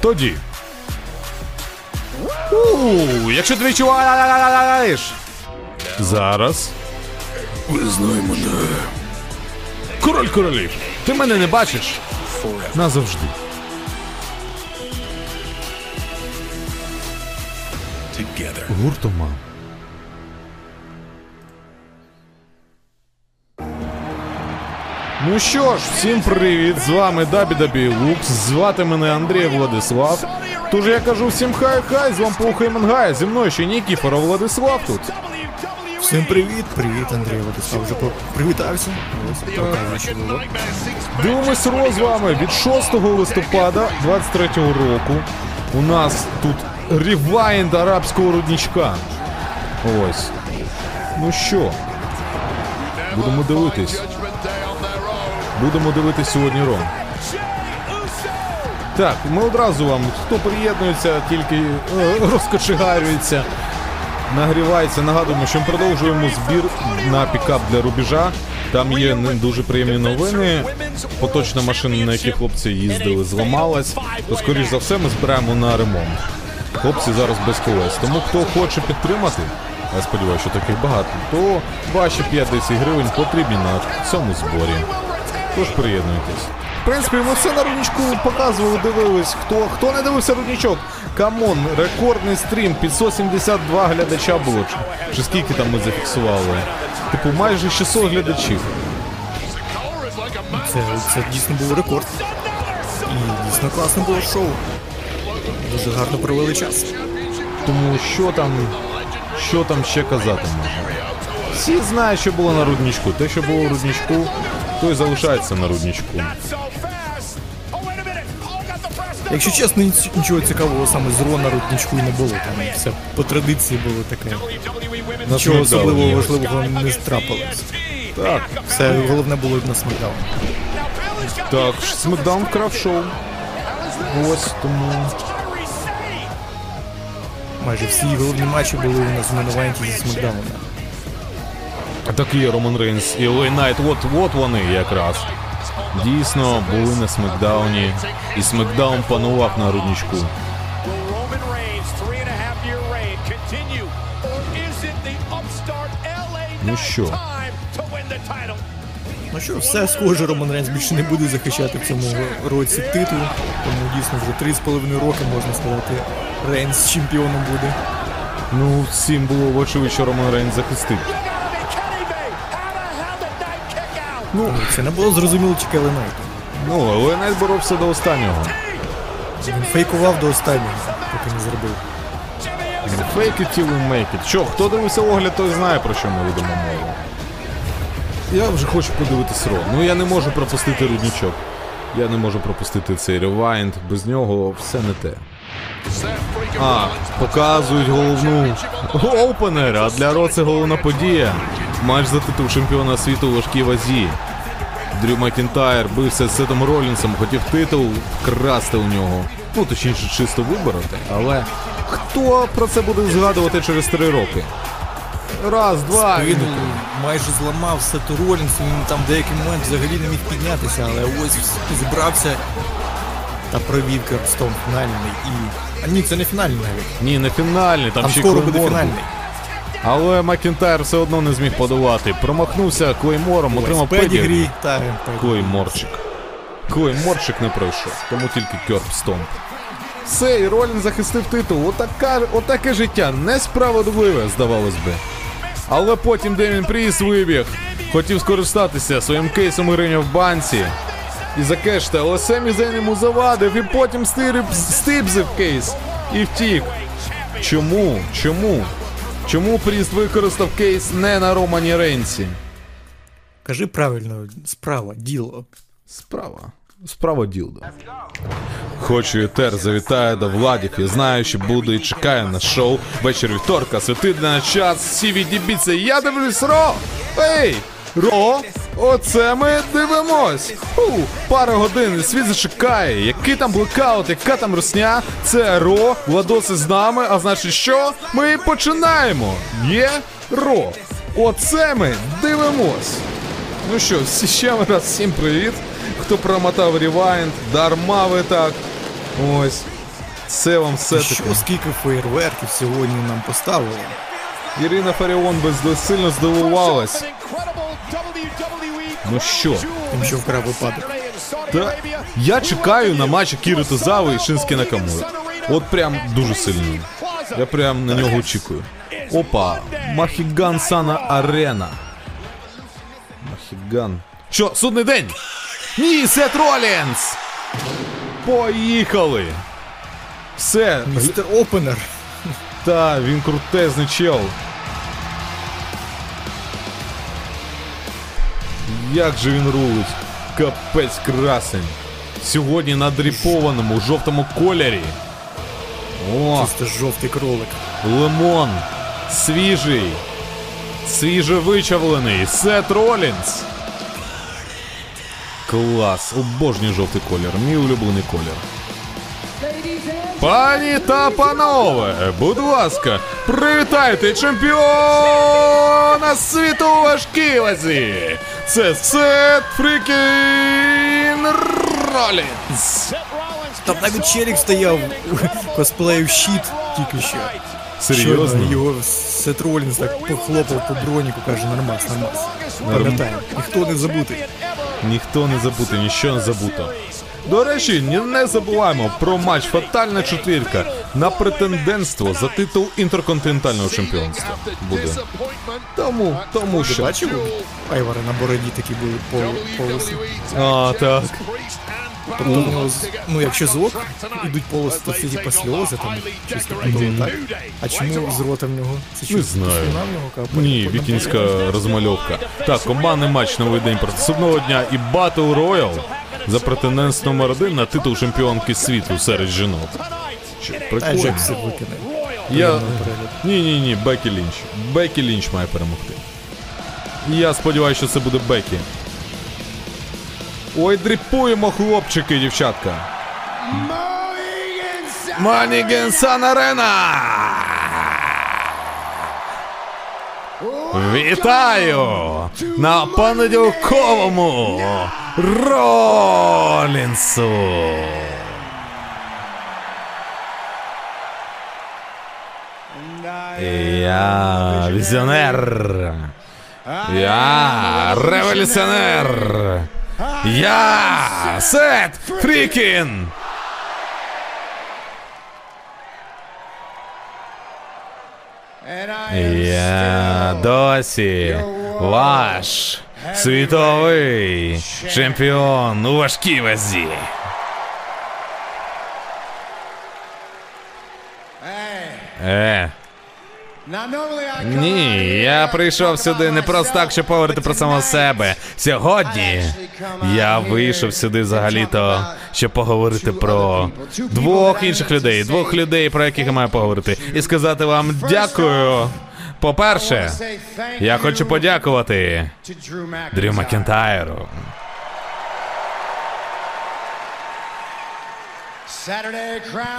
Тоді. Ууу, якщо ти відчуваєш. Зараз. Визнай мене. Король королів. Ти мене не бачиш? Назавжди. Гуртома. Ну що ж, всім привіт! З вами Дабі Дабі Лукс. Звати мене Андрій Владислав. Тож я кажу всім хай-хай, з вами Пуха і Мангая. Зі мною ще Нікіфоров Владислав тут. Всім привіт, привіт, Андрій Владислав. Вже привітався. Що було. Дивимось РО з вами від 6 листопада 23-го року. У нас тут rewind арабського рудничка. Ось. Ну що? Будемо дивитись. Будемо дивитись сьогодні Ро. Так, ми одразу вам, хто приєднується, тільки е, розкочегарюється, нагрівається. Нагадуємо, що ми продовжуємо збір на пікап для рубежа. Там є дуже приємні новини. Поточна машина, на якій хлопці їздили, зламалась. То, скоріш за все, ми збираємо на ремонт. Хлопці зараз без колес. Тому хто хоче підтримати, я сподіваюся, що таких багато, то ваші 5-10 гривень потрібні на цьому зборі. Тож приєднуйтесь. В принципі, ми все на рудничку показували, дивились. Хто хто не дивився рудничок? Come on, рекордний стрім, 572 глядача було. Чи, чи скільки там ми зафіксували? Типу, майже 600 глядачів. Це, це дійсно був рекорд. І дійсно класне було шоу. Дуже гарно провели час. Тому що там, що там ще казати можна? Всі знають, що було на рудничку. Те, що було в рудничку, то й залишається на рудничку. Якщо чесно, нічого цікавого саме з Ро на рудничку і не було. Там все по традиції було таке. Нічого Смакдауні. особливого важливого не трапилось. Так, Все головне було на смакдаун. так, Смакдаун вкрав шоу. Ось тому. Майже всі головні матчі були у нас в main event і зі смакдауна. Так є Роман Рейнс і Ел Ей Найт, от, от вони якраз. Дійсно, були на Смакдауні, і Смакдаун панував на рудничку. Ну що? Ну що, все схоже, Роман Рейнс більше не буде захищати в цьому році титул. Тому дійсно вже три з половиною роки можна сказати, Рейнс чемпіоном буде. Ну, всім було вочевидь, що Роман Рейнс захистить. Ну, це не було зрозуміло чи Ел Ей Найту. Ну, але Найт боровся до останнього. Він фейкував до останнього, поки не зробив. Fake it till you make it. Що, хто дивився огляд, той знає, про що ми ведемо мову. Я вже хочу подивитись Ро. Ну я не можу пропустити рудничок. Я не можу пропустити цей rewind. Без нього все не те. А, показують головну opener, а для Ро це головна подія. Матч за титул чемпіона світу у важкій вазі. Дрю Макінтайр бився з Сетом Ролінсом, хотів титул вкрасти у нього. Ну, точніше, чисто вибороти. Але хто про це буде згадувати через три роки? Раз, два. Спину майже зламав Сету Ролінсу, він там в деякий момент взагалі не міг піднятися, але ось зібрався та провів Curb Stomp фінальний і. А ні, це не фінальний навіть. Ні, не фінальний, там, Там ще скоро буде фінальний. Але Макінтайр все одно не зміг подолати. Промахнувся клеймором, отримав Pedigree. Клейморчик. Клейморчик не пройшов, тому тільки Curb Stomp. Все, і Ролінс захистив титул. Отака, отаке життя несправедливе, здавалось би. Але потім Дем'ян Пріст вибіг. Хотів скористатися своїм кейсом гроші в банці. І закешити, але Семі Зейн йому завадив, і потім стирив, стибзив кейс і втік. Чому? Чому? Чому Пріст використав кейс не на Романі Рейнсі? Кажи правильно, справа, діло. Справа. Справа ділда. Хочу Етер завітає до Владів. і знаю, що буде і чекає на шоу. Вечір вівторка, святий на час. Всі відібіться. я дивлюсь Ро! Ей! Ро! Оце ми дивимось! Фу, пара годин, світ зачекає. Який там блекаут, яка там русня? Це Ро, Владоси з нами, а значить що? Ми починаємо! Є Ро! Оце ми дивимось! Ну що, ще раз всім привіт. Хто промотав ревайнд, дарма ви так. Ось. Це вам все таки. Що скільки феєрверків сьогодні нам поставили? Ірина Фаріон без сильно здивувалась. Ну що? Тим, що вкрав випадок. Та я чекаю на матч Кіри Тозави і Шинські Накамура. От прям дуже сильно. Я прям на нього очікую. Опа, Махіган Сана Арена. Махіган. Що, судний день? Ні, Сет Ролінс! Поїхали! Все, Містер Опенер. та, він крутезний чел. Як же він рулить? Капець красень. Сьогодні на дріпованому жовтому кольорі. О, Чисто жовтий кролик. лимон. Свіжий. Свіже вичавлений. Сет Ролінс. Клас. Обожнюю жовтий колір. Мій улюблений колір. Пані та панове, будь ласка, привітайте чемпіона світу важкій вазі. Це Сет Фрікін Ролінс. Там навіть Черік стояв у косплею щит тільки що. Серйозно? Що Його Сет Ролінс так похлопав по броніку, каже, нормас, нормас. Пам'ятаємо, ніхто не забутий. Ніхто не забути, ніщо не забуто. До речі, ні- не забуваємо про матч Фатальна четвірка на претендентство за титул інтерконтинентального чемпіонства. Буде. Тому, тому що. бачив? Айвара на бороді такі були по, полоси. А, так. Тобто, ну якщо з ок ідуть полоси, то всі сльози там чисто було так. А чому з рота в нього? Це що, Не знаю. слюна в нього капає? Ні, вікінська розмальовка. Так, командний матч новий день проти судного дня і Battle Royal за претендентство номер один на титул чемпіонки світу серед жінок. Що, А Прикольно. Викине. Я... Ні, ні, ні, Бекі Лінч. Бекі Лінч має перемогти. Я сподіваюся, що це буде Бекі. Ой, дріпуємо, хлопчики, дівчатка. Маніген Сан Арена! Вітаю! На понеділковому Ролінсу! Я візіонер. Я революціонер. Я Сет Фрікін. Я досі ваш світовий чемпіон у важкій вазі. Е. Ні, я прийшов сюди не просто так, щоб поговорити про самого себе. Сьогодні я вийшов сюди взагалі-то, щоб поговорити про двох інших людей, двох людей, про яких я маю поговорити, і сказати вам дякую. По-перше, я хочу подякувати Дрю Макентайру.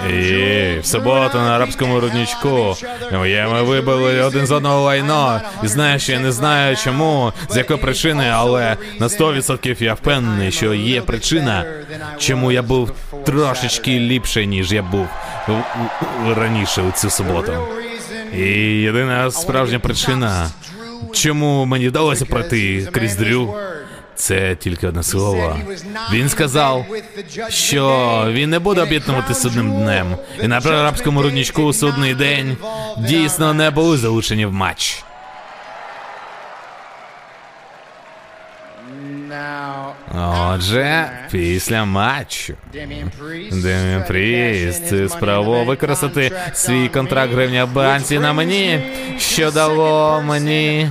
І в суботу на арабському рудничку ми вибили один з одного лайно. І знаю, що я не знаю чому, з якої причини, але на 100% я впевнений, що є причина, чому я був трошечки ліпше, ніж я був раніше у цю суботу. І єдина справжня причина, чому мені вдалося пройти крізь дрю, це тільки одне слово. Він сказав, що він не буде об'єднувати судним днем. І на арабському рудничку у судний день дійсно не були залучені в матч. Отже, після матчу Демін Пріст спробував використати свій контракт гривня банці на мені, що дало мені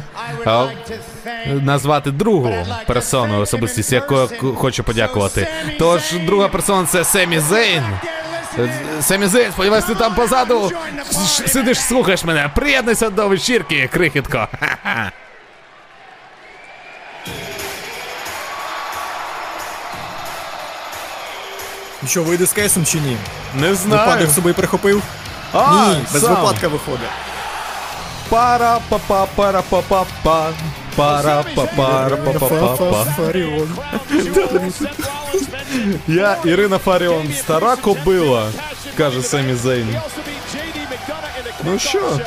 назвати другу персону особистість, якою хочу подякувати. Тож друга персона це Семі Зейн. Семі Зейн, сподіваюсь, ти там позаду сидиш, слухаєш мене. Приєднуйся до вечірки, крихітко. Ну що, вийде з кейсом чи ні? Не знаю. Випадок з собою прихопив? А, ні, без сам. випадка виходить. Пара па па пара па па па Пара па па па Фаріон. Я Ірина Фаріон, стара кобила, каже Семі Зейн. Ну що?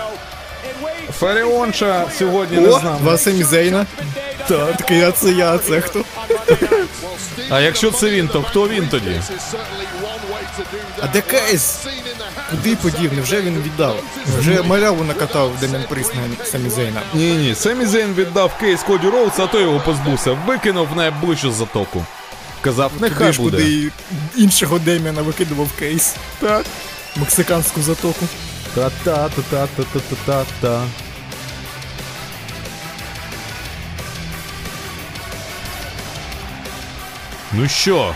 Фаріонша сьогодні не О, знав. два Семі Зейна. Так, а це я, це хто? А якщо це він, то хто він тоді? А де Кейс? Куди подів? Невже він віддав? Вже маляву накатав Дем'ян Пріст на Семі Зейна. Ні, ні, Семі Зейн віддав кейс Коді Роуз, а той його позбувся, викинув в найближчу затоку. Казав, нехай Туди ж, буде. куди іншого Дем'яна викидував Кейс. Так. Мексиканську затоку. Та-та-та-та-та-та-та-та. Ну що?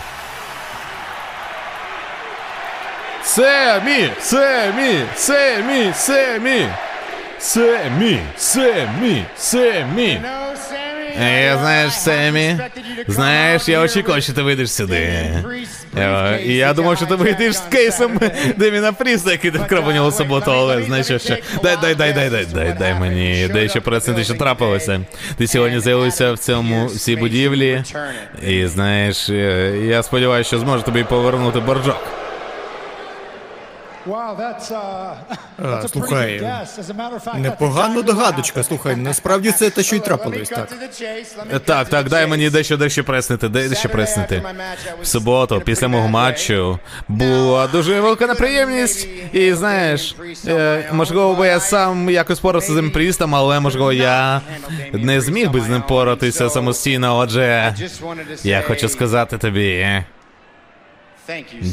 Семі! Семі! Семі! Семі! Семі! Семі! Семі! Е, знаєш, Семі, знаєш, я очікував, що ти вийдеш сюди. І я думав, що ти вийдеш з кейсом Деміна Пріста, який ти вкрав у нього суботу, але знаєш що ще? Дай, дай, дай, дай, дай, дай, дай мені дещо пояснити, що трапилося. Ти сьогодні з'явився в цьому в цій будівлі, і знаєш, я сподіваюся, що зможу тобі повернути боржок. А, слухай, непогана догадочка, слухай, насправді це те, що й трапилось, так. Так, так, дай мені дещо дещо преснити, дай дещо преснити. В суботу, після мого матчу, була дуже велика неприємність. І знаєш, е, можливо, би я сам якось порався з цим прістом, але можливо я не зміг би з ним поратися самостійно. Отже, я хочу сказати тобі.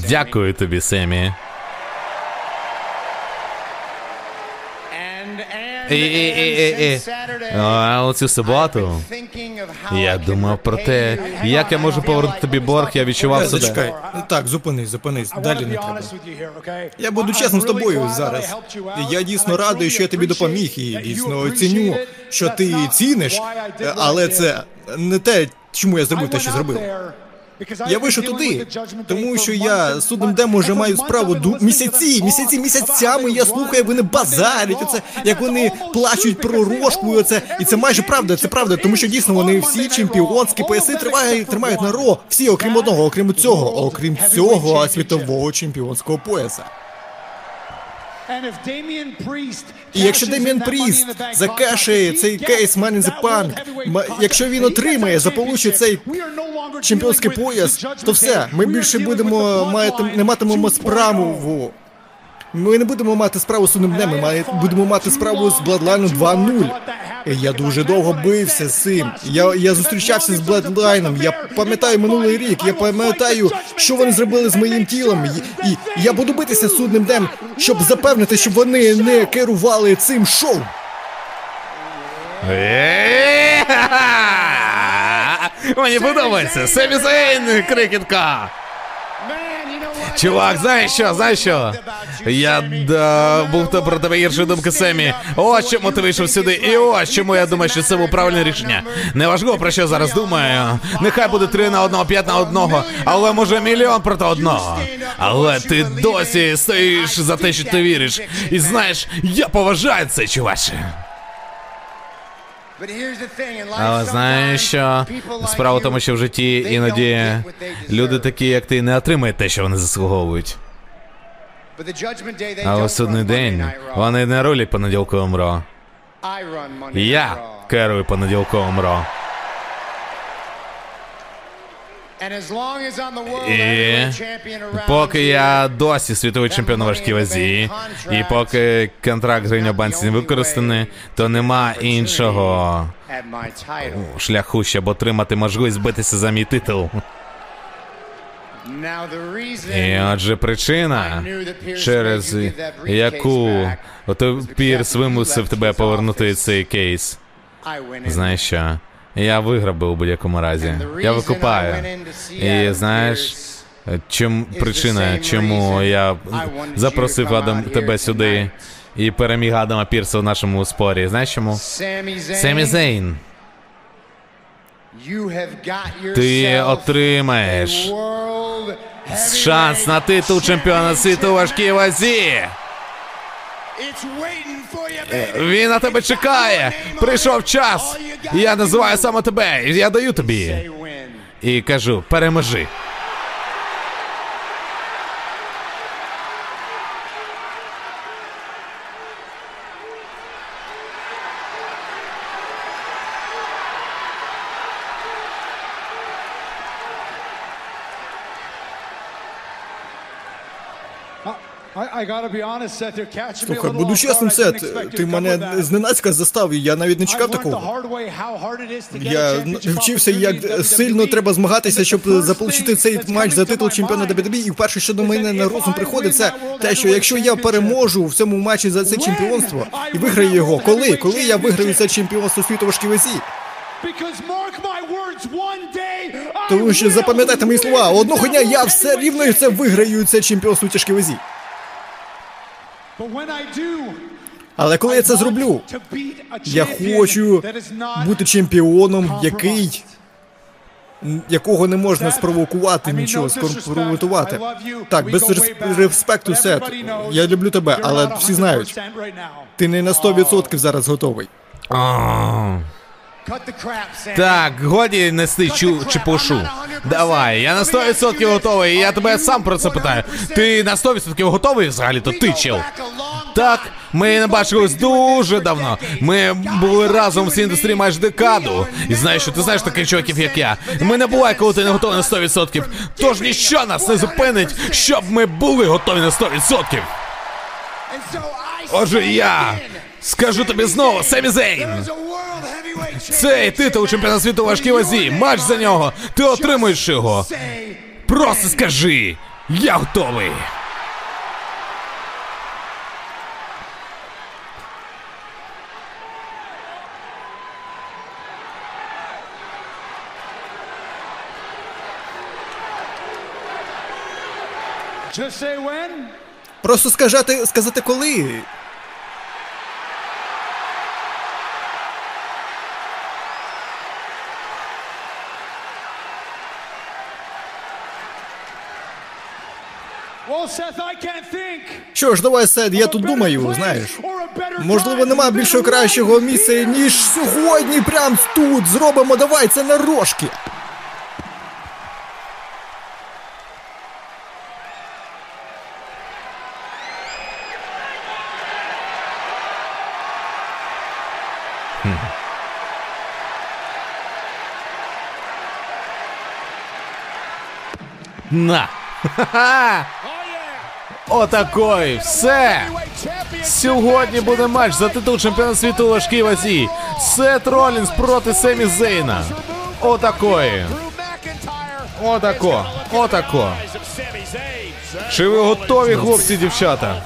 Дякую тобі, Семі. І, і, і, і, і. А у суботу я думав про те, як я можу повернути тобі борг, я відчував Е, себе. Зачекай, так, зупинись, зупинись, далі не треба. Я буду чесним з тобою зараз. Я дійсно радий, що я тобі допоміг, і дійсно ціню, що ти ціниш, е, але це не те, чому я зробив те, що зробив. Я вийшов туди, тому що я судом демо вже маю справу ду- місяці, місяці, місяцями. Я слухаю, вони базарять, оце як вони плачуть про рожку. і Оце і це майже правда. Це правда, тому що дійсно вони всі чемпіонські пояси тримають, тримають на ро. Всі, окрім одного, окрім цього, окрім цього світового чемпіонського пояса. І якщо Деміан Пріст закешає цей кейс Money in the Bank, якщо він отримає, заполучить цей чемпіонський пояс, то все, ми більше будемо мати, не матимемо справу. Ми не будемо мати справу з судним днем, ми будемо мати справу з Bloodline 2.0. Я дуже довго бився з цим. Я, я зустрічався з Bloodline, я пам'ятаю минулий рік, я пам'ятаю, що вони зробили з моїм тілом. І, і я буду битися судним днем, щоб запевнити, щоб вони не керували цим шоу. Мені подобається. Семі Зейн, крикітка. Чувак, знаєш що, знаєш що? Я да, був то про тебе гіршої думки Семі. Ось чому ти вийшов сюди, і ось чому я думаю, що це був правильне рішення. Неважливо про що зараз думаю. Нехай буде 3 на 1, 5 на 1, але може мільйон проти одного. Але ти досі стоїш за те, що ти віриш. І знаєш, я поважаю це, чуваче. Але знаєш що? Справа в тому, що в житті іноді люди такі, як ти, не отримають те, що вони заслуговують. Але судний день вони не рулять понеділковим ро. Я керую понеділковим ро. І поки я досі світовий чемпіон у важкій вазі, і поки контракт Гриня Банці не використаний, то нема іншого шляху, щоб отримати можливість битися за мій титул. І отже, причина, через яку Пірс вимусив тебе повернути цей кейс. Знаєш що? Я виграв би у будь-якому разі. Я викупаю. І знаєш, чим причина, чому я запросив Адам тебе сюди і переміг Адама Пірса в нашому спорі. Знаєш чому? Семі Зейн, ти отримаєш шанс на титул чемпіона світу важкій вазі. Він на тебе чекає. Прийшов час. Я називаю саме тебе. Я даю тобі. І кажу, переможи. Слухай, буду чесним, Сет, ти мене зненацька застав, і я навіть не чекав такого. Я вчився, як сильно треба змагатися, щоб заполучити цей матч за титул чемпіона WWE, і вперше, що до мене на розум приходить, це те, що якщо я переможу в цьому матчі за це чемпіонство і виграю його, коли? Коли я виграю це чемпіонство світу важкій вазі? Тому що запам'ятайте мої слова, одного дня я все рівно це виграю це чемпіонство тяжкій вазі. Але коли я це зроблю, я хочу бути чемпіоном, який. якого не можна спровокувати, нічого скомпрометувати. Так, без рес- респекту, Сет. Я люблю тебе, але всі знають, ти не на 100% зараз готовий. Так, годі нести чу чепушу. Давай, я на 100% готовий, і я тебе сам про це питаю. Ти на 100% готовий взагалі, то ти чел? Так, ми не бачились дуже давно. Ми були разом в цій індустрії майже декаду. І знаєш, що ти знаєш таких чуваків, як я. Ми не буває, коли ти не готовий на 100%. Тож ніщо нас не зупинить, щоб ми були готові на 100%. Отже, я скажу тобі знову, Семі Зейн. Цей титул чемпіона світу важкій вазі, матч за нього. Ти отримуєш його. Просто скажи, я готовий. Just say when. Просто сказати, сказати коли. Що ж, давай, Сет, я тут думаю, знаєш. Можливо, нема більшого кращого місця, ніж сьогодні, прям тут. Зробимо, давай це на рожки. На. Ха-ха! Отакой, все. Сьогодні буде матч за титул чемпіона світу важкій вазі. Сет Ролінс проти Семі Зейна. Отакої. Отако. Отако. Чи ви готові, хлопці дівчата?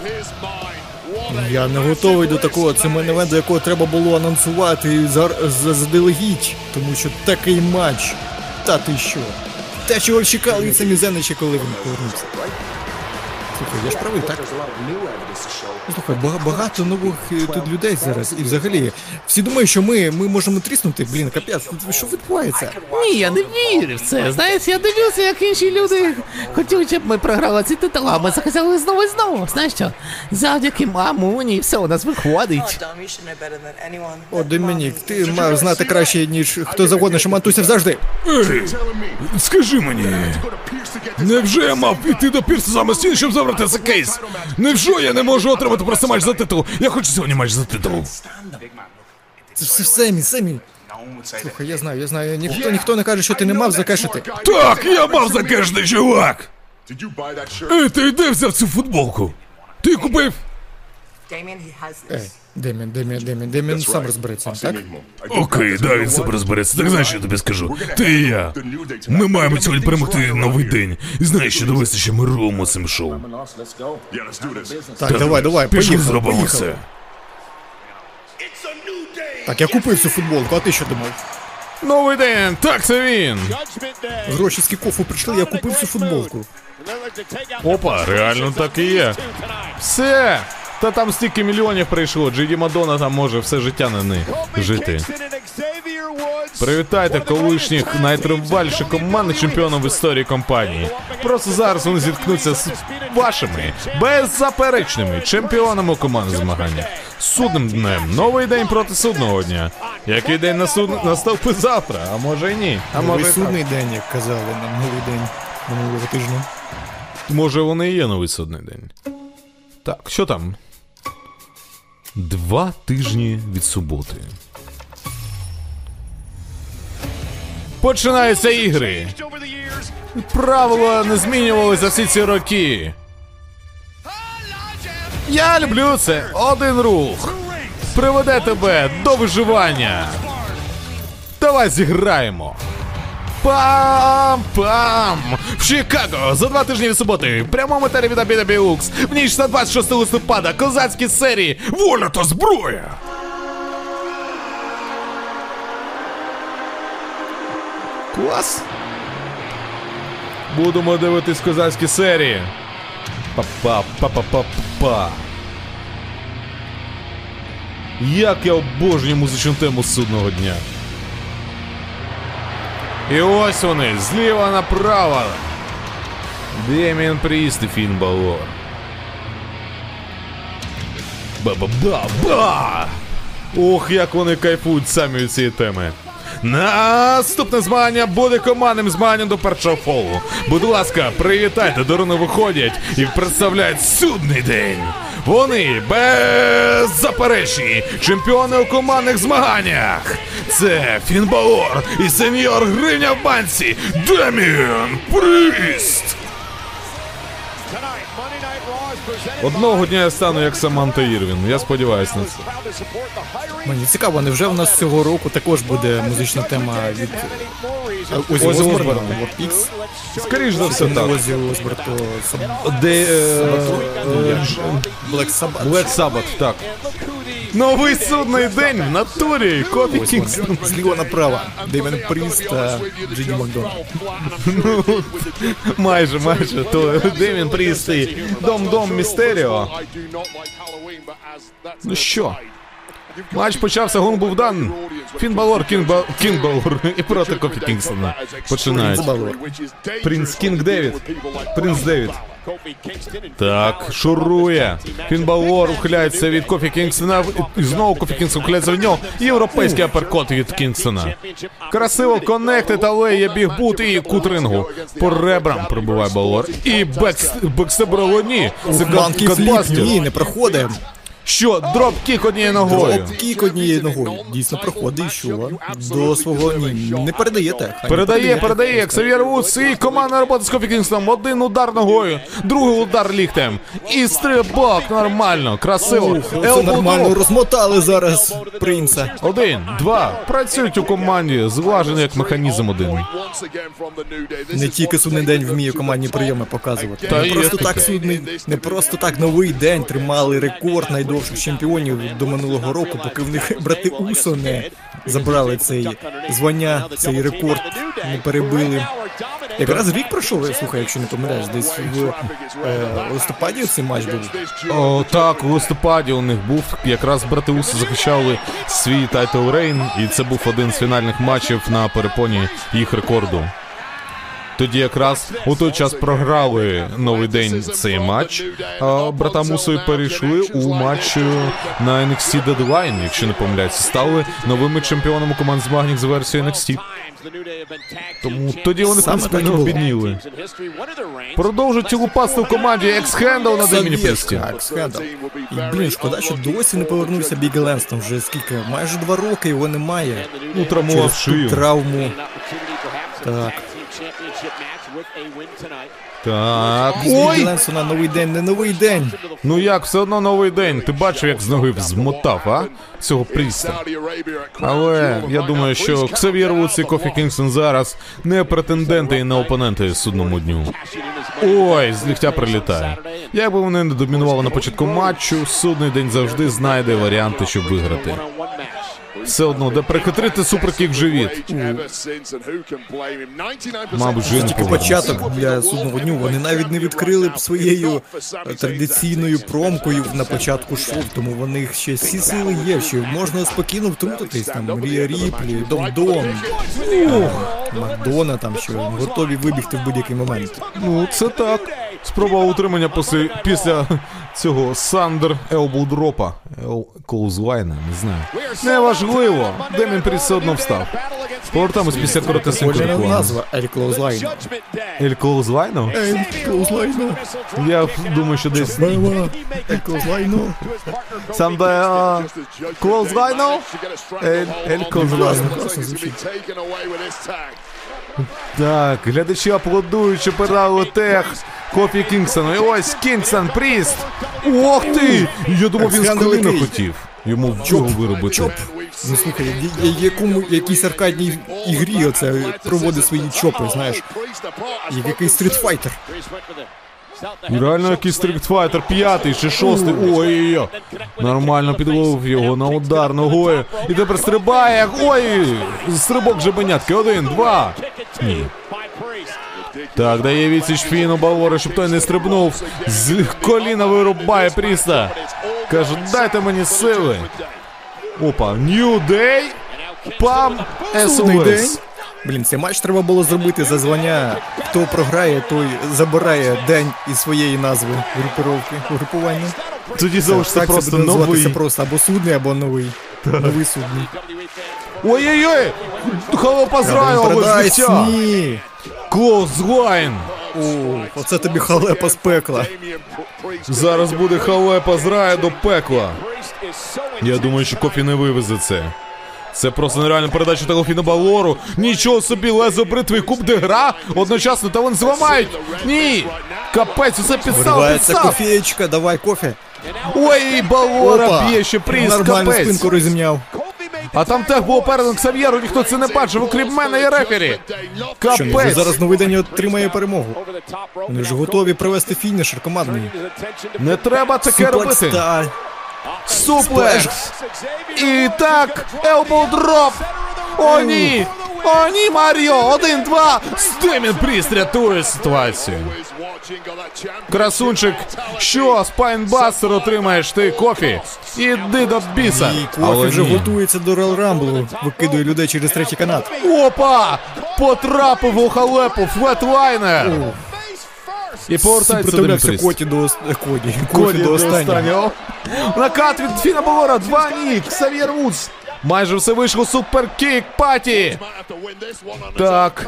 Я не готовий до такого. Це мене до якого треба було анонсувати заздалегідь, тому що такий матч. Та ти що? Те, чого чекали від самі Зенича, коли він повернувся. Слухай, я ж правий, так? Слухай, багато нових е, тут людей зараз. І взагалі, всі думають, що ми, ми можемо тріснути. Блін, капець, що відбувається? Ні, я не вірю в це. Знаєш, я дивився, як інші люди хотіли, щоб ми програли ці титули, а ми захотіли знову і знову. Знаєш що? Завдяки мамуні, все у нас виходить. Anyone. О, Домінік, ти мав знати краще, ніж хто завгодно, що Мантусів завжди. Скажи мені, невже я мав піти до Пірса самостійно, щоб забрати цей кейс? Невже я не можу отримати просто матч за титул? Я хочу сьогодні матч за титул. Це все Семі, Семі. Слухай, я знаю, я знаю. Ніхто ніхто не каже, що ти не мав закешити. Так, я мав закешити, чувак. Ей, ти де взяв цю футболку? Ти купив? Damien, he has Ей, this. Демін, Демін, Демін, Демін сам розбереться, так? Окей, да, він сам розбереться. Так знаєш, що я тобі скажу? Ти і я. Ми маємо сьогодні перемогти новий день. І знаєш, що довести, що ми робимо цим шоу. Так, давай, давай, Пішли поїхали, зробимо поїхали. це. Так, я купив цю футболку, а ти що думав? Новий день, так це він. Гроші з кікофу прийшли, я купив цю футболку. Опа, реально так і є. Все. Та там стільки мільйонів прийшло, Джиді Мадонна там може все життя на них жити. Привітайте колишніх найтриваліших командних чемпіонів в історії компанії. Просто зараз вони зіткнуться з вашими беззаперечними чемпіонами у командних змаганнях. Судним днем. Новий день проти судного дня. Який день на суд настав завтра, а може і ні. А може, так. судний день, як казали нам новий день минулого тижня. може вони і є новий судний день. Так, що там? Два тижні від суботи. Починаються ігри. Правила не змінювалися всі ці роки. Я люблю це. Один рух. Приведе тебе до виживання. Давай зіграємо. Пам-пам! В Чикаго за два тижні від суботи. В прямому етері від Біукс. В ніч на 26 листопада. Козацькі серії. Воля та зброя. Клас. Будемо дивитись козацькі серії. Па-па, па-па-па-па. Як я обожнюю музичну тему судного дня. І ось вони, зліва направо. Деміан Пріст і Фін Балор. Ба-ба-ба-ба! Ох, як вони кайфують самі від цієї теми. Наступне змагання буде командним змаганням до першого фолу. Будь ласка, привітайте, дорони виходять і представляють судний день. Вони беззаперечні чемпіони у командних змаганнях. Це Фін Балор і сеньор Гривня в банці Деміан Пріст. Одного дня я стану як Саманта Ірвін. Я сподіваюся на це. Мені цікаво, невже в нас цього року також буде музична тема від Озі Осборна. Warpix? Скоріш за все так. Озі Осборн, то Саб- Де е, Black Sabbath. Black Sabbath, так. Новий судний день в натурі. Ось Кінгстон. зліва направо. Дейвен Пріст та Джиді Макдональд. Майже, майже. То Демін Пріст і Дом-Дом Містеріо. Ну що? Матч почався, гонг був дан. Фін Балор, Кінг, Ба... Кінг Балор і проти Кофі Кінгстона. Починають. Принц Кінг Девід. Принц Девід. Так, шурує. Фін Балор ухиляється від Кофі Кінгстона. І знову Кофі Кінгстон ухиляється від нього. Європейський аперкот від Кінгстона. Красиво коннектит, але є бігбут і кутрингу. По ребрам прибуває Балор. І бекс... бекстеброво ні. Це Банки фліп, ні, не проходить. Що, дроп-кік однією ногою. Кік однією ногою. Дійсно проходить, що? До свого ні, не передає так. Передає, передає, Ксав'єр Вудс і командна робота з Кофі Кінгстоном. Один удар ногою, другий удар ліктем. І стрибок, нормально, красиво. Це нормально розмотали зараз принца. Один, два. Працюють у команді, зважено як механізм один. Не тільки судний день вміє командні прийоми показувати. Та не є просто таке. так судний, не просто так новий день тримали рекорд чемпіонів до минулого року, поки в них брати Усо не забрали цей звання, цей рекорд не перебили. Якраз рік пройшов, слухай, якщо не помиляєш, десь в е, листопаді цей матч був. О, так, у листопаді у них був якраз брати Усо захищали свій title reign, і це був один з фінальних матчів на перепоні їх рекорду. Тоді якраз у той час програли новий день цей матч. А брата Мусові перейшли у матч е, на NXT Deadline, якщо не помиляюся, стали новими чемпіонами команд змагань за версією NXT. Тому тоді вони Саме принципі не обідніли. Продовжують тілопасти в команді екс-хендл на Деміні схендал. І, блін, шкода, що досі не повернувся Біг Ленстон. Вже скільки? Майже два роки його немає. Ну, травмував шию. травму. Так. Так. Ой! Ленстона новий день, не новий день. Ну як, все одно новий день. Ти бачив, як з ноги змотав, а? Цього пріста. Але я думаю, що Ксав'єр Вудс і Кофі Кінгстон зараз не претенденти і не опоненти судному дню. Ой, з ліктя прилітає. Як би вони не домінували на початку матчу, судний день завжди знайде варіанти, щоб виграти. Все одно, де прихитрити superkick в живіт. Мабуть, Це жінку. тільки початок для судного дню. Вони навіть не відкрили б своєю е, традиційною промкою на початку шоу, тому в них ще всі сили є, що можна спокійно втрутитись. Там Рія Ріплі, Дом Дон, Макдона там, що готові вибігти в будь-який момент. Ну, це так. Спроба утримання після, після цього Сандер Елбудропа. Ел Коузлайна, не знаю. Неважливо. Демін Пріс все одно встав. Повертаємось після коротесенької реклами. назва Ель Клоузлайн. Ель Коузлайну? Ель Клоузлайну. Я думаю, що десь. Ель Клоузлайну. сам де а, Коузлайну? Ель, звучить. Так, глядачі аплодують, що передали тех Кофі Кінгсона. І ось Кінгсон, Пріст. Ох ти! Я думав, він з коліна хотів. Йому в чого виробити. Чоп. Ну слухай, я- я- якому якійсь аркадній ігрі оце проводить свої чопи, знаєш, як якийсь стрітфайтер. І Реально якийсь стрітфайтер, п'ятий чи шостий. Ой-ой-ой. Нормально підловив його на удар ногою. І тепер стрибає. Ой! Стрибок жабенятки. Один, два. Ні. Так, дає відсіч Фіну Балора, щоб той не стрибнув. З коліна вирубає Пріста. Каже, дайте мені сили. Опа, New Day. Пам Судний. СОС. Блін, цей матч треба було зробити за звання. Хто програє, той забирає день із своєї назви групировки, групування. Тоді залишиться Так просто новий. просто або судний, або новий. Новий судний. Ой-ой-ой! Холопа з раю Продай життя! сні! Клоузлайн! О, оце тобі халепа з пекла. Зараз буде халепа з раю до пекла. Я думаю, що Кофі не вивезе це. Це просто нереальна передача того Балору. Нічого собі, лезо бритви, куб де гра. Одночасно та вони зламають. Ні! Капець, усе підстав, підстав. кофеєчка, давай кофе. Ой, Балора б'є ще приз, Нормально капець. спинку розімняв. А там tag було передано Ксав'єру, ніхто це не бачив, окрім мене і рефері. Що, Капець. зараз новий день отримає перемогу. Вони ж готові провести finisher командний. Не треба таке робити. Суплексtar. Суплекс. І так, elbow drop. О, ні. О, ні, Маріо. Один, два. Демін Пріст рятує ситуацію. Красунчик, що spinebuster отримаєш ти кофі? Іди до біса. І кофе вже готується до Royal Rumble. Викидує людей через третій канат. Опа! Потрапив у халепу флетлайнер. І повертається до Пріст. Коті до е, Коді. Коді до останнього. Накат від Фіна Балора, два нік, Сав'єр Вудс. Майже все вийшло, суперкік, паті. Так,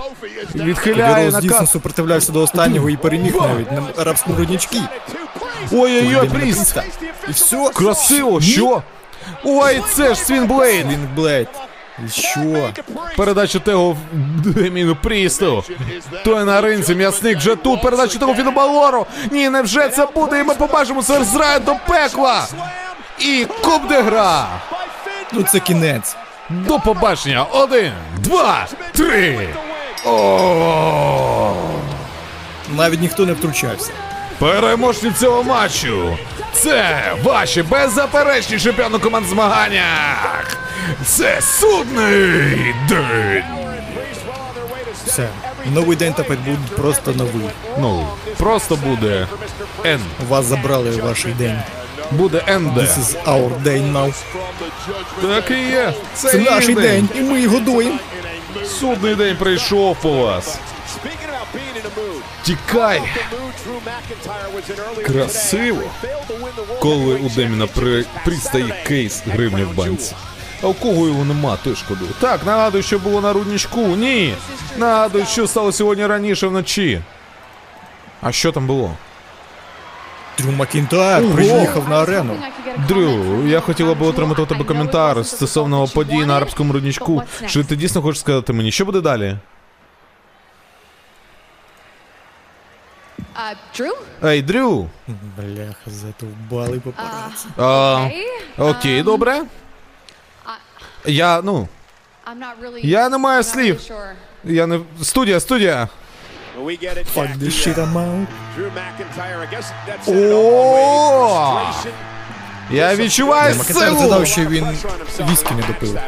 відхиляє дійсно накат. супротивлявся до останнього і переміг навіть на арабському роднички. Ой-ой-ой, Пріст. І все. Красиво, що? Ой, це ж slingblade. І що? Передача того Деміну Прісту. Той на рингу, м'ясник вже тут. Передача того Фіну Балору. Ні, невже це буде, і ми побачимо це з раю до пекла. І куб де гра. Ну це кінець. До побачення. Один, два, три. О! Навіть ніхто не втручався. Переможці цього матчу. Це ваші беззаперечні чемпіони команд змаганнях. Це судний день. Все. Новий день тепер буде просто новий. Ну, просто буде Н. Вас забрали ваш день. Буде НД. This is our day now. Так і є. Це, Це наш день, і ми його доїмо. Судний день прийшов по вас. Тікай. Красиво. Коли у Деміна при... пристає кейс гривня в банці. А у кого його нема, той шкодую. Так, нагадую, що було на рудничку. Ні. Нагадую, що стало сьогодні раніше вночі. А що там було? Дрю Макінтайр приїхав на арену. Дрю, я хотіла би отримати у тебе коментар стосовно подій на арабському рудничку. Чи ти дійсно хочеш сказати мені, що буде далі? Uh, Drew? Ей, Дрю! Бляха, задовбали папараці. А, Okay. окей, добре. Я, ну, I'm not really. Я не маю I'm not слів. really sure. я не. Студія, студія! Fuck this shit, I'm out. Drew McIntyre, I guess that's Oh! Я відчуваю силу! згадав, що він віскі не допив.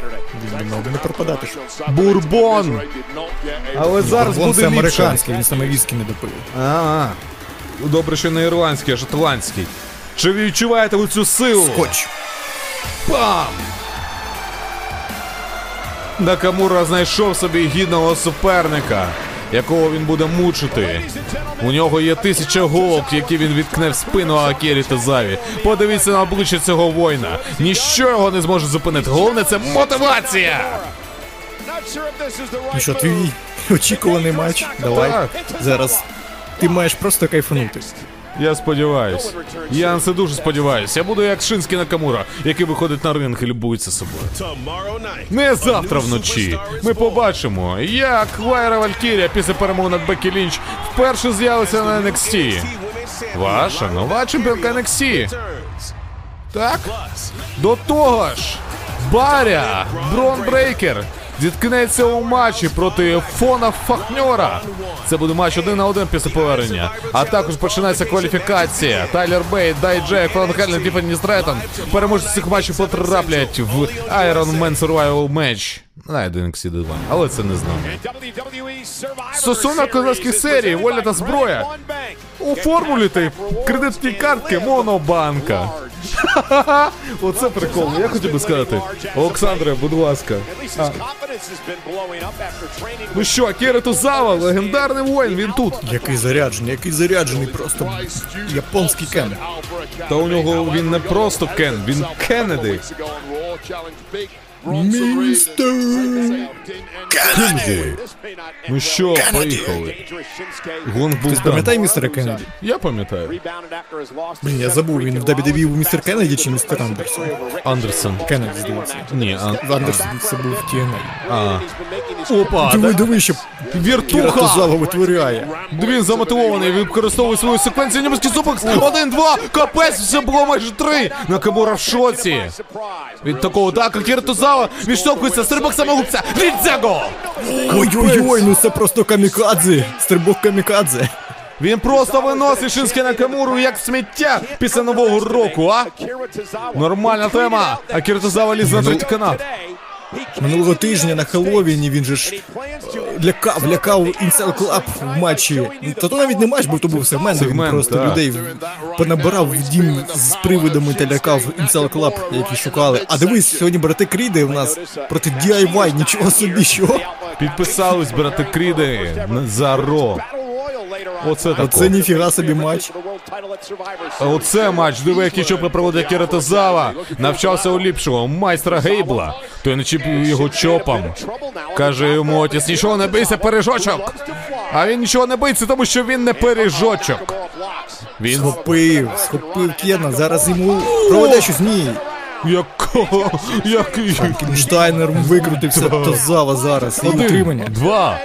Він думав, не пропадати ж. Бурбон! Але зараз Вон буде це ліпше. американський, він саме віскі не допив. А, добре, що не ірландський, а шотландський. Чи ви відчуваєте ви цю силу? Скотч. Пам! Накамура знайшов собі гідного суперника, якого він буде мучити. У нього є тисяча голок, які він відкне в спину Акері Тозаві. Подивіться на обличчя цього воїна. Ніщо його не зможе зупинити. Головне це мотивація! Ну що, твій очікуваний матч? Давай. Так. Зараз. Ти маєш просто кайфанути. Я сподіваюсь. Я на це дуже сподіваюсь. Я буду як Шинський Накамура, який виходить на ринг і любується собою. Не завтра вночі. Ми побачимо, як Лайра Валькірія після перемоги над Бекі Лінч вперше з'явиться на NXT. Ваша нова чемпіонка NXT. Так? До того ж, Баря, Брон Брейкер зіткнеться у матчі проти Фона Фахньора. Це буде матч один на один після повернення. А також починається кваліфікація. Тайлер Бейт, Дай Джек, Фон Хеллен, Тіфані Стретон. Переможці цих матчів потраплять в Iron Man Survival Match. На один NXT 2, але це не знаю. Стосунок козацьких серій, воля та зброя. У формулі ти кредитні картки Монобанка. Оце прикольно. Я хотів би сказати. Олександре, будь ласка. Ну що, Акіра Тозава, легендарний воїн, він тут. Який заряджений, який заряджений, просто японський кен. Та у нього він не просто Кен, він Кеннеді. Містер Кеннеді. Ну що, поїхали. Гонг був Пам'ятай дан. містера Кеннеді? Я пам'ятаю. Блін, я забув, він в WWE був містер Кеннеді чи містер Андерсон? Андерсон. Кеннеді, здається. Ні, Ан... Андерсон це був в TNA. а. Опа, Диви, диви, що Віртуха! Тозава витворяє. Він замотивований, використовує свою секвенцію німецький супекс. Один, два, капець, все було майже три. Накамура в шоці. Від такого так, Акіра Тузава відштовхується, стрибок самогубця. Відзяго! Ой-ой-ой, ну це просто камікадзе. Стрибок камікадзе. Він просто виносить Шинське Накамуру як сміття після нового року, а? Нормальна тема. А Тузава ліз на третій канал. Минулого тижня на Хеллоуіні він же ж е, лякав, лякав Incel Club в матчі. Та то навіть не матч, бо то був сегмент, він просто так. людей понабирав в дім з привидами та лякав Incel Club, які шукали. А дивись, сьогодні брати Кріди у нас проти DIY, нічого собі, що? Підписались брати Кріди за Ро. Оце тако. Оце ніфіга собі матч. Оце матч, диви, який чоп проводить Акіра Тозава. Навчався у ліпшого майстра Гейбла. Той не чіпив його чопом. Каже йому отець, нічого не бийся, пережочок. А він нічого не боїться, тому що він не пережочок. Він Схопив, схопив Кена, зараз йому проведе щось. Ні. якого? Який? Штайнер викрутився Тозава зараз. І утримання. два.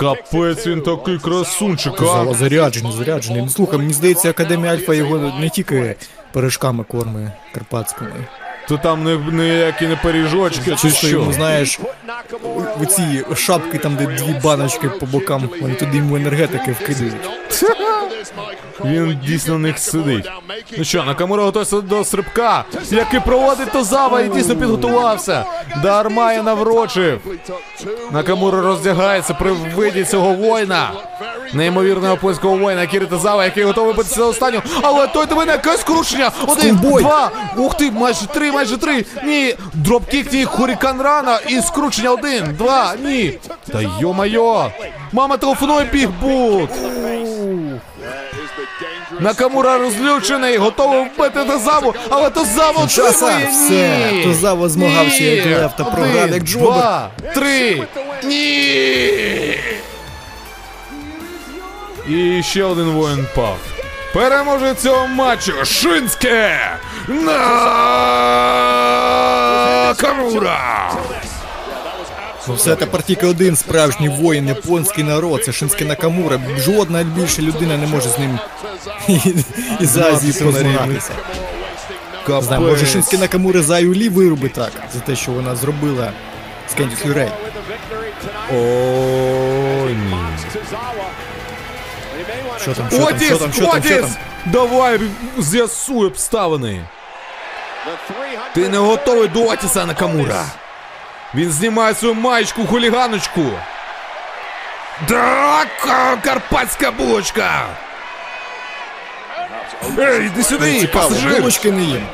Капець, він такий красунчик, а? Заряджений, заряджений. Ну слухай, мені здається, Академія Альфа його не тільки пиріжками кормить карпатськими. То там не, ніякі не пиріжочки, чи що? йому, знаєш, оці шапки, там, де дві баночки по бокам, вони туди йому енергетики вкидають. Він дійсно на них сидить. Ну що, Накамура готується до стрибка, який проводить Тозава і дійсно підготувався. Дарма я наврочив. Накамура роздягається при виді цього воїна. Неймовірного японського воїна Акірі Тозава, який готовий битися за останню. Але той тебе не якесь скручення. Один, два. Ух ти, майже три, майже три. Ні. Dropkick, ні, hurricanrana і скручення. Один, два, ні. Та йо-майо. Мама телефонує бігбут. Накамура розлючений, готовий вбити Тозаву, але Тозава Часа, отримує все, ні! Тозава змагався як лев та програв як джобер. Два, три, ні! І ще один воїн пав. Переможе цього матчу Шинське Накамура! Все, тепер тільки один справжній воїн, японський народ, це Шинське Накамура. Жодна більша людина не може з ним із Азії позмагатися. Знаю, може Шинське Накамура Заю Лі вирубить так, за те, що вона зробила з Кендіс Люрей. О, ні. Що там, що там, що там, що там, що там? Давай з'ясуй обставини. Ти не готовий до Отіса Накамура. Він знімає свою маєчку хуліганочку. Так, карпатська булочка. Ей, іди сюди, пасажир! булочки не їм.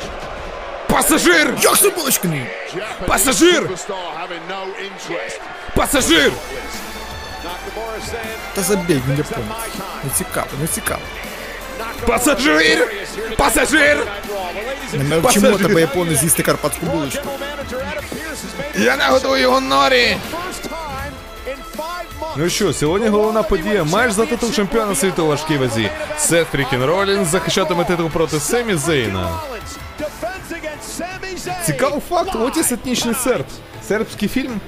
Пасажир! Як це булочки не їм? Пасажир! Пасажир! Та забій, він японець. Не цікаво, не цікаво. Пасажир! Пасажир! Не навчимо тебе японець з'їсти карпатську булочку. Я нагодую його норі! Ну що, сьогодні головна подія. Матч за титул чемпіона світу у важкій вазі. Сет Фрікін Ролінс захищатиме титул проти Семі Зейна. Цікавий факт, Отіс етнічний серб. Сербський фільм?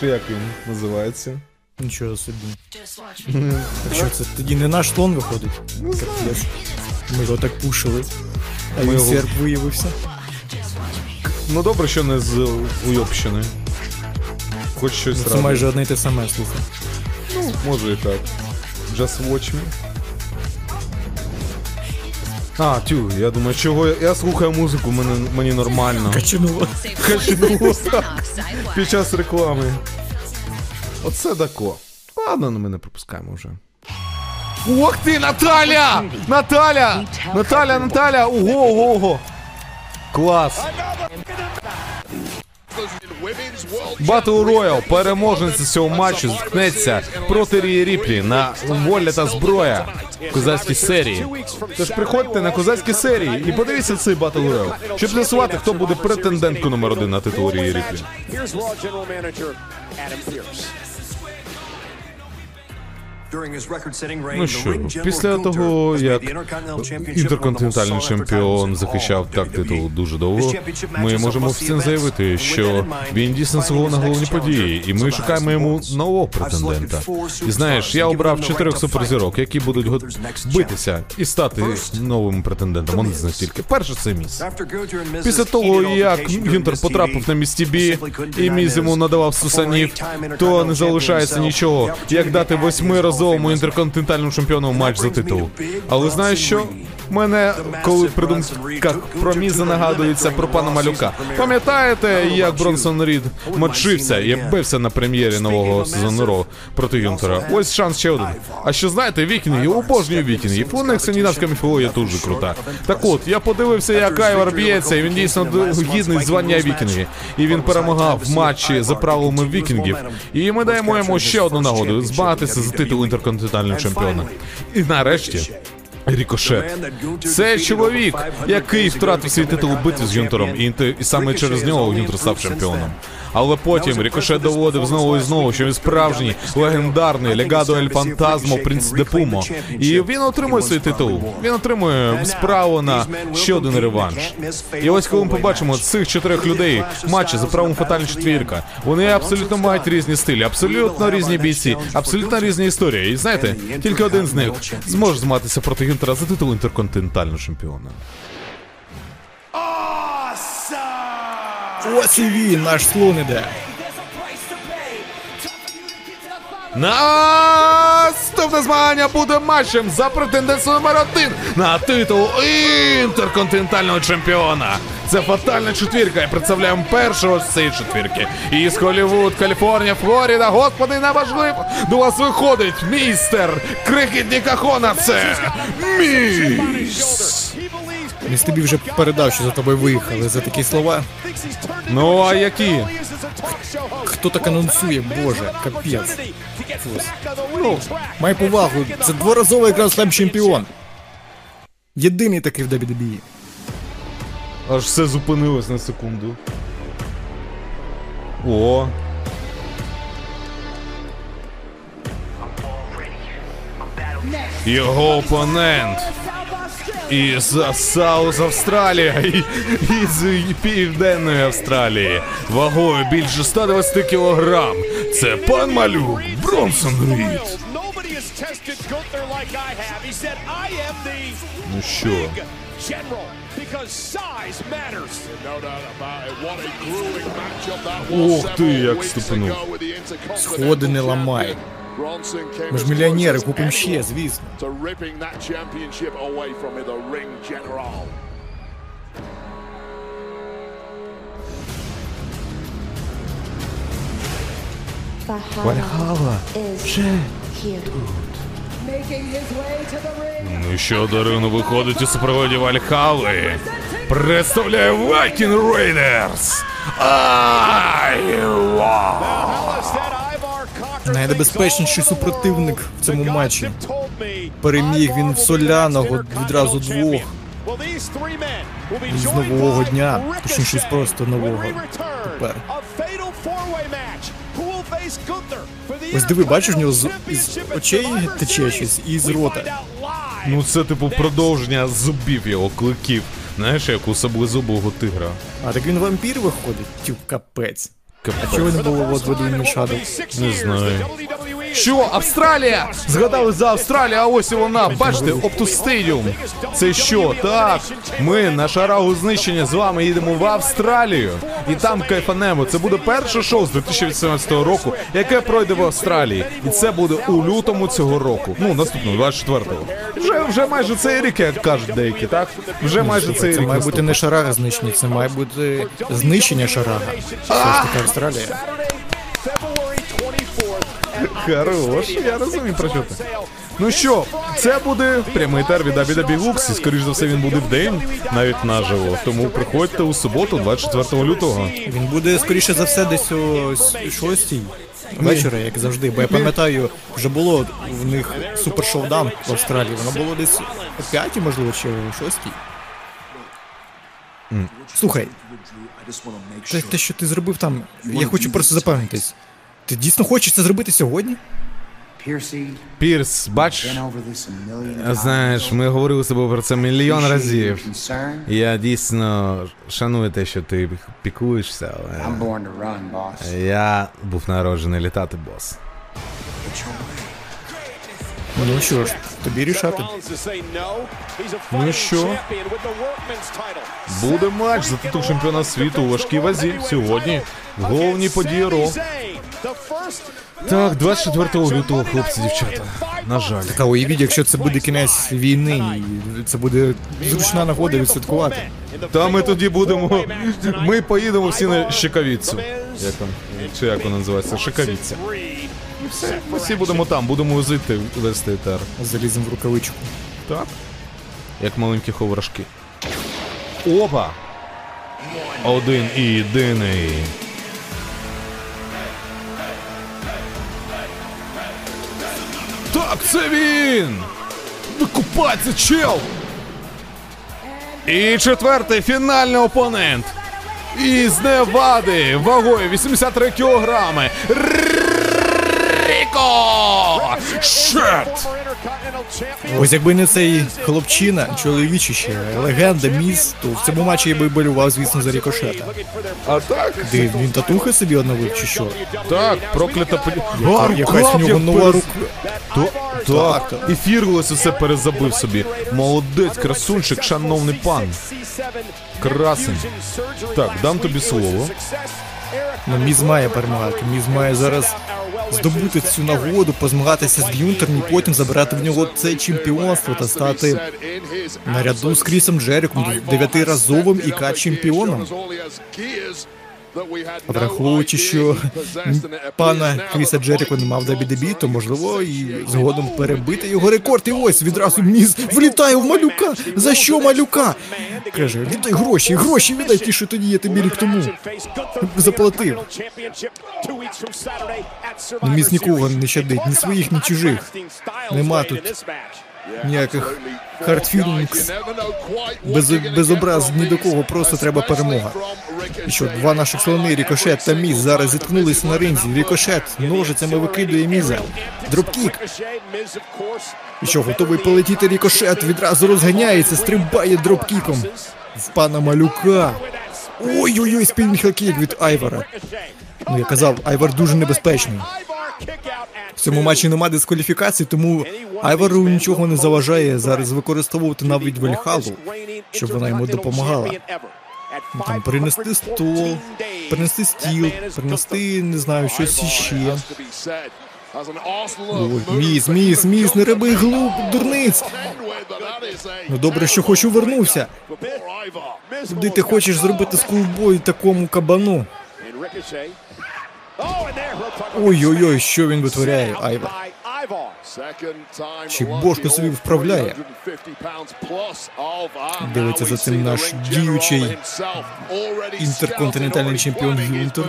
Чи як він називається? Нічого собі. Так що це тоді не наш слон виходить? Капець. Ми його так пушили. А Ми він його- серб виявився. Ну добре, що не з Уйобщини. Хоч щось Це радує. майже одне й те саме, слухай. Може і так. Just watch me. А, тю, я думаю, чого я, я слухаю музику, мене, мені нормально. Качануло. Качнуло під час реклами. Оце тако. Ладно, ну ми не пропускаємо вже. Ох ти, Наталя! Наталя! Наталя, Наталя! Ого, ого, ого! Клас! Battle Royal, переможниця цього матчу зіткнеться проти Рії Ріплі на воля та зброя козацькій серії. Тож приходьте на козацькі серії і подивіться цей Battle Royal, щоб з'ясувати, хто буде претенденткою номер один на титул Рії Ріплі. Ну що, після того, як інтерконтинентальний чемпіон захищав так титул дуже довго, ми можемо офіційно заявити, що він дійсно заслуговував на головні події, і ми шукаємо йому нового претендента. І знаєш, я обрав чотирьох суперзірок, які будуть го- битися і стати новим претендентом. Вони з тільки перше це міс. Після того, як Гюнтер потрапив на місці бі, і міс йому надавав сусанів, то не залишається нічого, як дати восьмиразовому інтерконтинентальному чемпіону матч за титул. Але знаєш що? Мене, коли при думках про міза нагадується про пана Малюка. Пам'ятаєте, як Бронсон Рід мочився і бився на прем'єрі нового сезону Ро проти Юнтера? Ось шанс ще один. А що знаєте, вікінги, обожнюю вікінгів. У них скандинавська міфологія дуже крута. Так от, я подивився, як Айвар б'ється, і він дійсно гідний звання вікінги. І він перемагав в матчі за правилами вікінгів. І ми даємо йому ще одну нагоду змагатися за титул інтерконтинентального чемпіоном. І нарешті. Рікошет. Це чоловік, який втратив свій титул у битві з Юнтером, і, і саме через нього Юнтер став чемпіоном. Але потім Рікошет доводив знову і знову, що він справжній легендарний легадо Ель Фантазмо Принц де Пумо. І він отримує свій титул. Він отримує справу на ще один реванш. І ось коли ми побачимо цих чотирьох людей матчі за правом фатальна четвірка, вони абсолютно мають різні стилі, абсолютно різні бійці, абсолютно різні історії. І знаєте, тільки один з них зможе змагатися проти Гюнтера за титул інтерконтинентального чемпіона. Ось і він, наш слон іде. Наступне змагання буде матчем за претендентство номер один на титул інтерконтинентального чемпіона. Це фатальна четвірка. І представляємо першого з цієї четвірки. Із Голлівуд, Каліфорнія, Флоріда. Господи, неважливо. До вас виходить містер Крикітні Кахона. Це міс. Він тобі вже передав, що за тобою виїхали за такі слова. Ну а які? Хто так анонсує, боже, капець. Ну, май повагу, це дворазовий якраз там чемпіон. Єдиний такий в WWE. Аж все зупинилось на секунду. О. Його опонент із South Australia і із Південної Австралії. Вагою більше 120 кілограм. Це пан Малюк Бронсон Рід. Ну що? Ох ти, як ступнув. Сходи не ламай. Ми ж мільйонери, купимо ще, звісно. Вальхала вже Ну і що Дарину виходить у супроводі Вальхали. Представляє Viking Raiders! I. Найнебезпечніший супротивник в цьому матчі. Переміг він в соляного відразу двох. З нового дня, точніше, просто нового тепер. Ось диви, бачиш, в нього з, із очей тече щось і з рота. Ну це типу продовження зубів його кликів. Знаєш, як у саблезубого тигра. А так він вампір виходить? Тю, капець. Капець. А чого не було от водойми Shadow? Не знаю. Що, Австралія? Згадали за Австралію, а ось і вона. Бачите, Оптус Стадіум. Це що? Так, ми на шарагу знищення з вами їдемо в Австралію. І там кайфанемо. Це буде перше шоу з 2018 року, яке пройде в Австралії. І це буде у лютому цього року. Ну, наступного, 24-го. Вже, майже цей рік, як кажуть деякі, так? Вже майже цей Це рік. має бути не шарага знищення, це має бути знищення шарага. Все ж таки Австралія. Хорош, я розумію про що ти. Ну що, це буде прямий етер від Абідабі Лукс, і скоріш за все він буде в день, навіть наживо. Тому приходьте у суботу, 24 лютого. Він буде, скоріше за все, десь о с- шостій вечора, як завжди. Бо я пам'ятаю, вже було в них супер шоудаун в Австралії. Воно було десь о п'ятій, можливо, чи о шостій. Слухай, те, те, що ти зробив там, я хочу просто запевнитись. Ти дійсно хочеш це зробити сьогодні? Пірс, бач, знаєш, ми говорили з тобою про це мільйон разів. Я дійсно шаную те, що ти пікуєшся, але я був народжений літати, бос. Ну що ж, тобі рішати. Ну що? Буде матч за титул чемпіона світу у важкій вазі сьогодні. В головній події Ро. Так, 24 лютого, хлопці, дівчата. На жаль. Та уявіть, якщо це буде кінець війни, це буде зручна нагода відсвяткувати. Та ми тоді будемо. Ми поїдемо всі на Щекавіцю. Як там? Чи як вона називається? Шикавіця. Ми всі будемо там, будемо возити вести етер. Залізем в рукавичку. Так? Як маленькі ховрашки. Опа! Один і єдиний. Так, це він! Викупається, чел! І четвертий фінальний опонент. Із Невади вагою 83 кілограми. Ріко! Шет! Ось якби не цей хлопчина, чоловічище, легенда, міс, то в цьому матчі я би болював, звісно, за рікошета. А так? Ти він татухи собі одновив чи що? Так, проклята подія. А, якась в нього нова рука. Так, і Фіргулес усе перезабив собі. Молодець, красунчик, шановний пан. Красень. Так, дам тобі слово. Ну, Міз має перемагати. Міз має зараз здобути цю нагоду, позмагатися з Гюнтером і потім забирати в нього це чемпіонство та стати наряду з Крісом Джеріком дев'ятиразовим ІК чемпіоном. Враховуючи, що пана Кріса Джеріко не мав WWE, то можливо і згодом перебити його рекорд. І ось відразу міс влітає в малюка. За що малюка? Каже, віддай гроші, гроші віддай ті, що тоді я тобі рік тому заплатив. Ну, Міз нікого не щадить, ні своїх, ні чужих. Нема тут ніяких hard feelings, без, без образ ні до кого, просто треба перемога. І що, два наших слони, Рікошет та Міз, зараз зіткнулися на ринзі. Рікошет ножицями викидує Міза. Dropkick. І що, готовий полетіти Рікошет, відразу розганяється, стрибає дропкіком. В пана малюка. Ой-ой-ой, spin heel kick від Айвара. Ну, я казав, Айвар дуже небезпечний. В цьому матчі нема дискваліфікації, тому Айвару нічого не заважає зараз використовувати навіть Вальхалу, щоб вона йому допомагала. Ну, Там принести стол, принести стіл, принести, не знаю, щось іще. Ой, Міз, Міз, Міз, не роби глуп, дурниць. Ну добре, що хоч увернувся. Куди ти хочеш зробити schoolboy такому кабану? Ой-ой-ой, що він витворяє, Айвор. Чи бошку собі вправляє? Дивиться за цим наш діючий інтерконтинентальний чемпіон Юнтер.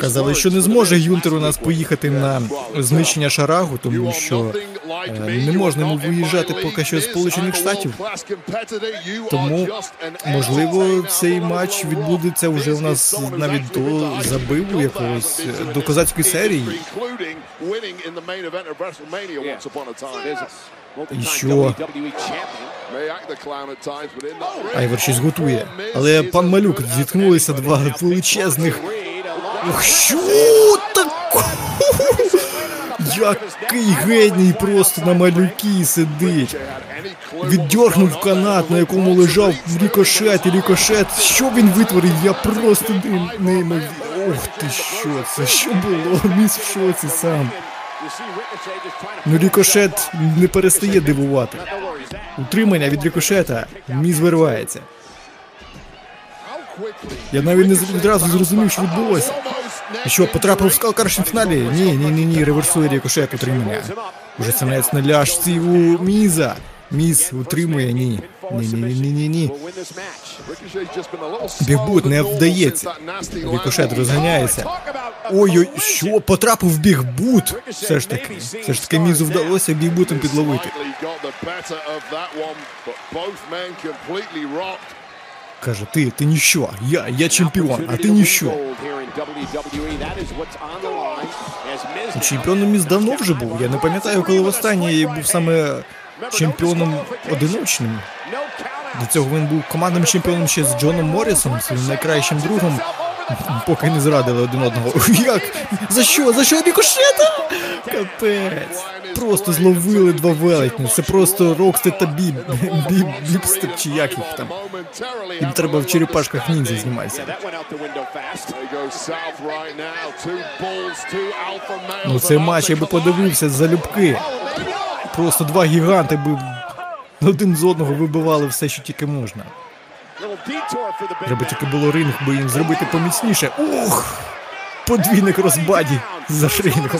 Казали, що не зможе Юнтер у нас поїхати на знищення Шарагу, тому що е, не можна йому виїжджати поки що з Сполучених Штатів. Тому, можливо, цей матч відбудеться вже у нас навіть до забиву якогось до козацької серії. І що? Айвор щось готує. Але пан Малюк зіткнулися два величезних. Ох, що такого? Який геній просто на малюки сидить. Віддьорнув канат, на якому лежав рікошет і рікошет. Що він витворив? Я просто не, Ох ти що це? Що було? Міс в шоці сам. Ну рікошет не перестає дивувати. Утримання від рікошета міс виривається. Я навіть не відразу зрозумів, що відбулося. І що, потрапив в скалкаршній фіналі? Ні, ні, ні, ні, реверсує рікошет утримання. Уже самець на ляжці у Міза. Міз утримує, ні. Ні, ні, ні, ні, ні, ні. Бігбут не вдається. Рікошет розганяється. Ой-ой, що? Потрапив в бігбут. Все ж таки. Все ж таки Мізу вдалося бігбутом підловити. Каже, ти, ти ніщо. Я, я чемпіон, а ти ніщо. Чемпіоном Міз давно вже був. Я не пам'ятаю, коли востаннє я був саме чемпіоном одиночним. До цього він був командним чемпіоном ще з Джоном Моррісом, своїм найкращим другом, поки не зрадили один одного. Як? За що? За що рікошета? Капець. Просто зловили два велетні. Це просто Рокстед та Біб. Біб, Бібстеп чи як їх там. Їм треба в черепашках ніндзя зніматися. Ну цей матч я би подивився залюбки. Просто два гіганти би один з одного вибивали все, що тільки можна. Треба тільки було ринг, би їм зробити поміцніше. Ух! Подвійник розбаді за шрингом.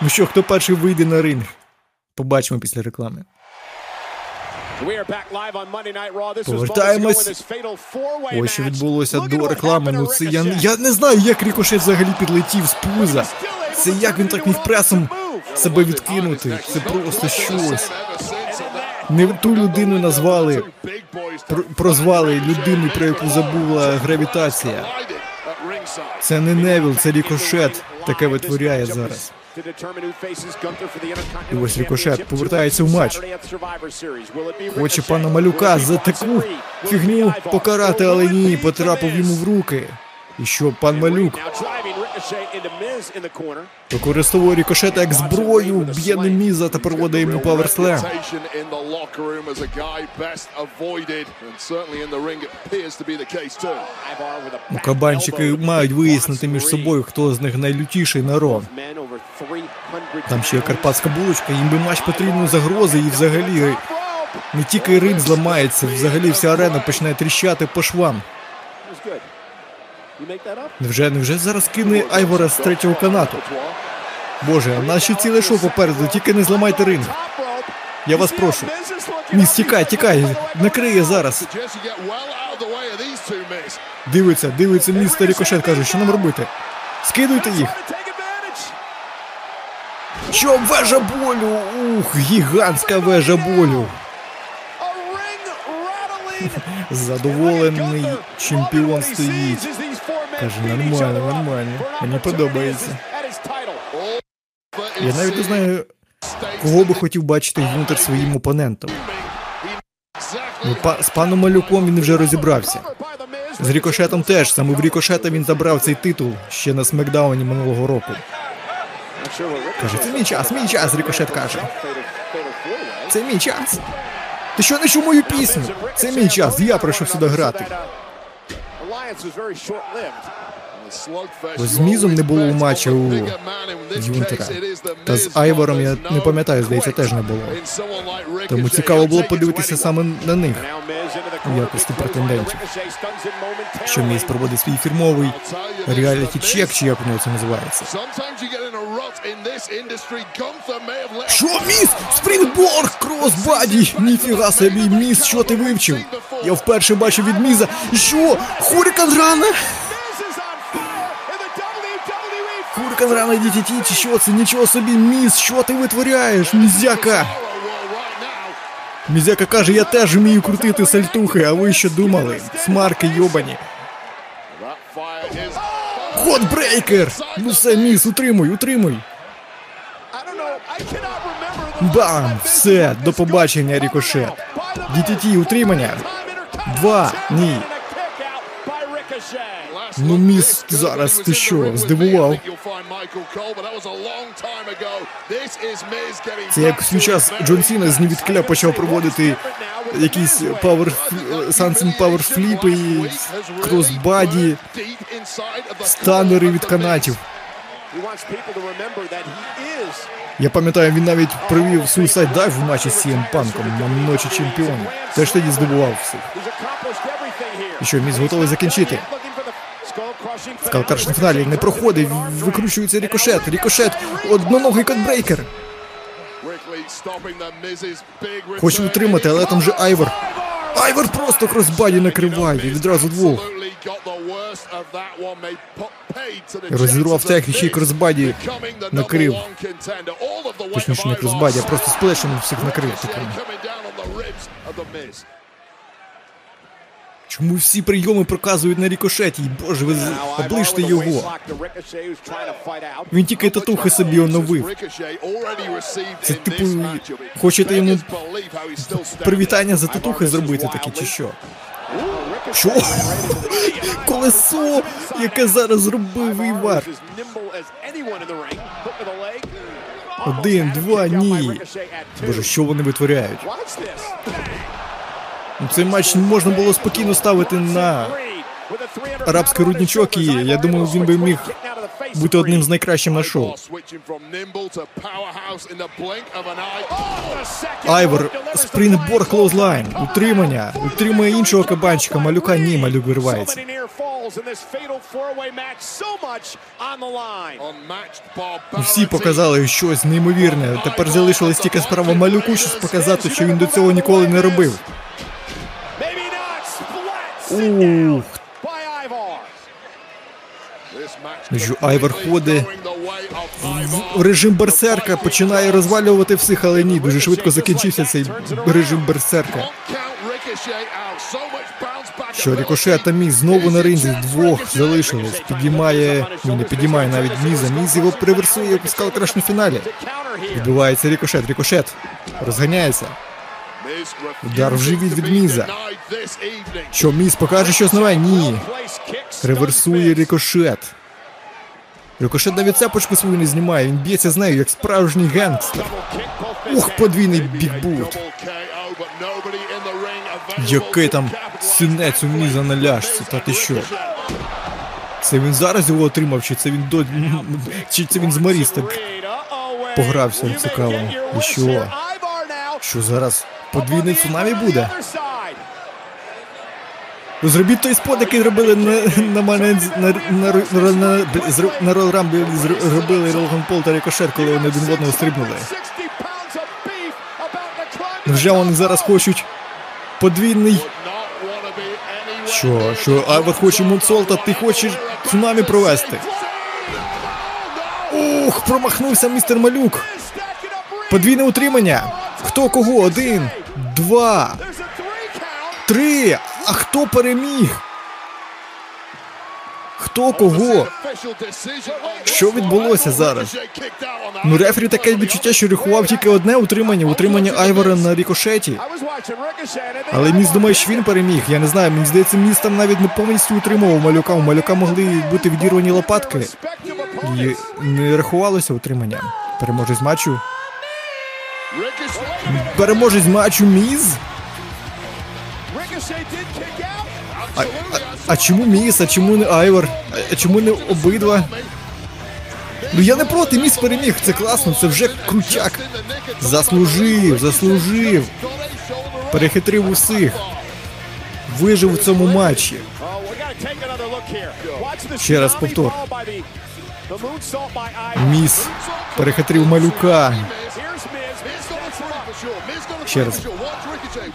Ну що, хто перший вийде на ринг? Побачимо після реклами. Повертаємось. Ось що відбулося до реклами. Ну це я, я не знаю, як Рікошет взагалі підлетів з пуза. Це як він так міг пресом себе відкинути. Це просто щось. Не ту людину назвали, пр- прозвали людину, про яку забула гравітація. Це не Невіл, це Рікошет. Таке витворяє зараз. І ось Рікошет повертається в матч. Хоче пана Малюка за таку фігню покарати, але ні, потрапив йому в руки. І що пан Малюк використовує рікошета як зброю, б'є на міза та проводить йому паверслем. Кабанчики мають вияснити між собою, хто з них найлютіший на Ро. Там ще є карпатська булочка, їм би матч потрібно загрози і взагалі не тільки ринг зламається, взагалі вся арена почне тріщати по швам. Невже, невже зараз кине Айвора з третього канату? Боже, а ще ціле шоу попереду, тільки не зламайте ринг. Я вас прошу. Міс, тікай, тікай, накриє зараз. Дивиться, дивиться міс та рікошет, каже, що нам робити? Скидуйте їх. Що вежа болю? Ух, гігантська вежа болю. Задоволений чемпіон стоїть. Каже, нормально, нормально. Мені подобається. Я навіть не знаю, кого би хотів бачити Гюнтер своїм опонентом. Ну, па- з паном Малюком він вже розібрався. З Рікошетом теж. Саме в Рікошета він забрав цей титул ще на Смакдауні минулого року. Каже, це мій час, мій час, Рікошет каже. Це мій час. Ти що не чув мою пісню? Це мій час, я прийшов сюди грати. Ось з Мізом не було у матчі у Юнтера. Та з Айвором я не пам'ятаю, здається, теж не було. Тому цікаво було подивитися саме на них у якості претендентів. Що Міз проводить свій фірмовий reality check, чи як у нього це називається. Що, Міз? Springboard, crossbody! Ніфіга собі, Міз, що ти вивчив? Я вперше бачив від Міза. Що? Hurricanrana? Hurricanrana DDT, чи? Нічого собі, Міз, що ти витворяєш? Мізяка! Мізяка каже, я теж вмію крутити сальтухи, а ви що думали? Смарки йобані. Ходбрейкер! Ну все, міс, утримуй, утримуй. Бам! Все, до побачення, рікошет. DTT, утримання. Два, ні. Ну, міс, зараз ти що, здивував? Це як в свій час Джон Сіна з невідкля почав проводити якісь пауер сансен пауер фліпи кросбаді, станери від канатів. Я пам'ятаю, він навіть провів Suicide Dive в матчі з CM Панком на ночі чемпіонів. Теж тоді здивував всіх. І що, міс готовий закінчити? Скалкарш на фіналі не проходить, викручується Рікошет. Рікошет, одноногий codebreaker. Хочу утримати, але там же Айвор. Айвор просто crossbody накриває відразу двох. Розірвав тих ще й crossbody накрив. Точніше, не кросбаді, а просто сплешем всіх накрив таким. Чому всі прийоми показують на Рікошеті? Боже, ви оближте його. Він тільки татухи собі оновив. Це типу, хочете йому привітання за татухи зробити таке, чи що? Що? Колесо, яке зараз зробив Івар. Один, два, ні. Боже, що вони витворяють? Ну, Цей матч можна було спокійно ставити на арабський рудничок, і я думаю, він би міг бути одним з найкращих на шоу. Айвор, springboard, clothesline, утримання, утримує іншого кабанчика, малюка ні, малюк виривається. Всі показали щось неймовірне. Тепер залишилось тільки справа малюку щось показати, що він до цього ніколи не робив. Ух. Що, ходить в режим берсерка, починає розвалювати всіх, але ні, дуже швидко закінчився цей режим берсерка. Що Рікошет та Міз знову на ринзі двох залишилось. Підіймає, ні, не підіймає навіть Міза. Міз його приверсує в скалкраш на фіналі. Відбувається Рікошет. Рікошет розганяється. Удар в живіт від Міза. Що Міз покаже щось нове? Ні. Реверсує Рікошет. Рикошет навіть цепочку свою не знімає, він б'ється з нею, як справжній гангстер. Ух, подвійний бігбут. Який там синець у Міза на ляжці, та ти що? Це він зараз його отримав, чи це він до. Чи це він з Маріс так погрався цікаво. І що? Що зараз? Подвійний цунамі буде? Зробіть той спот, який робили на мене на Rumble, зробили Ролган Пол та Рикошет, коли вони один в одного стрибнули. Вже вони зараз хочуть подвійний. Що? Що? А ви хоче Мунсолта, ти хочеш цунамі провести? Ух, промахнувся містер Малюк. Подвійне утримання. Хто кого? Один, два, три. А хто переміг? Хто кого? Що відбулося зараз? Ну, рефері таке відчуття, що рахував тільки одне утримання, утримання Айвора на рікошеті. Але міс думає, що він переміг. Я не знаю, мені здається, міс там навіть не повністю утримував малюка. У малюка могли бути відірвані лопатки. І не рахувалося утримання. Переможець матчу. Переможець матчу Міз. А, а, а чому Міз, а чому не Айвор? А чому не обидва? Ну я не проти, Міз переміг, це класно, це вже крутяк. Заслужив, заслужив. Перехитрив усіх. Вижив у цьому матчі. Ще раз повтор. Міз перехитрив малюка. Ще раз.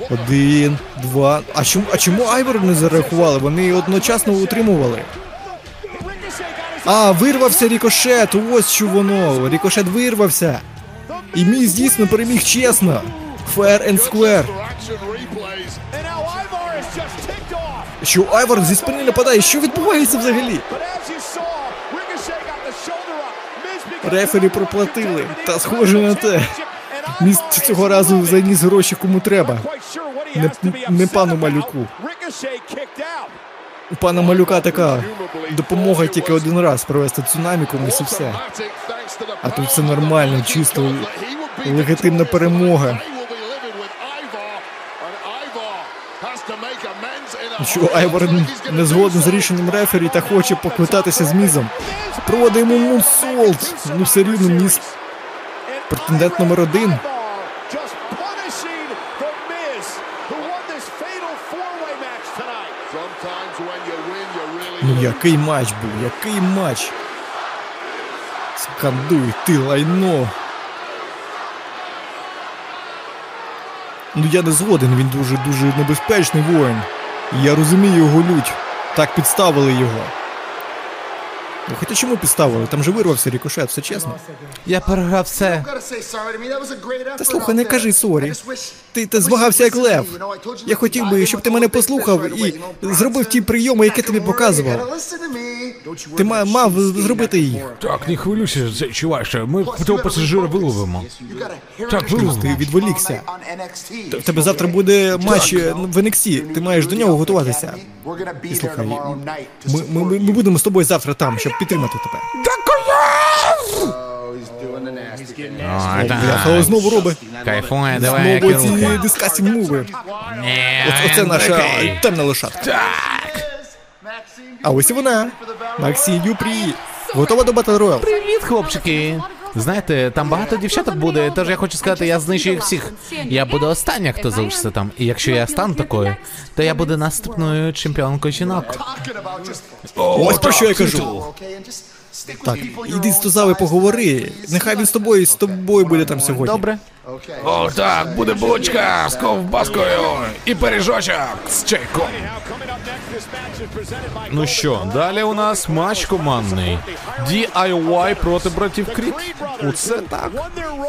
Один, два. А чому, а чому Айвор не зарахували? Вони одночасно утримували. А, вирвався Рікошет. Ось що воно. Рікошет вирвався. І Міз дійсно переміг чесно. Fair and square. Що Айвор зі спини нападає? Що відбувається взагалі? Рефері проплатили. Та схоже на те. Міз цього разу заніс гроші кому треба. Не, не пану малюку. У пана малюка така допомога тільки один раз провести цунамі комусь і все. А тут все нормально, чисто легітимна перемога. Що Айвор не згоден з рішенням рефері та хоче поквитатися з Мізом. Проводить йому moonsault. Ну все рівно Міз претендент номер один. Ну який матч був, який матч. Скандуй, ти лайно. Ну я не згоден, він дуже дуже небезпечний воїн. Я розумію його лють. Так підставили його. Ну, хоча чому підставили? Там же вирвався Рікошет, все чесно. Я програв все. Та слухай, не кажи sorry. Ти, ти змагався як лев. Я хотів би, щоб ти мене послухав і зробив ті прийоми, які тобі показував. Ти ма- мав зробити їх. Так, не хвилюйся, це чуваче, ми того пасажира виловимо. Так, Ти виловимо. відволікся. В тебе завтра буде матч е, в NXT. Ти маєш до нього готуватися. І слухай, ми, ми, ми, ми будемо з тобою завтра там, щоб підтримати тебе. О, Бляха, так. знову робить. Кайфує, давай Знову ці рухи. дискасінг муви. Ні, Оце, оце він наша такий. темна лошадка. А ось і вона. Максі Дюпрі. Готова до Battle Royale? Привіт, хлопчики. Знаєте, там багато дівчаток буде, тож я хочу сказати, я знищу їх всіх. Я буду остання, хто залишиться там. І якщо я стану такою, то я буду наступною чемпіонкою жінок. Ось про що я кажу. Так, іди з Тузави поговори. Нехай він з тобою з тобою буде там сьогодні. Добре? О, так, буде булочка з ковбаскою і пиріжочок з чайком. Ну що, далі у нас матч командний. DIY проти братів Кріт. Оце так.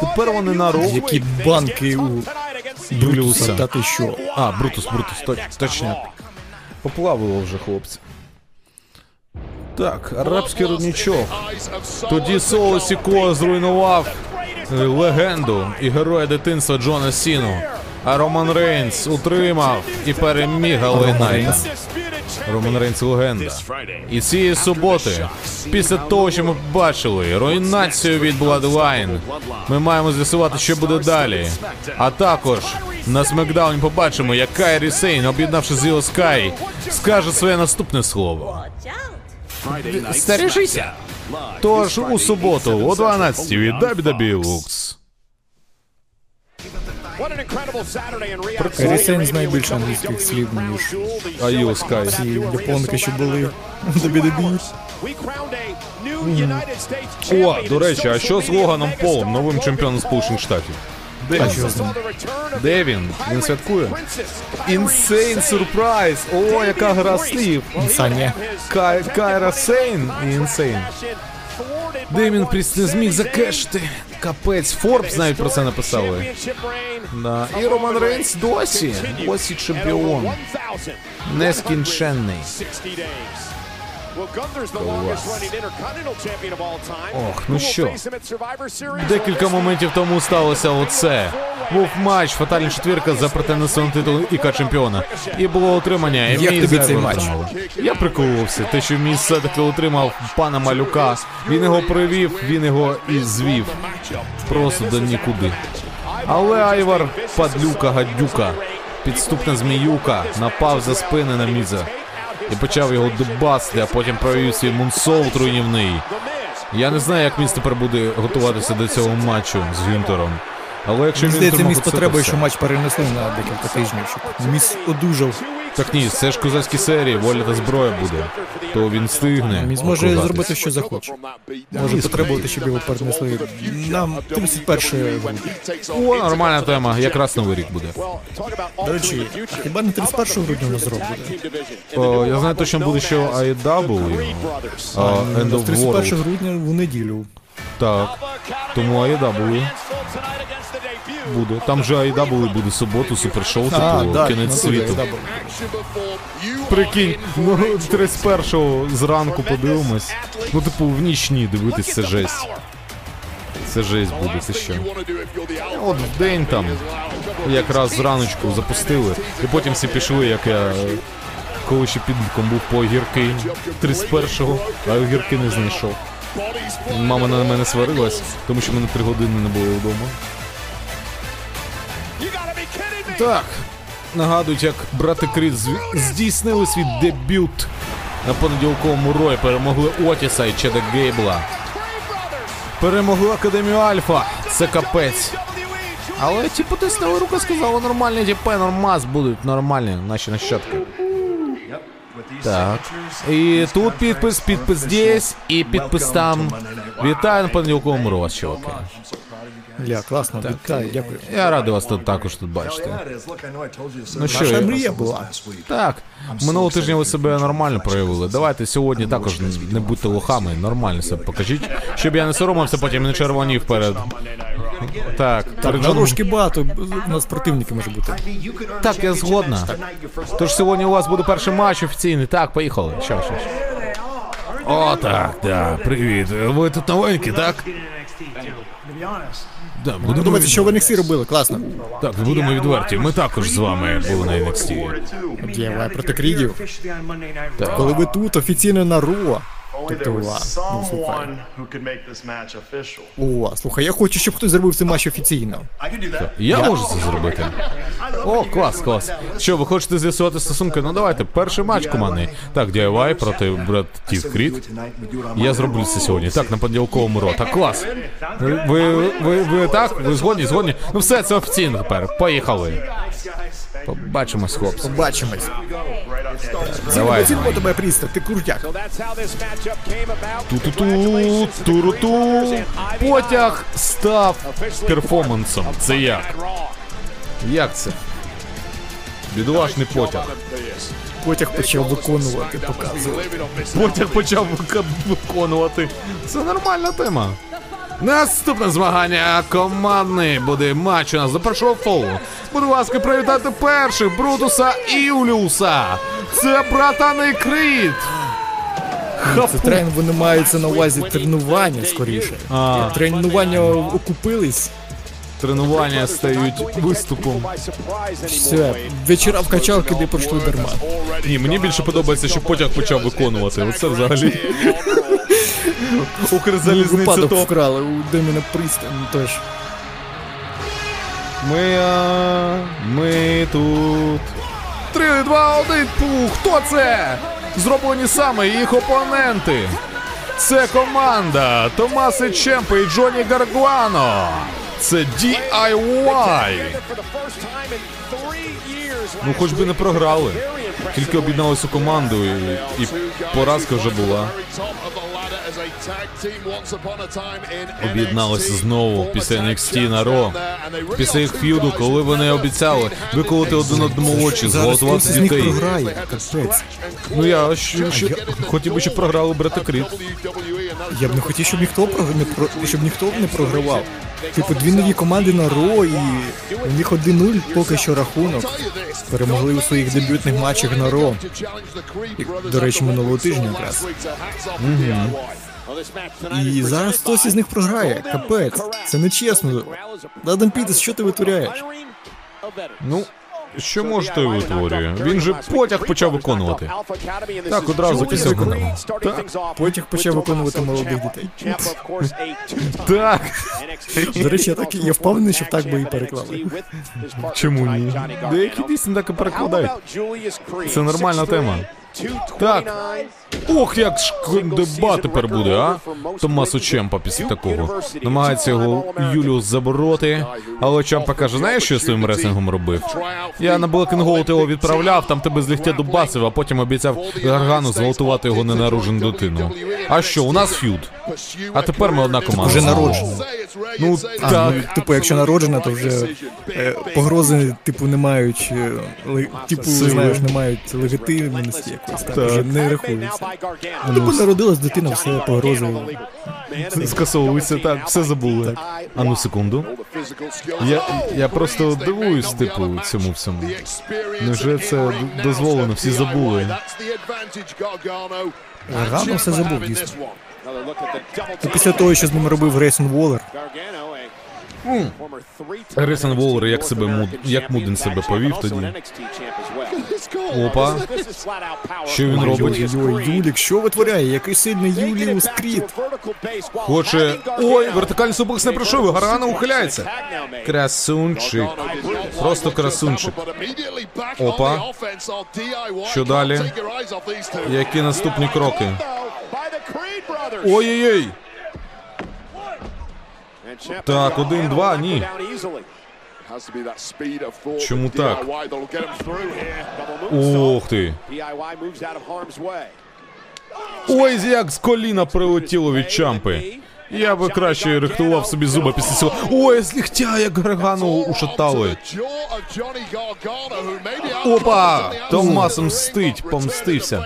Тепер вони на ролі. Які банки у Брюса. Та ти що? А, Брутус, Брутус, точ, точняк. Поплавило вже, хлопці. Так, арабський родничок. Тоді Соло Сіко зруйнував е, легенду і героя дитинства Джона Сіну. А Роман Рейнс утримав і переміг Галайнайта. Роман Рейнс легенда. І цієї суботи, після того, що ми бачили, руйнацію від Bloodline, ми маємо з'ясувати, що буде далі. А також на Смакдауні побачимо, як Кайрі Сейн, об'єднавши з Скай, скаже своє наступне слово. Стережися. Тож у суботу о 12 від WWE Lux. What an incredible Saturday in Riyadh. Кері Сейн знає більше англійських слів, ніж А Іо Скай. ці японки, що були в WWE. States О, до речі, а що з Логаном Полом, новим чемпіоном чемпіоном Сполучених Штатів? Де? Де він? Він святкує? Insane сюрприз! О, яка гра слів! Саня. Кай, Кайра Сейн і insane. Деміан Пріс- не зміг закешити? Капець, Форбс навіть про це написали. Да. І Роман Рейнс досі, досі чемпіон. Нескінченний. Ох, ну що? Декілька моментів тому сталося оце. Був матч, фатальна четвірка за претендентство на титул ІК чемпіона. І було отримання. І Як мій тобі цей матч? Я приколувався. Те, що мій все-таки отримав пана малюка. Він його привів, він його і звів. Просто до нікуди. Але Айвар, падлюка, гадюка, підступна зміюка, напав за спини на міза. І почав його дубасти, а потім провів свій Мунсов руйнівний. Я не знаю, як він тепер буде готуватися до цього матчу з Гюнтером. Але якщо Мені він здається, міс оце, потребує, що матч перенесли на декілька тижнів, щоб міс одужав. Так ні, це ж козацькі серії, воля та зброя буде. То він встигне. Міс може зробити, що захоче. Може Міс потребувати, щоб його перенесли на 31 грудня. О, нормальна тема, якраз новий рік буде. До речі, а хіба не 31 грудня у нас зрок буде? О, я знаю точно буде, що AEW, а, End of 31 World. грудня в неділю. Так, тому AEW буде. Там же AEW буде суботу, супершоу, типу, да, кінець ну, світу. Прикинь, ну 31-го зранку подивимось. Ну, типу, в нічні дивитись, це жесть. Це жесть буде, це що. От в день там якраз зраночку запустили, і потім всі пішли, як я коли ще підлітком був по огірки 31-го, а огірки не знайшов. Мама на мене сварилась, тому що мене три години не було вдома. Так, нагадують, як брати Крід зв- здійснили свій дебют на понеділковому рої, перемогли Отіса і Чеда Гейбла. Перемогли Академію Альфа. Це капець. Але ті потиснули руку, сказали, нормальні тіпи, нормас будуть, нормальні наші нащадки. Так. І тут підпис, підпис здесь, і підпис там. Вітаю на понеділковому році, чуваки. Ля, класно, вітаю, дякую. Я радий вас тут також тут бачити. Ну що, Наша мрія була. Так, минулого тижня ви себе нормально проявили. Давайте сьогодні також не будьте лохами, нормально себе покажіть, щоб я не соромився, потім не червонів перед. Так, Джоном. Дорожки багато, у нас противники може бути. Так, я згодна. Тож сьогодні у вас буде перший матч офіційний. Так, поїхали. Що, що, що. О, так, да, привіт. Ви тут новенькі, так? Да, будемо, Думаєте, що в NXT робили? Класно. так, будемо відверті. Ми також з вами були на NXT. Дєва проти крідів. Коли ви тут офіційно на Ро. Ладно, ну, слухай. О, слухай, я хочу, щоб хтось зробив цей матч офіційно. Я можу це зробити. О, клас, клас. Що, ви хочете з'ясувати стосунки? Ну давайте, перший матч командний. Так, DIY проти братів Кріт. Я зроблю це сьогодні. Так, на понеділковому ро. Так, клас. Ви, ви, ви, ви так? Ви згодні? Згодні? Ну все, це офіційно тепер. Поїхали. Побачимось, хлопці. Побачимось. Давай. Цінимо тебе, Пріста, ти крутяк. Ту-ту-ту, туру-ту. Потяг став перформансом. Це як? Як це? Бідолашний потяг. Потяг почав виконувати, показувати. Потяг почав виконувати. Це нормальна тема. Наступне змагання командний буде матч у нас до першого фолу. Будь ласка, привітати перших Брутуса і Юліуса. Це братани Кріт. Це тренінг вони маються на увазі тренування скоріше. А. Тренування окупились. Тренування стають виступом. Все, вечора в качалки де пройшли дарма. Ні, мені більше подобається, що потяг почав виконувати. Оце взагалі. Укрзалізниця Випадок вкрали у Деміна Пріста, ну теж. Ми, а, ми тут. Три, два, один, пух! Хто це? Зроблені саме їх опоненти. Це команда Томаси Чемпи і Джоні Гаргуано. Це DIY. Ну, хоч би не програли. Тільки об'єдналися у команду і, і поразка вже була. Об'єдналися знову після NXT на Ро. Після їх ф'юду, коли вони обіцяли виколоти один одному очі, Зараз зґвалтувати хтось з них дітей. капець. Ну я ще, ще хотів би, щоб програли брати Кріт. Я б не хотів, щоб ніхто про не про щоб ніхто не програвав. Типу, дві нові команди на Ро і у них 1-0 поки що рахунок. Перемогли у своїх дебютних матчах на Ро. І, До речі, минулого тижня якраз. І зараз хтось із них програє. Капець. Це нечесно. Адам Пітес, що ти витворяєш? Ну, що може той витворює? Він же потяг почав виконувати. Так, одразу після виконав. Так. Потяг почав виконувати молодих дітей. Так. До речі, я так я впевнений, що так би і переклали. Чому ні? Деякі дійсно так і перекладають. Це нормальна тема. Так. Ох, як шкондеба тепер буде, а? Томасу Чемпа після такого. Намагається його Юліус забороти, але Чемпа каже, знаєш, що я своїм реслінгом робив? Я на Gold його відправляв, там тебе з ліктя дубасив, а потім обіцяв Гаргану зґвалтувати його ненароджену дитину. А що, у нас ф'юд? А тепер ми одна команда. Вже народжена. Ну, А, так. ну, типу, якщо народжена, то вже е, погрози, типу, не мають, е, типу, Сили. знаєш, не мають легітимності якоїсь, так, вже не рахується. Ну, Типу, народилась дитина, все, погрози. Скасовується, так, все забули. А ну секунду. Я, я просто дивуюсь, типу, цьому всьому. Невже це дозволено? Всі забули. Гаргано все забув, дійсно. Після того, що з ним робив Грейсон Воллер, Грейсон Воллер, як себе муд, як Муден себе повів тоді. Опа. Що він робить? ой, Юлік, що витворяє? Який сильний Юліус Кріт. Хоче. Ой, вертикальний суплекс не пройшов, і Гаргана ухиляється. Красунчик. Просто красунчик. Опа. Що далі? Які наступні кроки? Ой-ой-ой. Так, один-два, ні. Чому так? Ух ти. Ой, як з коліна прилетіло від чампи. Я би краще рихтував собі зуби після цього. Ой, з ліктя, як Гаргану ушатали. Опа! Томас мстить, помстився.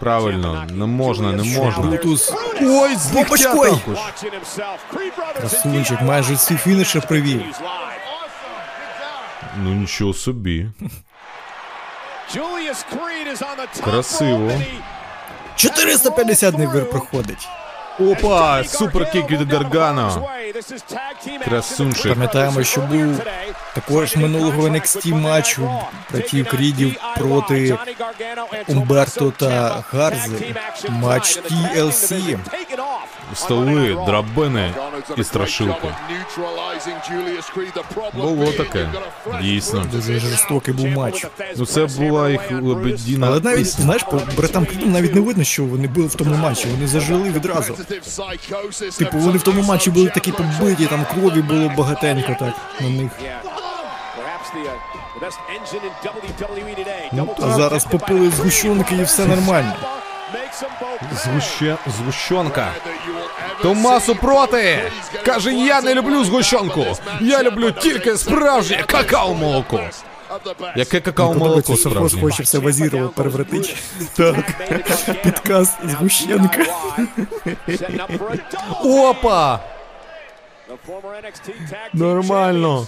Правильно, не можна, не можна. Брутус Ой, з ліктя також. красунчик, майже всі фініші привів. Ну нічого собі. Красиво. Красиво. 450 вир проходить. Опа, суперкік від Гаргано. Красунчик. Пам'ятаємо, що був також минулого NXT матчу братів Крідів проти Умберто та Гарзи. Матч TLC. Столи, драбини і страшилки. Було таке. Дійсно. Дуже жорстокий був матч. Ну це була їх лебедіна. Але навіть, пісня. знаєш, по братам Крідам навіть не видно, що вони були в тому матчі. Вони зажили відразу. Типу, вони в тому матчі були такі побиті, там крові було багатенько так на них. Ну, а зараз попили згущенки і все нормально. Згуще... Згущенка. Томасу проти! Каже, я не люблю згущенку. Я люблю тільки справжнє какао-молоко. Яке какао-молоко Софос справжнє? хоче все вазірово перевратити. Так, підказ згущенка. Опа! Нормально.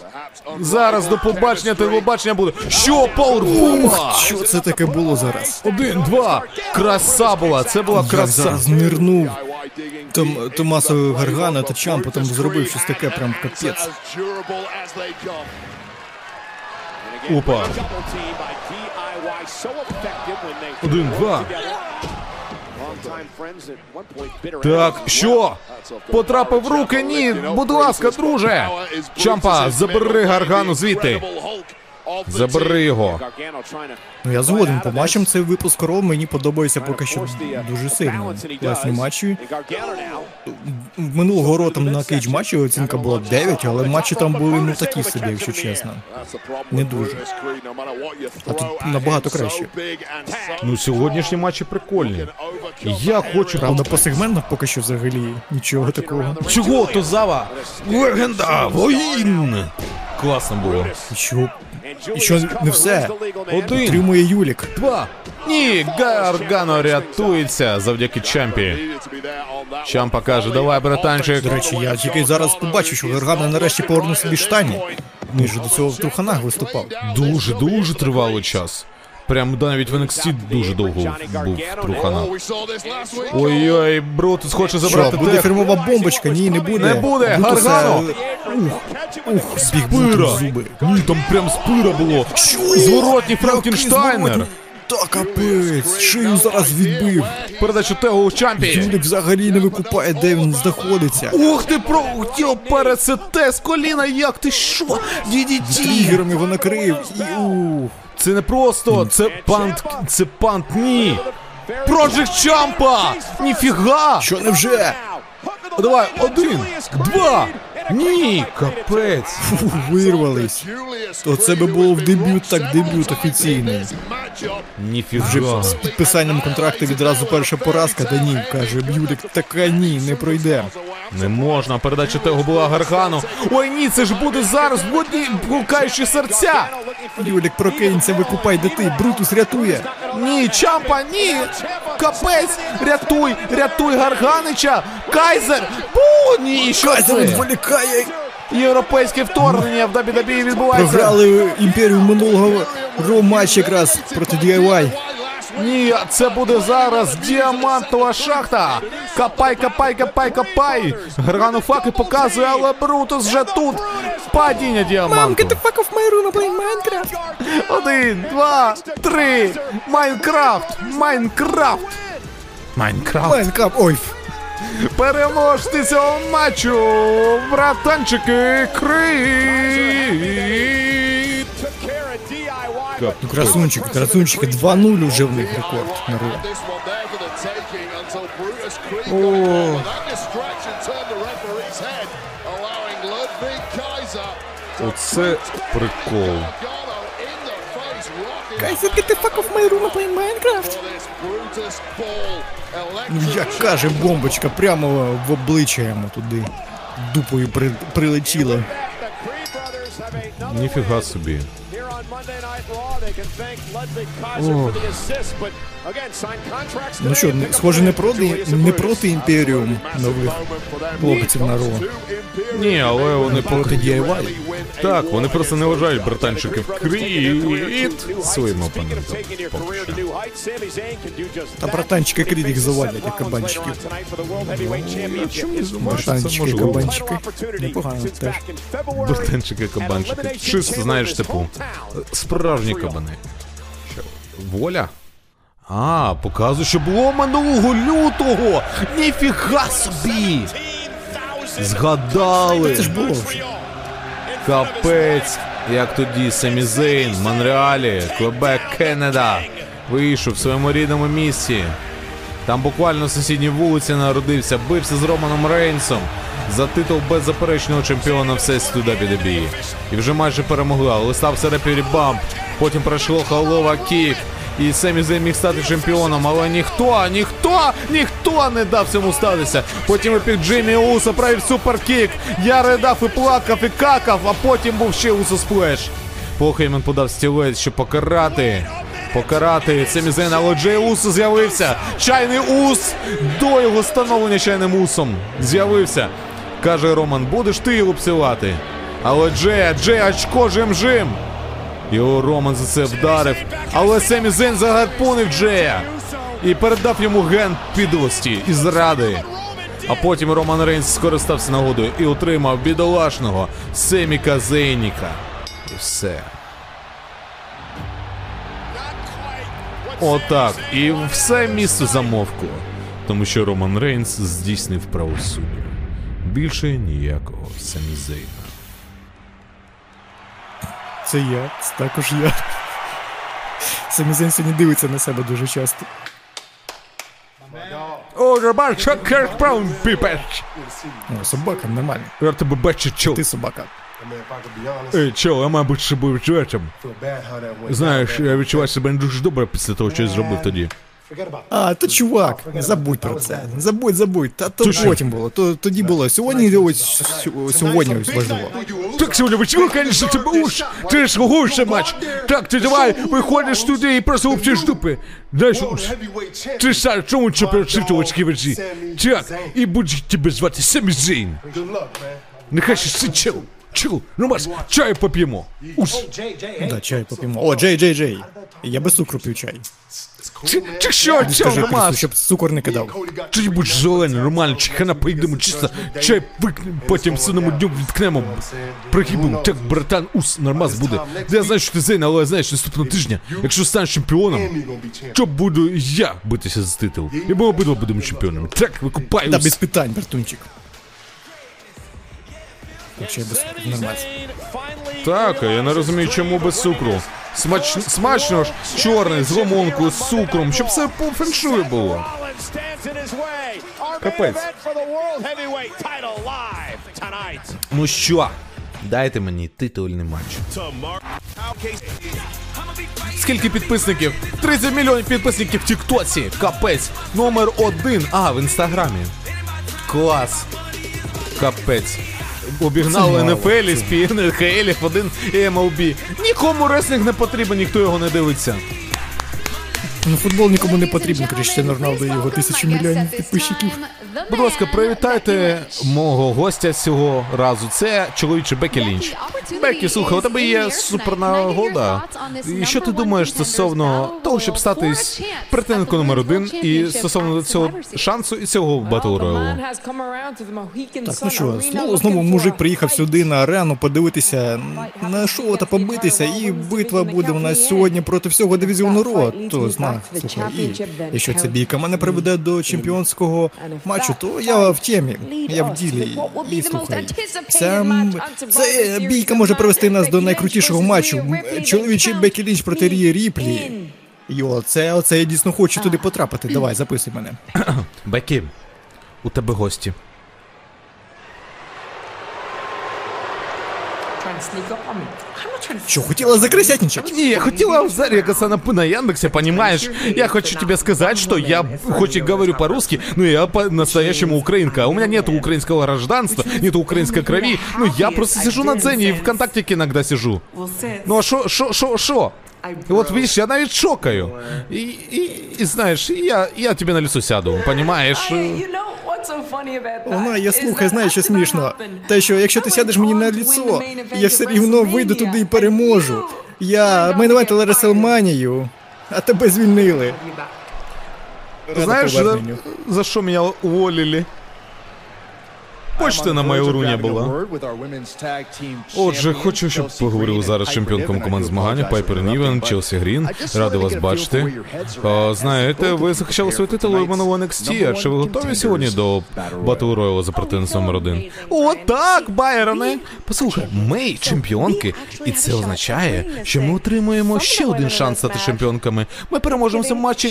Зараз до побачення телебачення буде. Що, Пауербомба? Що це таке було зараз? Один, два. Краса була. Це була краса. зараз нирнув. Том, Томасо Гаргана та Чампа там зробив щось таке, прям капець. Опа. Один, два. Так, що? Потрапив в руки? Ні, будь ласка, друже. Чампа, забери Гаргану звідти. Забери його. Ну я згоден, по матчам цей випуск Raw мені подобається поки що дуже сильно. Класні матчі. Минулого року там на кейдж матчі оцінка була 9, але матчі там були ну такі собі, якщо чесно. Не дуже. А тут набагато краще. Ну, сьогоднішні матчі прикольні. Я хочу Правда, по сегментах поки що взагалі нічого такого. Чого Тозава? Легенда! Воїн! Класно було. Що? І що не все. Один, Тримує Юлік. два. Ні, Гаргано рятується завдяки Чампі. Чампа каже, давай, братанчик. До речі, я тільки зараз побачив, що Гаргано нарешті повернув собі штані. Він же до цього в труханах виступав. Дуже, дуже тривалий час. Прям навіть в NXT дуже довго був трухана. Ой-ой, Брутус хоче Що, забрати буде тех. фірмова бомбочка? Ні, не буде. Не буде, Брутуса, Гаргано! Ух, ух, збіг Брутус зуби. Ні, там прям спира було. Зворотній Франкенштайнер. Та капець, шию зараз відбив. Передачу Тего у Чампі. Юлік взагалі не викупає, де він знаходиться. Ух ти, про хотів пересете з коліна, як ти що? DDT. тригером його накрив і ух. Це не просто, це пант, це пант, ні. Проджик Чампа! Ніфіга! Що не вже? Давай, один, два. Ні, капець. Фу, вирвались. То це би було в дебют, так дебют офіційний. Ніфіга. З підписанням контракту відразу перша поразка, та ні, каже Б'юлік, така ні, не пройде. Не можна, передача того була Гаргану. Ой ні, це ж буде зараз будні гукаючі серця. Юлік прокинься, викупай дити, Брутус рятує. Ні, Чампа, ні! Капець! Рятуй! Рятуй Гарганича! Кайзер! Бу! Ні, що Кайзер це? Відволікає. Європейське вторгнення в WWE відбувається. Програли імперію минулого ро матч якраз проти DIY. Ні, це буде зараз діамантова шахта. Капай, капай, капай, капай. Гаргану факи показує, але Брутус вже тут. Падіння діаманту. fuck off my room, playing Minecraft. Один, два, три. Майнкрафт! Майнкрафт! Майнкрафт! Майнкрафт, ой. Переможці цього матчу! Братанчики! Крит! Ну, красунчики, красунчики, 2-0 уже в них рекорд Оце прикол. Кайзер, get the fuck off my room, playing Minecraft. Ну, Electric як каже бомбочка, прямо в обличчя йому туди. Дупою при, прилетіла. Ніфіга собі. Ну що, схоже, не проти, не проти імперіум нових хлопців на Ро. Ні, але вони Проти DIY. Так, вони просто не вважають братанчиків кріт своїм опонентом. Та братанчики Крід їх завалять, як кабанчиків. Братанчики, кабанчики. Непогано теж. Братанчики кабанчики. Чисто, знаєш, типу, справжні кабани. Що? Воля? А, показує, що було минулого лютого! Ніфіга собі! Згадали! Це ж було вже. Капець, як тоді Семі Зейн, в Монреалі, Квебек, Канада вийшов в своєму рідному місці. Там буквально на сусідній вулиці народився, бився з Романом Рейнсом за титул беззаперечного чемпіона Всесвіту WWE. І вже майже перемогли, але стався рефері bump. Потім пройшло Helluva Kick. І Семі Зейн міг стати чемпіоном, але ніхто, ніхто, ніхто не дав цьому статися. Потім епік Джиммі Уса провів superkick. Я ридав і плакав, і какав, а потім був ще Усо splash. Пол Хеймен подав стілець, щоб покарати. Покарати Семі Зейн, але Джей Усо з'явився. Чайний ус до його становлення чайним усом з'явився. Каже Роман, будеш ти його псувати. Але Джея, Джей очко жим-жим. Його Роман за це вдарив, але Семі Зейн загарпунив Джея і передав йому ген підлості і зради. А потім Роман Рейнс скористався нагодою і отримав бідолашного Семіка Зейніка. І все. Отак. І все місто замовкло. Тому що Роман Рейнс здійснив правосуддя. Більше ніякого Семі Зейна. Це я, це також я. Самізен сьогодні дивиться на себе дуже часто. О, Роман, що кажеш піпеч? О, собака, нормально. Я тебе бачу, чо. Ти собака. Ей, чо, я мабуть з собою чоловічем. Знаєш, я відчуваю себе не дуже добре після того, що я зробив тоді. А, то чувак, забудь про це. Забудь, забудь. Та то потім було. То тоді було. Сьогодні ось сьогодні ось важливо. Так, сегодня почему, конечно, тебе уж, ты ж гуще матч. Так, ти давай, виходиш туди і просто обчиш дупи. Знаєш, уж, ти сам, чому світу очки веджі? Так, і будь тебе звати Семі Зейн. Нехай ще си чил, чил, ну маш, чаю поп'ємо. Уж, Да, чай поп'ємо. О, Джей, Джей, Джей. Я без цукру п'ю чай. Чи, чи що, чо, Скажи Ромас? щоб цукор не кидав. Чи будь зелений, нормально, чихана поїдемо чисто, чай викнемо, потім синому дню відкнемо. Пригибемо, так, братан, ус, нормаз буде. Я знаю, що ти Зейн, але я знаю, що наступного тижня, якщо станеш чемпіоном, то буду я битися за титул. І ми обидва будемо чемпіонами. Так, викупай Да, ус. без питань, братунчик. Так, чай без нормально. Так, а я не розумію, чому без цукру. Смач... Смачно ж, чорний, з лимонкою, з цукром, щоб все по феншую було. Капець. Ну що? Дайте мені титульний матч. Скільки підписників? 30 мільйонів підписників в Тіктоці. Капець. Номер один. А, в інстаграмі. Клас. Капець. Мало, НФЛ, СПН, НХЛ, F1 і MLB. Нікому реслінг не потрібен, ніхто його не дивиться. Ну, футбол нікому не потрібен, Кріштіану Роналду і його тисячу мільйонів підписчиків. Будь ласка, привітайте мого гостя цього разу. Це чоловічий Бекі Лінч. Бекі, слухай, у тебе є суперна нагода. І що ти думаєш стосовно того, щоб стати претендентом номер один, і стосовно цього шансу і цього battle royal у? Так, ну що, знову знову мужик приїхав сюди на арену подивитися на шоу та побитися, і битва буде у нас сьогодні проти всього дивізіону Ро. То і якщо ця бійка мене приведе до чемпіонського матчу, то я в темі, я в ділі. І слухай, ця, м, ця бійка може привести нас до найкрутішого матчу. Чоловічий Бекі Лінч проти Рії Ріплі. Йо, це оце я дійсно хочу туди потрапити. Давай, записуй мене. Бекі, у тебе гості. Що, хотіла закрисятничати? Не, я хотела зарегаться на, на Яндексе, понимаешь? Я хочу тебе сказать, что я хоть и говорю по-русски, но я по-настоящему украинка. У меня нет украинского гражданства, нет украинской крови. Ну, я просто сижу на дзене и ВКонтактике иногда сижу. Ну, а шо, шо, шо, шо? Вот видишь, я навіть шокаю. И, и, и знаешь, я, я тебе на лицо сяду, понимаешь? Вона, я слухай, знаю, що смішно. Те, що якщо ти сядеш мені на ліцо, я все рівно вийду туди і переможу. Я мейнвайтила Реселманію, а тебе звільнили. Рада Знаешь, за, поверненню. за що мене уволили? Почта на мою ру не була. Отже, хочу, щоб поговорив зараз з чемпіонком команд змагання Пайпер Нівен, Челсі Грін. Радий вас бачити. А, знаєте, ви захищали свій титул у минулого NXT, а чи ви готові сьогодні до Батл Рояла за претендент номер один? О, так, Байроне! Послухай, ми чемпіонки, і це означає, що ми отримуємо ще один шанс стати чемпіонками. Ми переможемо в цьому матчі.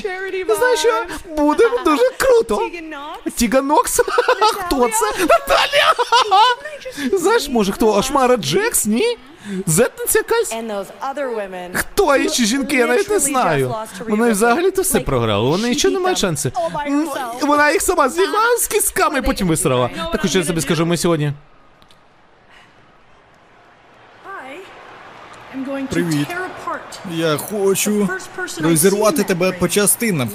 Знаєш що? Буде дуже круто. Тіган Нокс? Хто це? Наталя! Знаєш, може хто? Ашмара Джекс? Ні? Зетниця якась? Хто інші жінки? Я навіть не знаю. Вона взагалі то все програла. Вона нічого не має шансів. М, Вона їх сама зігнала з кісками і потім висрала. Так що я собі скажу, ми сьогодні. Привіт. Я хочу розірвати тебе по частинам.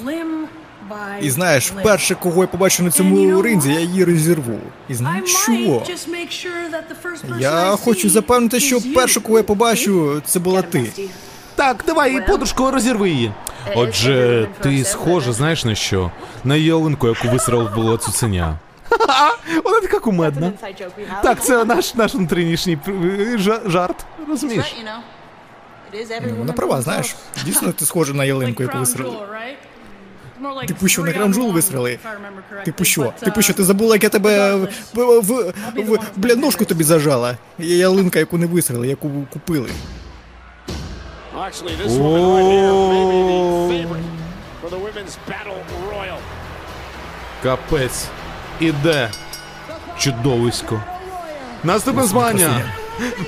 І знаєш, вперше, кого я побачу на цьому ринзі, я її розірву. І знаєш що? Я хочу запевнити, що перше, кого я побачу, це була ти. Так, давай, подружку розірви її. Отже, ти схожа, знаєш на що? На ялинку, яку висрав було цуценя. Ха-ха, Вона така кумедна. Так, це наш наш внутрішній жарт, розумієш? Вона права, знаєш. Дійсно, ти схожа на ялинку, яку висрали. Типу що, на Грамжул висрали? Типу що? Типу що, ти забула, як я тебе в, в, в, в бля, ножку тобі зажала? Є ялинка, яку не висрали, яку купили. Капець. Іде. Чудовисько. Наступне змагання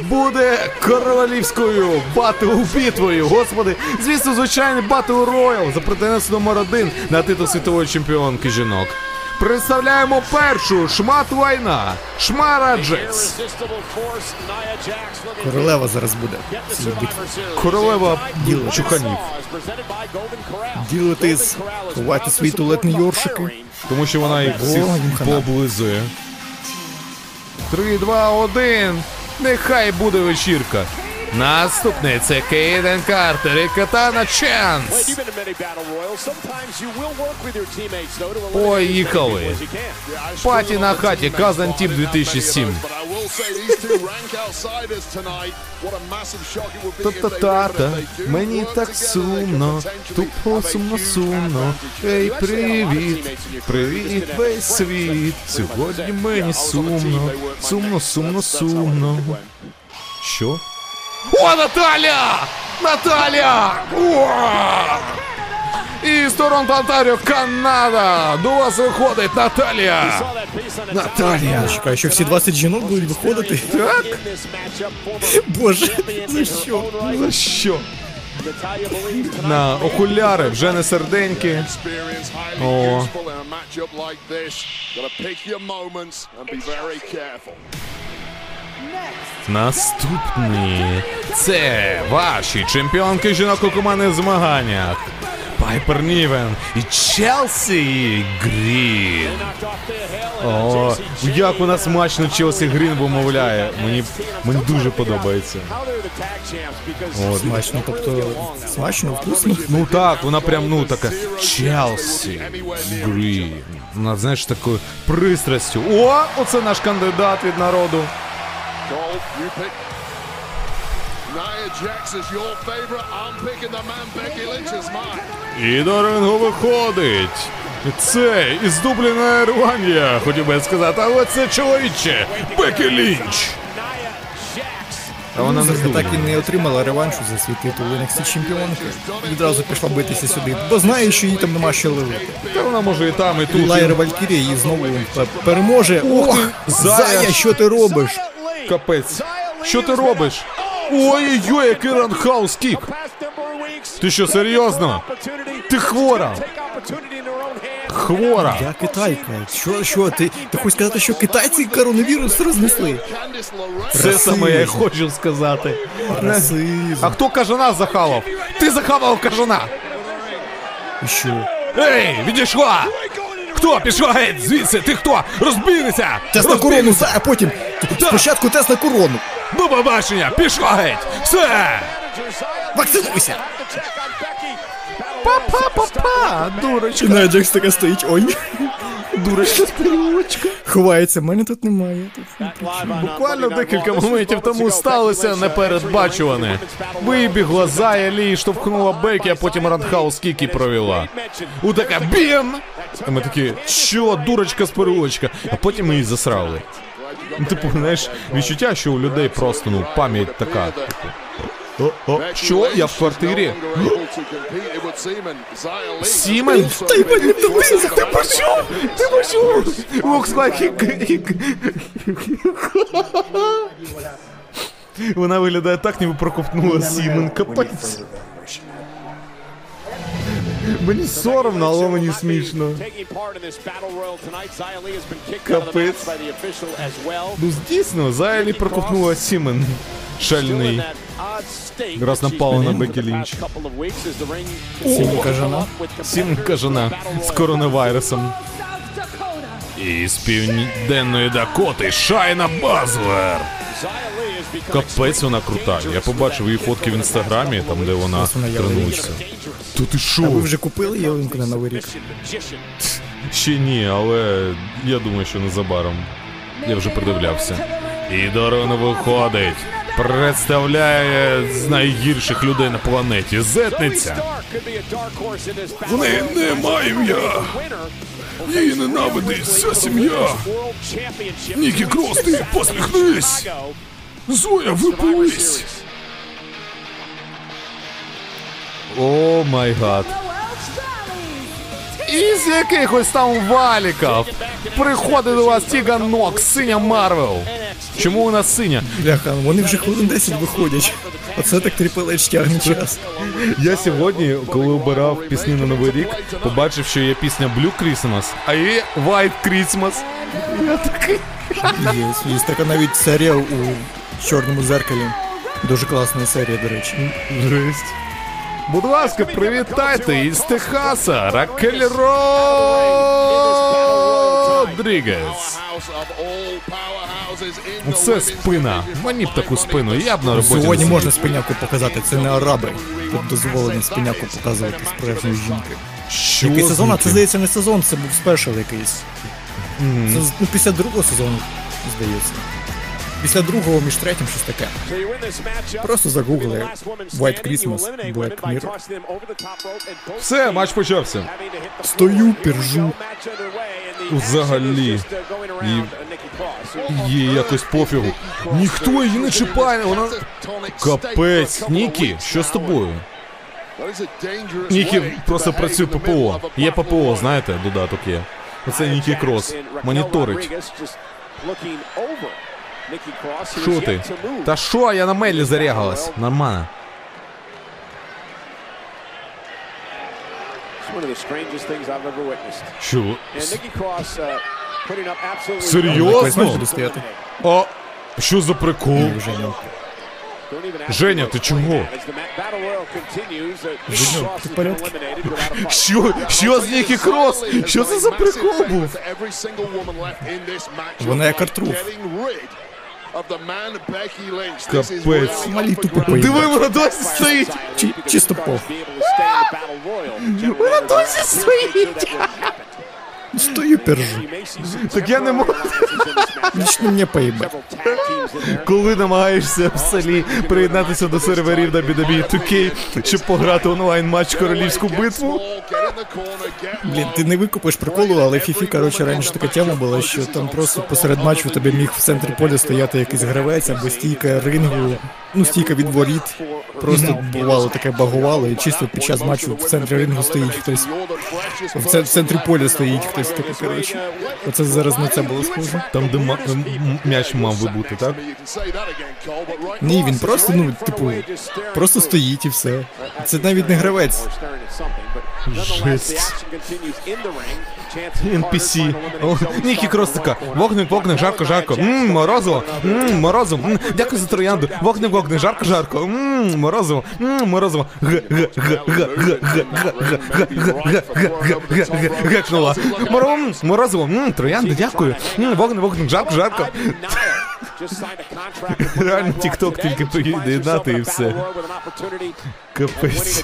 буде королівською battle-бітвою. Господи, звісно, звичайний battle royal за претендент номер один на титул світової чемпіонки жінок. Представляємо першу шмат війна. Шмара Джекс. Королева зараз буде. Королева Діла. чуханів. Ділити з ховати свої туалетні йоршики. Тому що вона їх всіх поблизує. 3, 2, 1. Нехай буде вечірка. Наступний це Кейден Картер і Катана Ченс. Поїхали. Паті на хаті, Казан Тіп 2007. But I will say these two rank outsiders tonight. What a massive shock it would be if they win, but Та-та-та-та, мені так сумно, тупо сумно сумно. Ей, привіт, привіт, весь світ. Сьогодні мені сумно, сумно, сумно, сумно. Що? О, Наталя! Наталія! Уа! І з Торонто, Онтаріо, Канада! До вас виходить Наталія! Наталія! Чекай, що всі 20 жінок будуть виходити? Так? Боже, за що? За що? На окуляри, вже не серденькі. Experience Наступні це ваші чемпіонки жінок у командних змаганнях. Пайпер Нівен і Челсі Грін. О, як вона смачно Челсі Грін вимовляє. Мені, мені дуже подобається. От. Смачно, тобто смачно, вкусно. Ну так, вона прям ну така Челсі Грін. Вона, знаєш, такою пристрастю. О, оце наш кандидат від народу. Gold, you pick. Nia Jax is your favorite. I'm picking the man Becky Lynch is mine. І до рингу виходить. Це із Дубліна Ірландія, хотів би сказати, але це чоловіче. Бекі Лінч. А вона не так і не отримала реваншу за свій титул NXT чемпіонки. Відразу пішла битися сюди, бо знає, що їй там нема що ловити. Та вона може і там, і тут. Лайра Валькірія її знову пе- переможе. Ох, Зая. Зая, що ти робиш? Капець. Що ти робиш? Ой-ой-ой, який roundhouse kick. Ти що, серйозно? Ти хвора. Хвора. Я китайка. Що, що, ти, ти хочеш сказати, що китайці коронавірус рознесли? Це саме я й хочу сказати. Расизм. А хто кажана захавав? Ти захавав кажана. І що? Ей, відійшла! Хто пішла геть звідси? Ти хто? Розбійниця! Тест на корону, а потім. Спочатку тест на корону. До побачення! Пішла геть! Все! Вакцинуйся. Па-па-па-па! І Дурочка! на Джекс така стоїть. Ой. Дурочка співочка! Ховається, мене тут немає. Буквально декілька моментів тому сталося непередбачуване. Вибігла Зая Лі, штовхнула Бекі, а потім Рандхаус Кікі провела. У така бім! І ми такі, що, дурочка з переочка? А потім ми її засрали. Ну, типу, знаєш, відчуття, що у людей просто ну пам'ять така. О, о, що? Я в квартирі? Сімен? Ти мені дивися, ти почув? Ти почув? Looks like he- Вона виглядає так, ніби проковтнула Сімен. Капець. Мені соромно, але мені смішно. Капець. Ну, дійсно, Зайлі проковтнула Сімен. Шальний. Раз напала на Бекі Лінч. Сімка жена. Сімка жена з коронавірусом. І з південної Дакоти Шайна Базлер. Капець вона крута. Я побачив її фотки в інстаграмі, там де вона тренується. То ти А шо? ви вже купили ялинку на Новий рік? Ще ні, але я думаю, що незабаром. Я вже придивлявся. І Дорона виходить. Представляє з найгірших людей на планеті. Зетниця. В неї немає ім'я. Її ненавидить вся сім'я. Нікі Крос, ти посміхнись. Зоя, випились. Oh my god. Із якихось там валіків приходить до вас Тіган Нокс, синя Марвел. Чому у нас синя? Бляха, вони вже хвилин 10 виходять. Оце так H тягне час. Я сьогодні, коли обирав пісні на Новий рік, побачив, що є пісня Blue Christmas, а є White Christmas. Я такий. Є, є така навіть серія у чорному зеркалі. Дуже класна серія, до речі. Жесть. Будь ласка, привітайте із Техаса Ракель Родрігес. Це спина. Мені б таку спину, я б на роботі. Сьогодні не можна спиняку показати, це не араби. Тут дозволено спиняку показувати справжньої жінки. Що Який сезон? А це здається не сезон, це був спешл якийсь. Це з- ну, після другого сезону, здається. Після другого між третім щось таке. Просто загугли White Christmas, Black Mirror. Все, матч почався. Стою, пержу. Взагалі. І- Їй якось пофігу. Ніхто її не чіпає, вона. Капець, Нікі, що з тобою? Нікі просто працює ППО. Є ППО, знаєте, додаток є. Оце Нікі Крос. Моніторить. Що ти? Та що, я на мейлі зарягалась. Нормально. Що? Якось Серйозно? А що за прикол? Женя. Женя, ти чого? Женя, ти в порядку? Що? Що з Нікі Крос? Що це за прикол був? Вона як Артруф. Капець. Малі тупо Диви, поїбать. вона досі стоїть! Чи- чисто пох. Вона досі стоїть! Стою, пержу. Так я не можу. Лично мені поїбать. Коли намагаєшся в селі приєднатися до серверів WWE 2K, щоб пограти онлайн матч королівську битву. Блін, ти не викупиш приколу, але фіфі, коротше, раніше така тема була, що там просто посеред матчу тобі міг в центрі поля стояти якийсь гравець або стійка рингу, ну стійка від воріт. Просто бувало таке багувало, і чисто під час матчу в центрі рингу стоїть хтось. В центрі поля стоїть хтось такий, коротше. Оце зараз на це було схоже. Там, де м- м- м'яч мав би бути, так? Ні, він просто, ну, типу, просто стоїть і все. Це навіть не гравець. Жесть. NPC. Нікі Крос така. Вогник, вогник, жарко, жарко. Мм, морозиво. Мм, морозиво. М, Дякую за троянду. Вогник, вогник, жарко, жарко. Мм, морозиво. Мм, морозиво. Г, г, г, г, г, г, г, г, г, г, г, г, г, г, гекнула. Морозиво. Мм, троянда, дякую. Мм, вогник, вогник, жарко, жарко. Реально, TikTok тільки приєднати і все. Капець.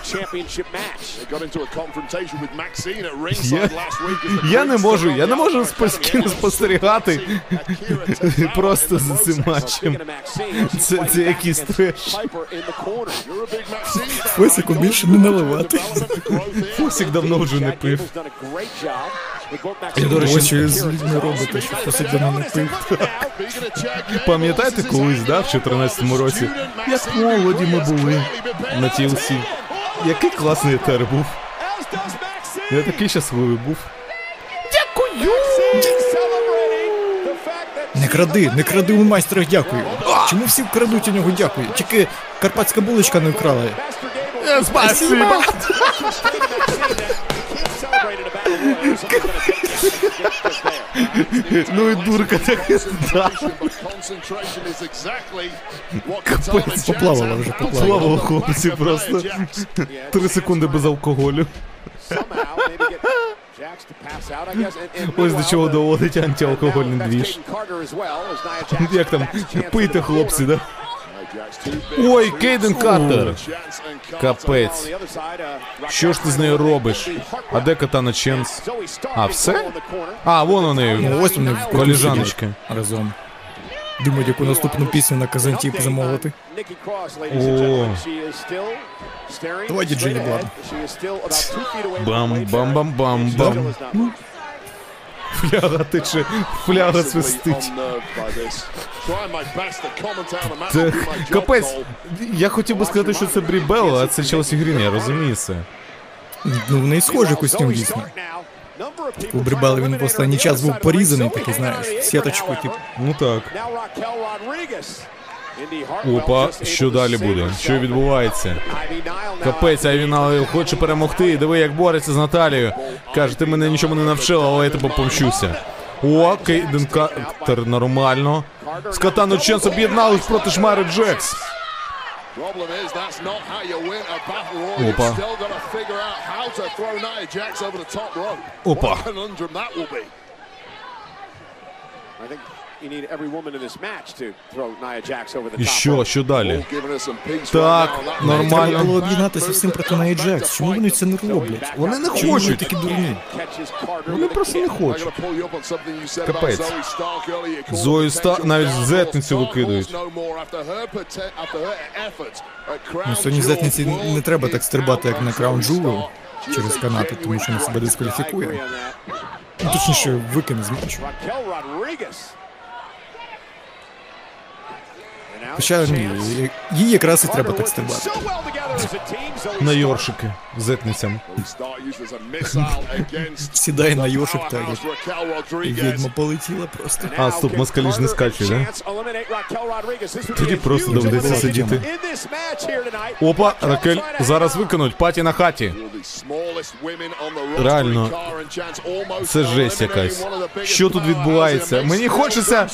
Я, я не можу, я не можу спокійно спостерігати просто за цим матчем. Це, це якийсь треш. Фосику більше не наливати. Фосик давно вже не пив. Я, до речі, з людьми робите, що Фосик давно не пив. Пам'ятаєте колись, да, в 14-му році, як молоді ми були на TLC? Який класний етер був. Я такий щасливий був. Не кради, не кради у майстра дякую. Чому всі крадуть у нього дякую? Тільки карпатська булочка не вкрали. Спасибо! Ну і дурка так да. Капець, поплавала вже, поплавала. Хлопці просто. Три секунди без алкоголю. Ось до чого доводить антиалкогольний двіж. Як там? Пийте, хлопці, да? Ой, Кейден Картер! Капець. Що ж ти з нею робиш? А де Катана Ченс? А, все? А, вон вони, Ну ось вони в коліжаночки. разом. Думають, яку наступну пісню на казантіп замовити. О. Давай, діджей Блад. Бам-бам-бам-бам-бам. Фляга тече, фляга свистить. Це капець. Я хотів би сказати, що це Брібелла, а це Челсі Грін, я розумію це. Ну, в неї схожий костюм дійсно. У Брібели він в останній час був порізаний, такий, знаєш, сіточку, типу. Ну так. Опа, що далі буде? Що відбувається? Капець, Айвінал хоче перемогти. Диви, як бореться з Наталією. Каже, ти мене нічому не навчила, але я тебе помщуся. О, Кейден Картер нормально. З Катану Ченс об'єднались проти Шмари Джекс. Опа. Опа. You need every woman in this match to throw Nia Jax over the І top що, що далі? Так, Треба нормально. було об'єднатися всім проти Неї Джекс. Чому вони це не роблять? Вони не Чому вони хочуть. такі дурні? Вони просто не хочуть. Капець. Зою Стар навіть зетницю викидають. Ну, сьогодні зетниці не треба так стрибати, як на Crown Jewel She через канати, тому що вона себе дискваліфікує. Ну, Точніше, викине з матчу. Raquel Rodriguez. And now Хоча ні, їй якраз і треба так стрибати. На йоршики зетницям. Сідай на йошик Raquel відьма полетіла просто. А, стоп, москалі ж не скачуть, да? Тоді просто доведеться сидіти. Опа, Ракель зараз виконуть, паті на хаті. Реально, Це жесть якась. Що тут відбувається? Мені хочеться.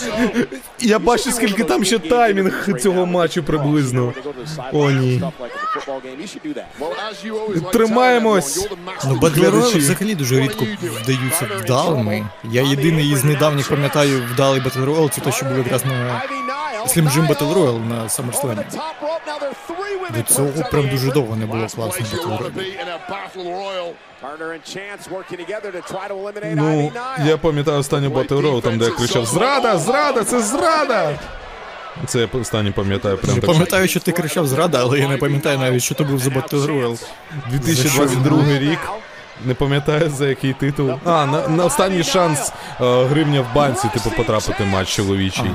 Я бачу, скільки там ще таймінг цього матчу приблизно. О, ні. Тримаємось. Ну, Battle Royal и взагалі дуже рідко вдаються вдалими. Я єдиний із недавніх пам'ятаю вдалий Battle Royal, це те, що було якраз на Slim Jim Battle Royale на SummerSlam. До цього прям дуже довго не було класного Battle Royale. Ну, я пам'ятаю останню Battle Royale, там де я кричав Зрада! Зрада! Це зрада! Це я останнє пам'ятаю прям Я так. пам'ятаю, що ти кричав зрада, але я не пам'ятаю навіть, що то був за Battle Royale. 2022 рік. Не пам'ятаю за який титул. А, на, на останній шанс е, гривня в банці, типу, потрапити матч чоловічий.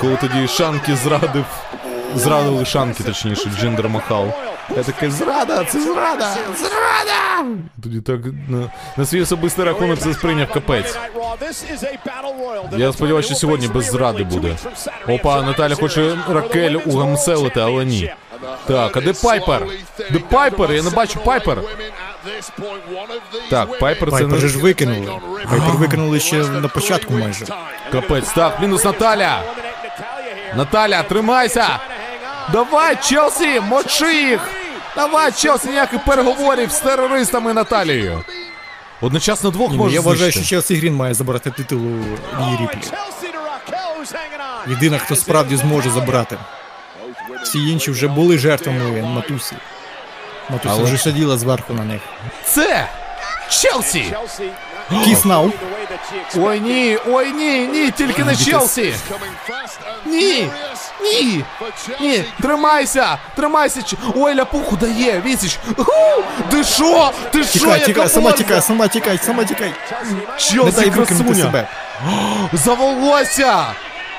Коли тоді Шанки зрадив. Зрадили Шанки, точніше, Джиндер Махал. Я такий, зрада, це зрада! Зрада! Тоді так на, на свій особистий рахунок це сприйняв капець. Я сподіваюся, що сьогодні без зради буде. Опа, Наталя хоче Ракель угамселити, але ні. Так, а де Пайпер? Де Пайпер? Я не бачу Пайпер. Так, Пайпер це Пайпер же не ж викинули. Пайпер викинули ще на початку майже. капець. Так, мінус Наталя. Наталя, тримайся! Давай, Челсі, мочи їх! Давай, Челсі, ніяких переговорів з терористами Наталією. Одночасно двох Ні, ну, може я вважаю, що знищити. Челсі Грін має забрати титул у Рії Ріплі. Єдина, хто справді зможе забрати. Всі інші вже були жертвами Матусі. Матуся Але- вже сиділа зверху на них. Це! Челсі! Кіс нау. Ой ні, ой ні, ні, тільки не Челсі! Ні! Ні! Ні, тримайся! Тримайся! Ой, ляпуху дає, Вісіч! Ти що? Ти що, Тікай, яка тікай, сама тікай, сама тікай, сама тікай. Не Челсі дай викинути красуня! себе. За волосся!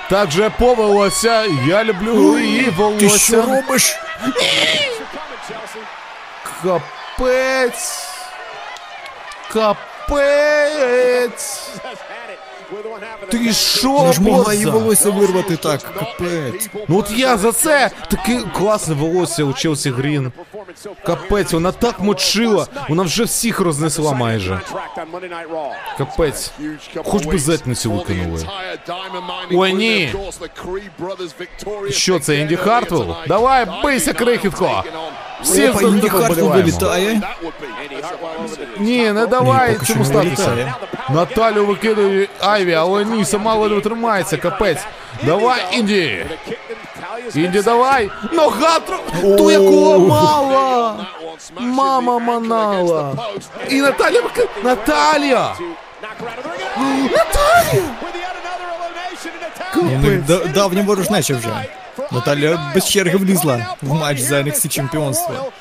Так же по волосся, я люблю її Ти волосся. що робиш? Капець! Капець! Ти що, Вона ж могла її волосся вирвати так, капець. Ну от я за це таке класне волосся у Челсі Грін. Капець, вона так мочила, вона вже всіх рознесла майже. Капець. Хоч би зетницю викинули. Ой, ні. Що це, Інді Хартвелл? Давай, бийся, крихітко! Всі Хартвелл вболіваємо. вилітає. Ні, не давай цьому статися. вилітає. Наталю викидує Айві, але ні, сама ледве тримається, капець. Давай, Інді! Інді, давай! Нога тро... Ту, яку ламала! Мама манала! І Наталя вики... Наталія! Наталія! У них да- давня ворожнеча вже. Наталя без черги влізла в матч за NXT чемпіонство.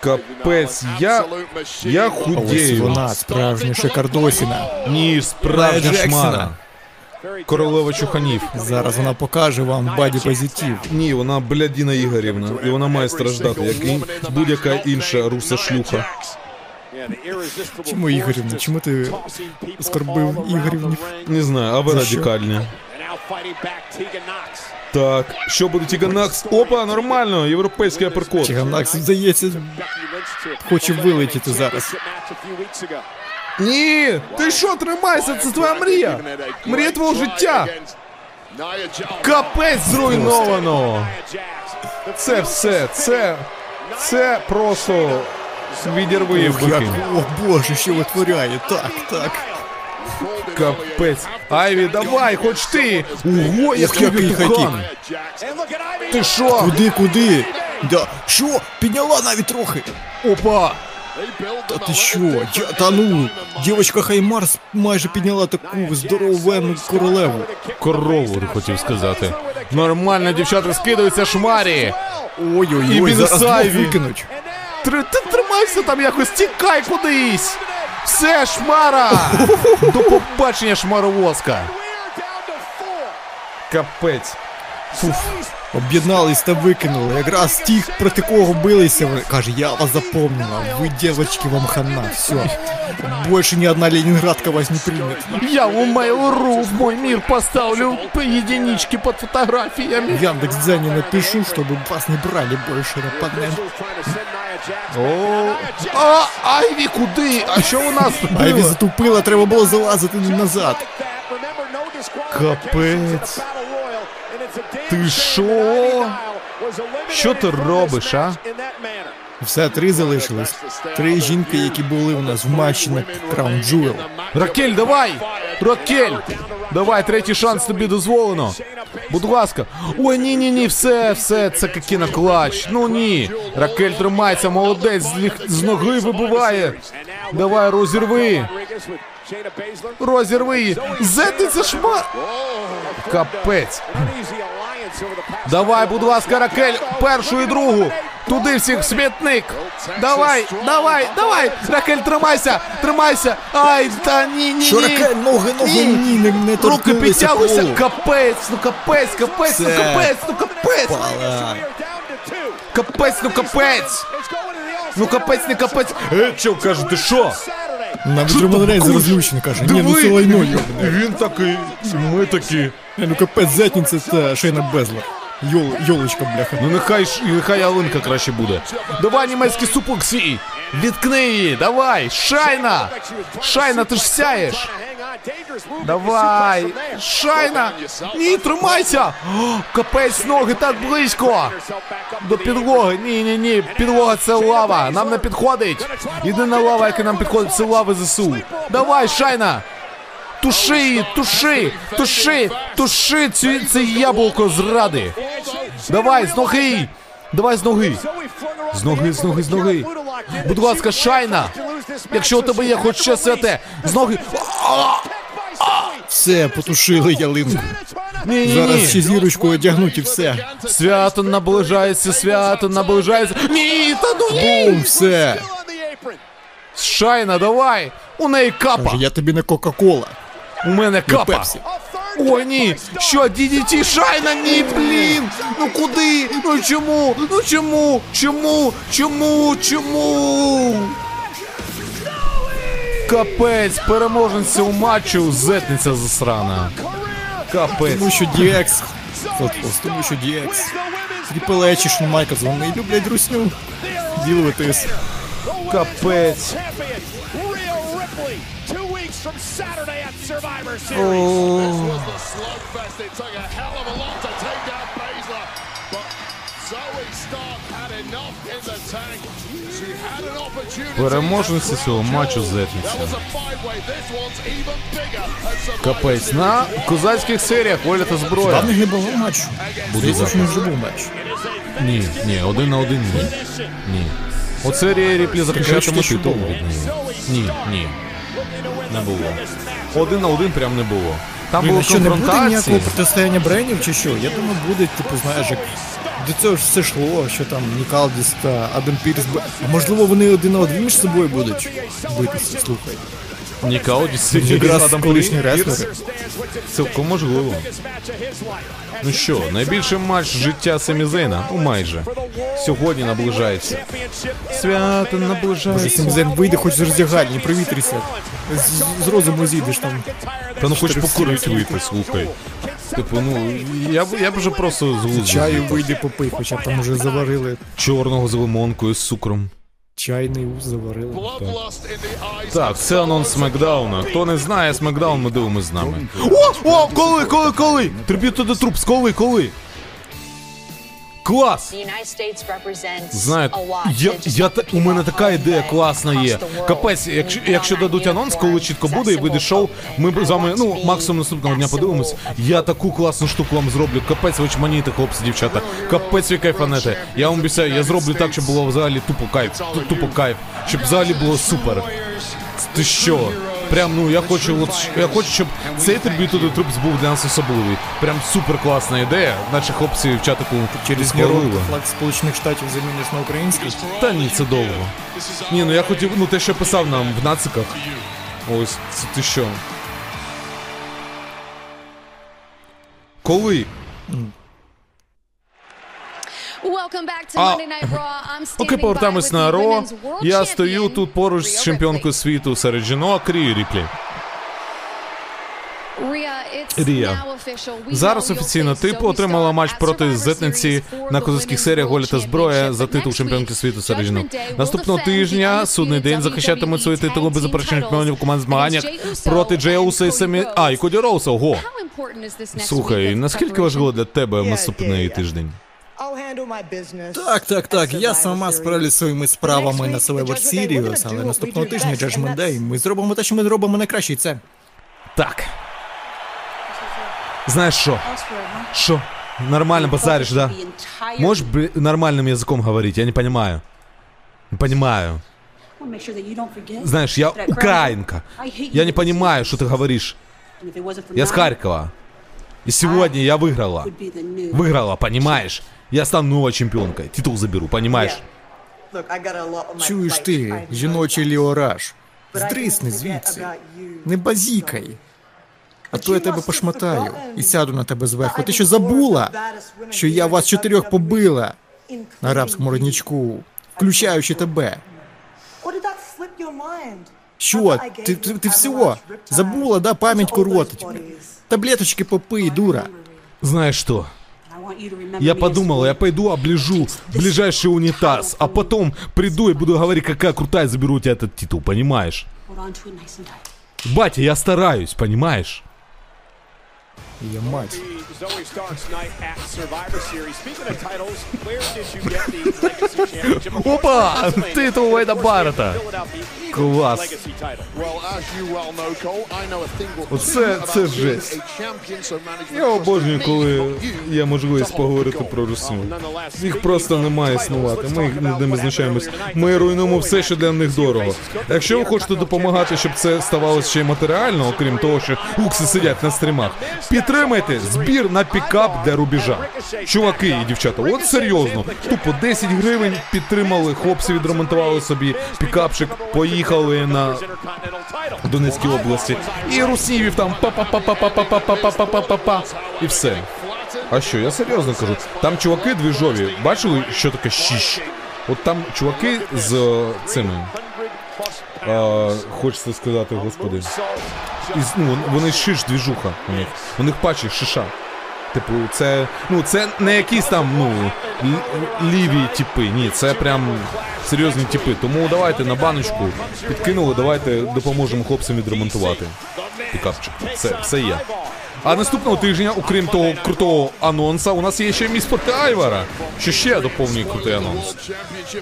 Капець, я... Я А ось худею. вона, справжня шикардосіна. Ні, справжня шмара. Королева чуханів. Зараз вона покаже вам body positive. Ні, вона блядіна Ігорівна, і вона має страждати, як і будь-яка інша руса шлюха. Чому Ігорівна? Чому ти оскорбив Ігорівнів? Не знаю, а ви радикальні. Так, що буде Тіганакс? Опа, нормально, європейський аперкот. Чиганакс, здається, хоче вилетіти зараз. Ні, ти що, тримайся, це твоя мрія. Мрія твого життя. Капець зруйновано. Це все, це, це просто відірви Ох, як, викинь. о боже, що витворяє. Так, так. Капець. Айві, давай, хоч ти. Ого, він high kick. тухан. Ти що? Куди, куди? Да. Що? Підняла навіть трохи. Опа. Та ти що? Я, та ну, дівчинка Хаймарс майже підняла таку здоровенну королеву. Корову, хотів сказати. Нормально, дівчата скидаються шмарі. Ой-ой-ой, зараз двох викинуть. Три, ти тримайся там якось, тікай кудись. Все, шмара. До побачення, шмаровозка. Капець. Об'єднались та викинули. Якраз тих, проти кого билися. Каже, я вас запомнила. Ви, дівчатки, вам хана. Все. Больше ни одна ленинградка вас не примет. Я в Mail.ru в мой мир поставлю по единичке под фотографиями. В Яндекс.Дзене напишу, чтобы вас не брали больше на панель. О, а, Айві, куди? А що у нас тут Айві було? затупила, треба було залазити назад. Капець. Ти що? Що ти робиш, а? Все, три залишились. Три жінки, які були у нас в матчі на Crown Jewel. Ракель, давай! Ракель! Давай, третій шанс тобі дозволено. Будь ласка. Ой, ні, ні, ні, все, все, це Coquina Clutch. Ну ні. Ракель тримається, молодець, з, ліг- з ноги вибиває. Давай, розірви. Розірви її. Зетиться шма. Капець. Давай, будь ласка, Ракель, першу і другу. Туди всіх смітник. Давай, давай, давай. Ракель, тримайся, тримайся. Ай, та ні, ні, Що ні. раке, ноги, ноги, Ні. ні, не, не Руки підтягуйся. Капець, ну капець, капець, ну капець, ну капець. Капець, ну капець. Ну капець, не капець. Е, чо, каже, ти що? Навіть Роман Рейнс розлючений каже, ні, ну це лайно. Він такий, ми такі. Ну капець, зетниця це Шейна Безлер. Йол, йолочка, бляха. Ну нехай ж- нехай Алинка краще буде. Давай німецький суплексі. Відкни її, давай, шайна. Шайна, ти ж сяєш. Давай, шайна. Ні, тримайся. Капець, ноги так близько. До підлоги. Ні, ні, ні. Підлога це лава. Нам не підходить. Єдина лава, яка нам підходить, це лава ЗСУ. Давай, шайна. Туши її, туши, туши, туши це яблуко зради. Давай, з ноги. Давай з ноги. З ноги, з ноги, з ноги. Будь ласка, шайна. Якщо у тебе є хоч щось святе, з ноги. Все, потушили ялинку. Ні, ні, Зараз ні. ще зірочку одягнуть і все. Свято наближається, свято наближається. Ні, та ну ні. Бум, все. Шайна, давай. У неї капа. Каже, я тобі не Кока-Кола. У мене Не капа. Пепсі. Ой, ні. Що, DDT Шайна? Ні, блін. Ну куди? Ну чому? Ну чому? Чому? Чому? Чому? Капець, переможниця у матчу, зетниця засрана. Капець. Тому що DX. Тому що DX. Тріпл Ечі, Шон Майклс, вони люблять друсню. Ділитись. Капець. Opportunity. Переможниця цього матчу That зетниця. was a five-way. This one's even bigger. Капець. На козацьких серіях воля та зброя. Давних не було матчу. Буде не завтра. вже був матч. Ні, ні, один на один ні. Ні. Серія Ріплі від неї. Ні, ні. Не було. Один на один прям не було. Там було що не буде ніякого протистояння брендів чи що? Я думаю, буде, типу, знаєш, як до цього ж все йшло, що там Нікалдіс та Адам Пірс. А можливо, вони один на один між собою будуть битися, слухай. Ніка Одіс Якраз Адам колишні Пірс. реслери. Цілком можливо. Ну що, найбільший матч життя Семі Зейна? Ну майже. Сьогодні наближається. Свято наближається. Семзен вийде хоч з роздягальні, привітрися. З, з розуму зійдеш там. Та ну хоч покурити вийти, слухай. Типу, ну, я б я б вже просто з глузду Чаю з'їхав. вийди попий, хоча б там уже заварили. Чорного з лимонкою з цукром. Чайний уз заварили. Так, це анонс Смакдауна. Хто не знає Смакдаун, ми дивимось з нами. О, о, коли, коли, коли? Tribute to Troops, коли, коли? Клас! Знаєте, я, я, у мене така ідея класна є. Капець, якщо, якщо дадуть анонс, коли чітко буде і вийде шоу, ми б з вами, ну, максимум наступного дня подивимось. Я таку класну штуку вам зроблю. Капець, ви чманіте, хлопці, дівчата. Капець, ви кайфанете. Я вам обіцяю, я зроблю так, щоб було взагалі тупо кайф. Тупо кайф. Щоб взагалі було супер. Ти що? Прям, ну я хочу, от, я хочу, щоб цей трибют до Трупс був для нас особливий. Прям супер класна ідея. Наче хлопці в чатику Через схвалили. флаг Сполучених Штатів заміниш на український. Та ні, це довго. Ні, ну я хотів, ну те, що писав нам в нациках. Ось, це ти що? Коли? А, Поки повертаємось на Ро, я стою тут поруч з чемпіонкою світу серед жінок Рію Ріплі. Рія. Зараз офіційно ти отримала матч проти зетниці на козацьких серіях Голі та зброя за титул чемпіонки світу серед жінок. Наступного тижня судний день захищатимуть свої титули беззаперечних чемпіонів команд змаганнях проти Джея Уса і самі. А, і Коді Роуса, ого. Слухай, наскільки важливо для тебе наступний тиждень? Так, так, так. Я сама справлюсь своїми справами на Survivor Series, але наступного тижня Judgment Day. Ми зробимо те, що ми зробимо найкраще, і це. Так. Знаешь что? Что? Нормально базаришь, да? Можешь б- нормальным языком говорить? Я не понимаю. Не понимаю. Знаешь, я украинка. Я не понимаю, что ты говоришь. Я с Харькова. И сегодня я выиграла. Выиграла, понимаешь? Я стану новой чемпионкой. Титул заберу, понимаешь? Чуєш ти, жіночий ліораж. Здрисни звідси. Не базікай. А то я тебе пошматаю і сяду на тебе зверху. Ти що забула, що я вас чотирьох побила на арабському родничку, включаючи тебе. Що? Ти, ти, ти всього? Забула, да, пам'ять коротить. Таблеточки попий, дура. Знаешь что? Я подумал, я пойду оближу ближайший унитаз, а потом приду и буду говорить, какая крутая, заберу у тебя этот титул, понимаешь? Батя, я стараюсь, понимаешь? Ее мать. Опа! Титул Уэйда Баррета. Клас. Оце, це жесть. Я обожнюю, коли є можливість поговорити про русню. Їх просто немає існувати. Ми їх над ними знущаємось. Ми руйнуємо все, що для них дорого. Якщо ви хочете допомагати, щоб це ставалося ще й матеріально, окрім того, що укси сидять на стрімах. Підтримайте збір на пікап для рубежа. Чуваки і дівчата, от серйозно, тупо 10 гривень підтримали, хлопці відремонтували собі пікапчик, поїхали на Донецькій області. І руснівів там па-па-па-па-па-па-па-па-па-па-па. І все. А що, я серйозно кажу. Там чуваки двіжові. Бачили, що таке щіщ? От там чуваки з е, цими. А, хочеться сказати, господи. І, ну, вони шиш двіжуха у них. У них пачі шиша. Типу, це. Ну, це не якісь там, ну, ліві типи. Ні, це прям серйозні типи. Тому давайте на баночку підкинули, давайте допоможемо хлопцям відремонтувати. Пікапчик. Це все є. А наступного тижня, окрім того крутого анонса, у нас є ще міс проти Айвара. Що ще доповнює крутий анонс?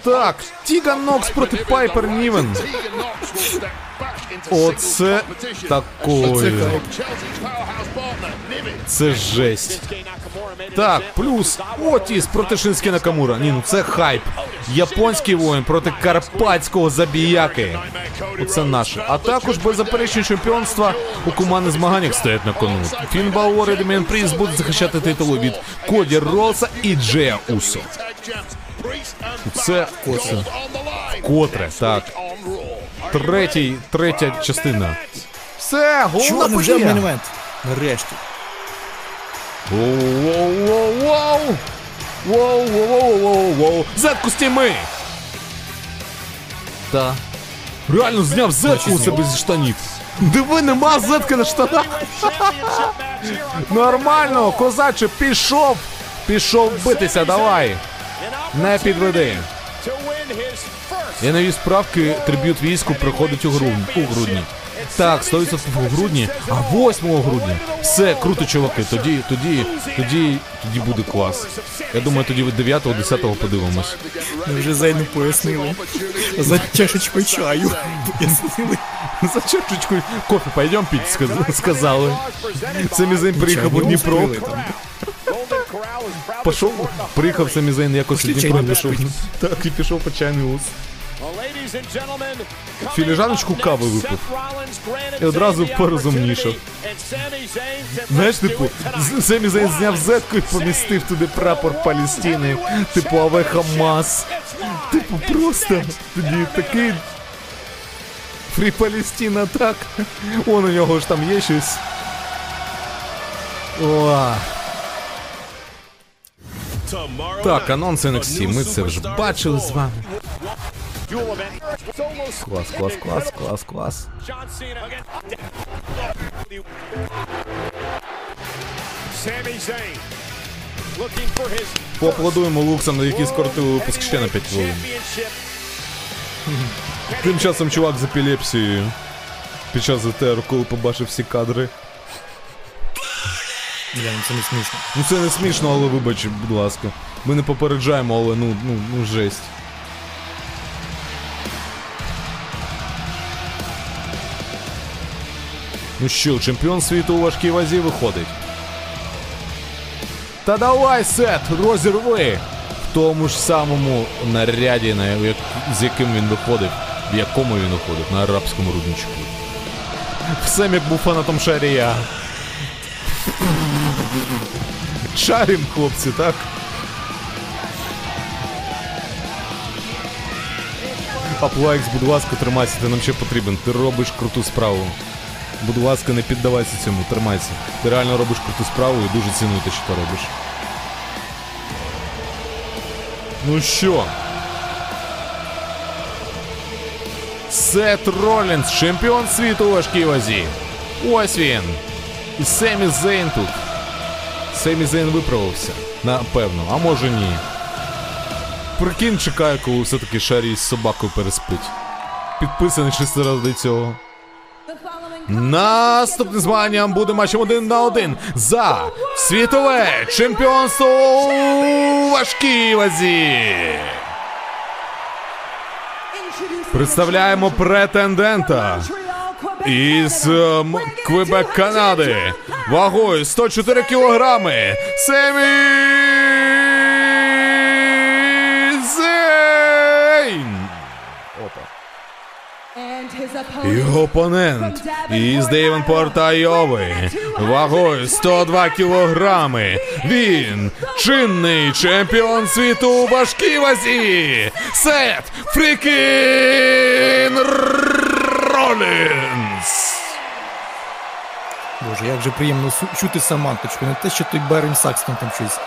Так, Тіган Нокс проти Пайпер Нівен. Оце Niven. Це жесть. Так, плюс Отіс проти Шинські Накамура. Ні, ну це хайп. Японський воїн проти карпатського забіяки. Оце наше. А також беззаперечні чемпіонства у командних змаганнях стоять на кону. Фін Балор і Деміан Пріс будуть захищати титулу від Коді Ролса і Джея Усо. Це Gold котре. так. Третій, третя частина. Все, головна вже подія. Нарешті. Воу-воу-воу-воу! Воу-воу-воу-воу-воу! Зетку стіми! Та. Реально зняв зетку у себе зі штанів. Диви, нема зетки на штанах. Нормально, козаче, пішов. Пішов битися, давай. Не підведи. Я навів справки, триб'ют війську приходить у грудні. Так, 100% в грудні, а 8 грудня. Все, круто, чуваки. Тоді, тоді, тоді, тоді буде клас. Я думаю, тоді від 9-10 подивимось. Ми вже Зейну пояснили. За чашечкою чаю пояснили. За чашечкою кофе пойдем пить, сказали. Самі Зейн приїхав у Дніпро. Пішов, приїхав самі Зейн якось у Дніпро пішов. Так, і пішов по чайний ус. Філіжаночку кави випив. І одразу порозумнішав. Знаєш, типу, Семі Зейн зняв зетку і помістив туди прапор Палестини, типу Аве Хамас. Типу, просто тоді такий. Фрі Палестина, так. Он у нього ж там є щось. О. Так, анонс NXT, ми це вже бачили з вами. Клас, клас, клас, клас, клас. Поаплодуємо Луксам, які скоротили випуск ще на 5 хвилин. Тим часом чувак з епілепсією. Під час ЗТР, коли побачив всі кадри. Бля, ну це не смішно. Ну це не смішно, але вибач, будь ласка. Ми не попереджаємо, але ну, ну, ну жесть. Ну що, чемпіон світу у важкій вазі виходить. Та давай, Сет, розірви! В тому ж самому наряді, на як, з яким він виходив, в якому він виходив, на арабському рудничку. Всем як був фанатом Шарія. Шарім, хлопці, так? Аплайкс, будь ласка, тримайся, ти нам ще потрібен. Ти робиш круту справу. Будь ласка, не піддавайся цьому, тримайся. Ти реально робиш круту справу і дуже ціную те, що ти робиш. Ну що? Сет Ролінс, чемпіон світу у важкій вазі. Ось він. І Семі Зейн тут. Семі Зейн виправився. Напевно, а може ні. Прикинь, чекає, коли все-таки Шарі з собакою переспить. Підписаний чисто ради цього. Наступним змаганням буде матчем один на один за світове чемпіонство у важкій вазі. Представляємо претендента із ем, Квебек, Канади. Вагою 104 кілограми. Семі Зейн. Опа. Його опонент із Дейвенпорта Айови вагою 102 кілограми. Він чинний чемпіон світу у важкій вазі. Сет Фрікін Ролінс. Боже, як же приємно чути Саманточку, не те, що той Берен Сакстон там щось.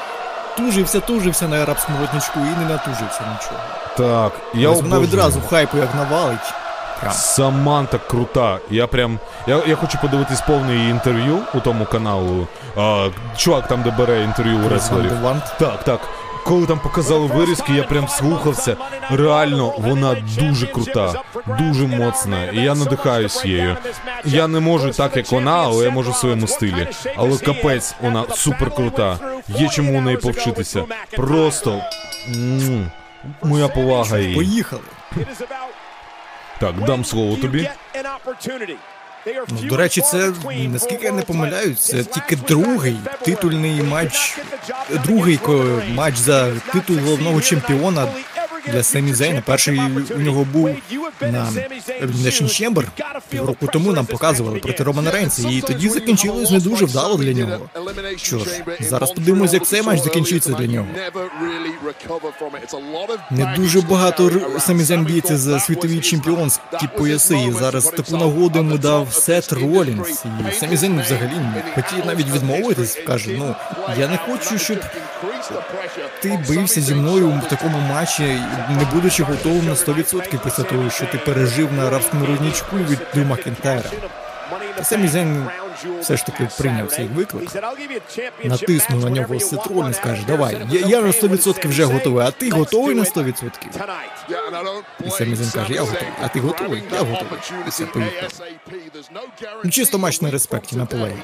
Тужився, тужився на арабському ротничку і не натужився нічого. Так, я Ось вона відразу хайпу як навалить. Прям. Саманта крута. Я прям. Я, я хочу подивитись повне її інтерв'ю у тому каналу. А, чувак там, де бере інтерв'ю у реслерів. Так, так. Коли там показали вирізки, я прям слухався. Реально, вона дуже крута, дуже моцна. І я надихаюсь її. Я не можу так, як вона, але я можу в своєму стилі. Але капець, вона супер крута. Є чому у неї повчитися. Просто. Моя повага їй. Поїхали. Так, дам слово тобі. Ну, до речі, це наскільки я не помиляюсь, це тільки другий титульний матч, другий ко- матч за титул головного чемпіона для Семі Зейна. Перший у нього був на Elimination Chamber півроку тому нам показували проти Романа Рейнса, і тоді закінчилось не дуже вдало для нього. Що ж, зараз подивимось, як цей матч закінчиться для нього. Не дуже багато Семі Зейн б'ється за світові чемпіонські пояси, і зараз таку нагоду йому дав Сет Ролінс. І Семі Зейн взагалі хотів навіть відмовитись, каже, ну я не хочу, щоб ти бився зі мною в такому матчі, не будучи готовим на 100% після того, що ти пережив на арабському рудничку від Дрю Макентайра. Самі Зейн все ж таки прийняв цей виклик, натиснув на нього Сет Ролінс, каже, давай, я, я на 100% вже готовий, а ти готовий на 100%? Yeah, and I don't І Самі blame каже, я готовий. А ти готовий? Я готовий. І Ну, чисто матч на респекті, на полегі.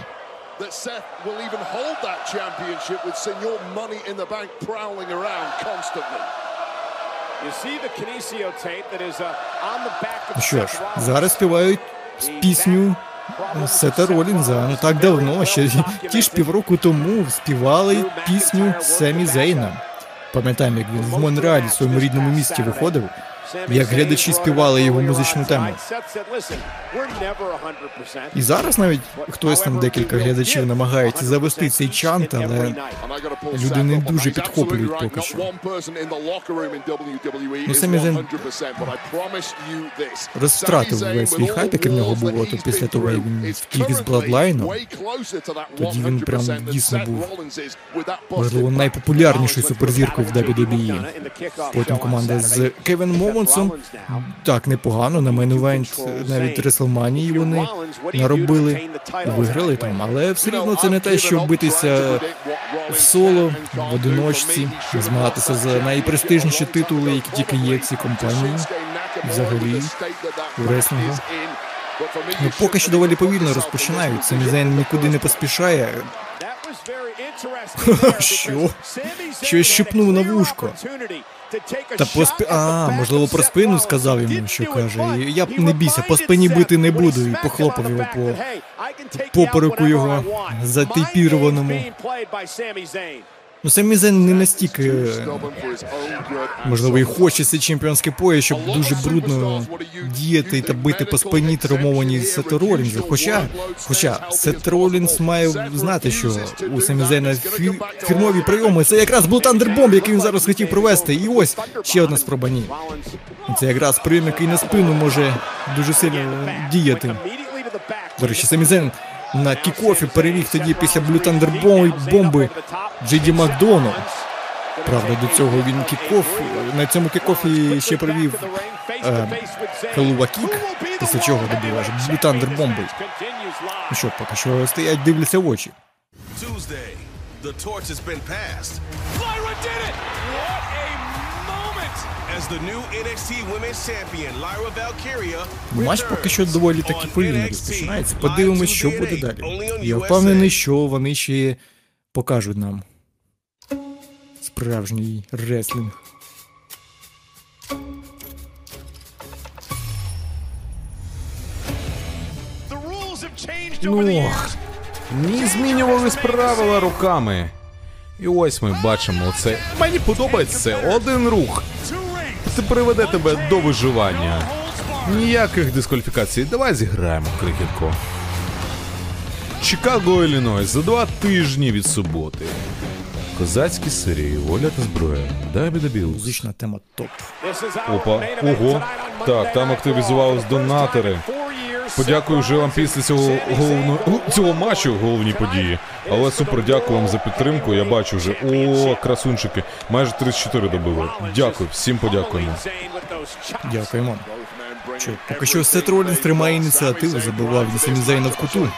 That Seth will even hold that championship with Senor Money in the Bank prowling around constantly. You see the Kinesio tape that is uh, on the back of Ну що ж, зараз співають пісню Сета Ролінза. Ну так давно, ще ті ж півроку тому співали пісню Семі Зейна. Пам'ятаємо, як він в Монреалі, в своєму рідному місті, виходив. Як глядачі співали його музичну тему. І зараз навіть хтось там декілька глядачів намагається завести цей чант, але Люди не дуже підхоплюють поки що. Ну, Самі Зейн 100%, but I promise you this. розтратив весь свій хайп, який в нього було, то після того, як він втік із Бладлайну, тоді він прям дійсно був, можливо, найпопулярнішою суперзіркою в WWE. Потім команда з Кевіном Овенсом так непогано на main event навіть Реслманії вони наробили, виграли там, але все рівно це не те, що битися в соло, в одиночці, змагатися за найпрестижніші титули, які тільки є в цій компанії. взагалі, у реслінгу. Ну, поки що доволі повільно розпочинають. Самі Зейн нікуди не поспішає. Що? Щось шепнув на вушко. Та по спі... А, можливо, про спину сказав йому, що каже. Я б не бійся, по спині бити не буду. І похлопав його по попереку його затейпірованому. Ну, Самі Зейн не настільки, можливо, і хоче цей чемпіонський пояс, щоб дуже брудно діяти та бити по спині травмованій Сета Ролінза. Хоча, хоча Сет Ролінс має знати, що у Самі Зейна фі... фірмові прийоми це якраз Thunder Bomb, який він зараз хотів провести. І ось ще одна спроба ні. Це якраз прийом, який на спину може дуже сильно діяти. До речі, Самі Зейн на kickoff і переміг тоді після Blue Thunder Bomb- бомби Джиді Макдону. Правда, до цього він kickoff на цьому kickoff і ще провів е, Helluva Kick, після чого добив аж Blue Thunder бомби. Ну що, поки що стоять, дивляться в очі. Tuesday, the torch has been passed Lyra did it! Матч поки що доволі таки повільно розпочинається. Подивимось, що буде далі. Я впевнений, що вони ще покажуть нам справжній реслінг. Ну, years. ні, змінювались правила руками. І ось ми бачимо це. Мені подобається. Один рух. Це приведе тебе до виживання. Ніяких дискваліфікацій. Давай зіграємо крихітку. Чикаго, Іллінойс, за два тижні від суботи. Козацькі серії, воля та зброя. WWE. Музична тема топ. Опа, ого. Так, там активізувались донатори. Подякую вже вам після цього Sami головно Zayn цього матчу головній події. Але супер дякую вам за підтримку. Я бачу вже. О, красунчики. Майже 34 добили. Дякую, всім подякуємо. Дякуємо. Що, поки що Сет Ролінс тримає ініціативу, забивав Самі в куту.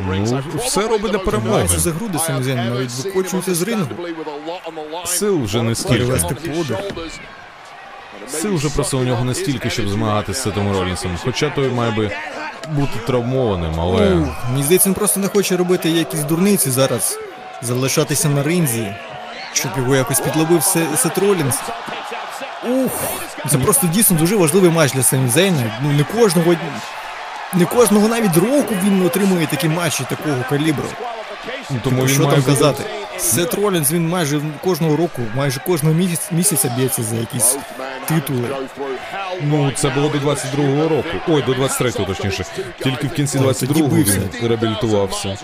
Ну, все робить для перемоги. За груди Самі навіть викочується з рингу. Сил вже не стільки. Перевести подих. Сил вже просто у нього не стільки, щоб змагатися з Сетом Ролінсом. Хоча той має би бути травмованим, але. Ну, Мені здається, він просто не хоче робити якісь дурниці зараз, залишатися на ринзі, щоб його якось підловив Се- Сет Ролінс. Ух, це просто дійсно дуже важливий матч для Самі Зейна. Ну не кожного не кожного навіть року він отримує такі матчі такого калібру. Тому він що має там бути- казати? Сет Ролінс він майже кожного року, майже кожного місяця, місяця б'ється за якісь титули. Ну, це було до 22-го року. Ой, до 23-го точніше. Тільки в кінці Ой, тоді 22-го він реабілітувався.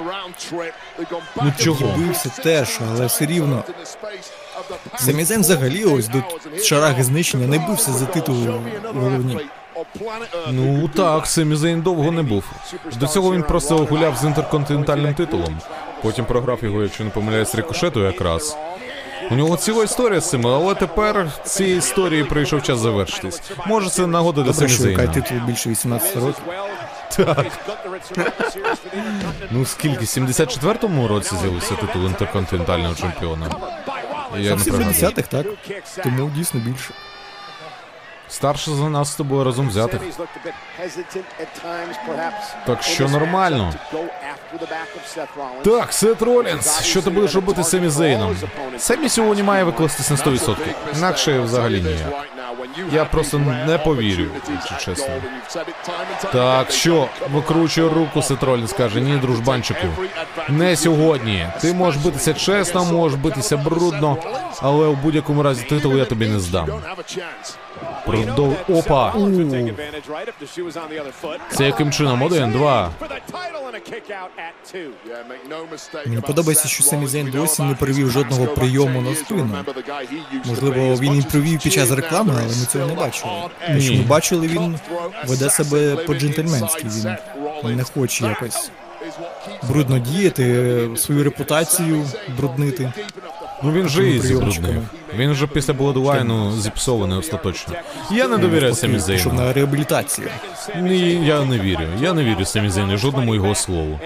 Ну чого бився теж, але все рівно. Самізен взагалі ось до шараги знищення не бився за титули головні. Ну так, Семі Зейн довго не був. До цього він просто гуляв з інтерконтинентальним титулом. Потім програв його, якщо не помиляюсь, рикошету якраз. У нього ціла історія з цим, але тепер цієї історії прийшов час завершитись. Може, це нагода для Добре, Семі що титул більше 18 років. Ну скільки? 74-му році з'явився титул інтерконтинентального чемпіона. Я В не пригадую. 70-х, так? Тому дійсно більше. Старше за нас з тобою разом взятих. Так що нормально. Так, Сет Ролінс, що ти будеш робити з Семі Зейном? Семі сьогодні має викластись на 100%. Інакше взагалі ніяк. Я просто не повірю, якщо чесно. Так, що? Викручує руку Сет Ролінс, каже, ні, дружбанчику. Не сьогодні. Ти можеш битися чесно, можеш битися брудно, але у будь-якому разі титул я тобі не здам. Продов... Опа! Це яким чином? Один, два. Мені подобається, що Семі Зейн досі не провів жодного прийому на спину. Можливо, він і провів під час реклами, але ми цього не бачили. Те, що ми бачили, він веде себе по-джентльменськи. Він не хоче якось брудно діяти, свою репутацію бруднити. Ну він же прийомчиками. забруднив. Він же після Бладувайну зіпсований остаточно. Я не довіряю Пішов Зейну. на реабілітацію. Ні, я не вірю. Я не вірю Семі Зейну, жодному його слову.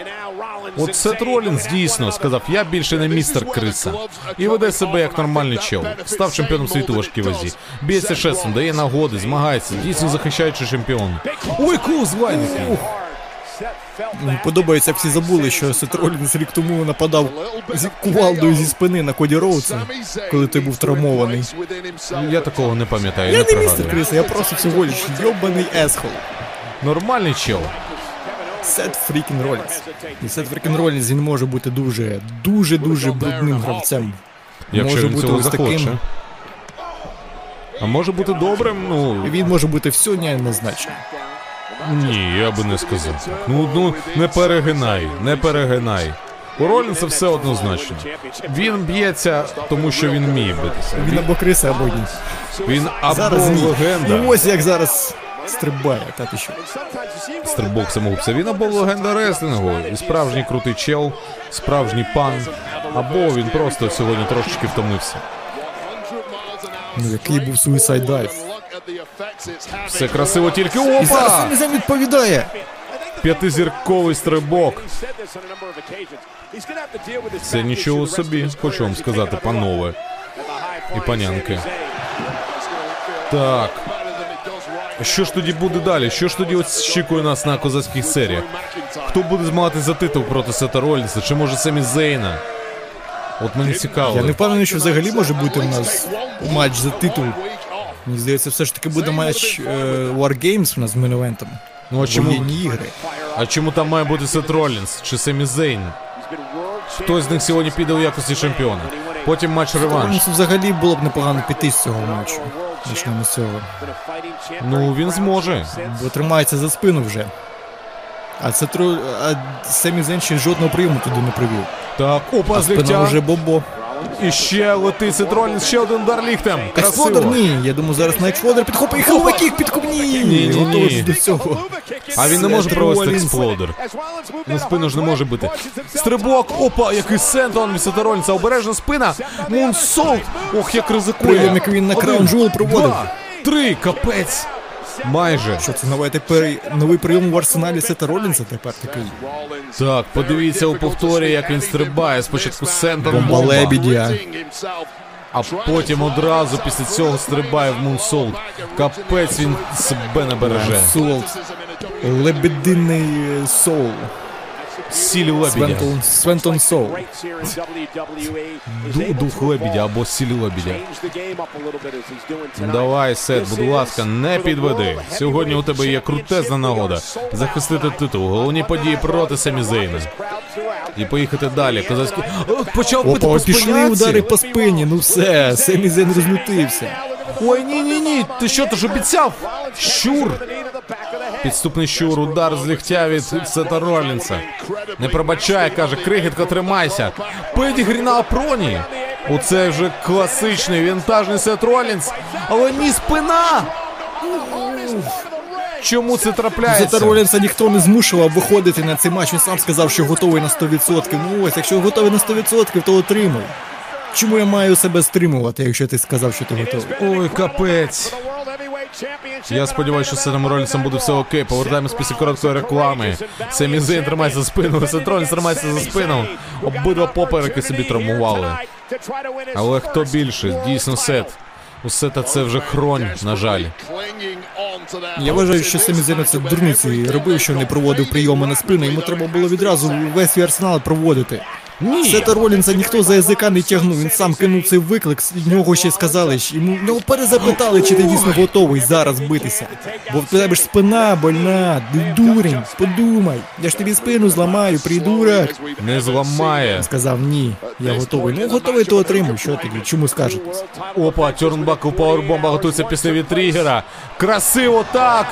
От Сет Ролінс дійсно сказав, я більше не містер Криса. І веде себе як нормальний чел. Став чемпіоном світу важкій вазі. Б'ється шестом, дає нагоди, змагається, дійсно захищаючи чемпіон. Ой, Вайники! Мені подобається, як всі забули, що Сет Ролінс рік тому нападав зі кувалдою зі спини на Коді Роудса, коли той був травмований. Я такого не пам'ятаю, Я не не містер. Криса, я просто всього лиш йобаний asshole. Нормальний чел. Сет Фрікін Ролінс. І Сет Фрікін Ролінс, він може бути дуже, дуже, дуже брудним гравцем. Якщо може він бути цього ось захоче. таким. А може бути добрим, ну Він може бути все неоднозначно. Ні, я би не сказав. так. Ну ну не перегинай, не перегинай. У Ролінса все однозначно. Він б'ється, тому що він вміє битися. Він або Криса, або ні. Він або Зараз ні. І ось як зараз стрибає, та ти що. Стрибок самогубця. Він або легенда реслінгу, і справжній крутий чел, справжній пан, або він просто сьогодні трошечки втомився. Ну який був Suicide Dive. Все красиво тільки І зараз опа! Відповідає. П'ятизірковий стрибок. Це нічого собі, хочу вам сказати, панове і панянки. Так. Що ж тоді буде далі? Що ж тоді очікує нас на козацьких серіях? Хто буде змагатися за титул проти Сета Ролінса? Чи може Семі Зейна? От мені цікаво. Я не впевнений, що взагалі може бути у нас матч за титул. Мені здається, все ж таки буде матч е, War у нас з main event ом. Ну а чому, Воєнні ігри. а чому там має бути Сет Ролінс чи Семі Зейн? Хтось з них сьогодні піде у якості чемпіона. Потім матч реванш. Взагалі було б непогано піти з цього матчу. Почнемо з цього. Ну він зможе. Бо тримається за спину вже. А це тро... а Семі Зен ще жодного прийому туди не привів. Так, опа, А спина злегка. вже бобо. І ще летить Сет Ролінс, ще один удар ліктем. Exploder Красиво. ні. Я думаю, зараз на exploder підхопить і Helluva Kick підкоп. Ні, Ні-ні-ні. До цього. А він не може провести exploder. Ну спину ж не може бити. Стрибок, опа, який senton від Сета Ролінса, обережна спина. Moonsault. Ох, як ризикує. Прийом, як він на Crown Jewel проводив. Два, три, капець. Майже. Що це нове тепер новий прийом в арсеналі Сета Ролінса тепер такий. Так, подивіться у повторі, як він стрибає. Спочатку сентон Бомба лебідя. а потім одразу після цього стрибає в Мунсолт. Капець він себе не береже. Солт. Лебединий е, соул. Сілі лебідя. Свентон. Ду- Дух лебідя або сілі лебідя. Давай, Сет, будь ласка, не підведи. Сьогодні у тебе є крутезна нагода захистити титул. Головні події проти Семі Зейна. І поїхати далі. Козацький. О, Почав бити Опа, по пішли спиняці. удари по спині, ну все, Семі Зен розлютився. Ой, ні, ні, ні. Ти що ти ж обіцяв? Щур. Підступний щур, удар з ліктя від Сета Ролінса. Не пробачає, каже, крихітко, тримайся. Педігрі на апроні. Оце вже класичний вінтажний Сет Ролінс. Але ні спина. Чому це трапляється? Зета Ролінса ніхто не змушував виходити на цей матч. Він сам сказав, що готовий на 100%. Ну ось, якщо готовий на 100%, то отримуй. Чому я маю себе стримувати, якщо ти сказав, що ти готовий? Ой, капець. Я сподіваюся, що з Сетом Ролінсом буде все окей. Повертаємось після короткої реклами. Семі Зейн тримається за спину, Сет Ролінс тримається за спину. Обидва попереки собі травмували. Але хто більше? Дійсно Сет. У Сета це вже хронь, на жаль. Я вважаю, що самі Зейн це дурниці робив, що не проводив прийоми на спину. Йому треба було відразу весь свій арсенал проводити. Ні. Сета Ролінса ніхто за язика не тягнув. Він сам кинув цей виклик. З нього ще сказали, що йому ну, перезапитали, чи ти дійсно готовий зараз битися. Бо в тебе ж спина больна, дурень, подумай. Я ж тобі спину зламаю, придурок. Не зламає. Сказав ні, я готовий. Ну готовий, то отримуй. Що тоді? Чому скажетесь? Опа, Turnbuckle powerbomb а готується після V-Trigger а. Красиво так!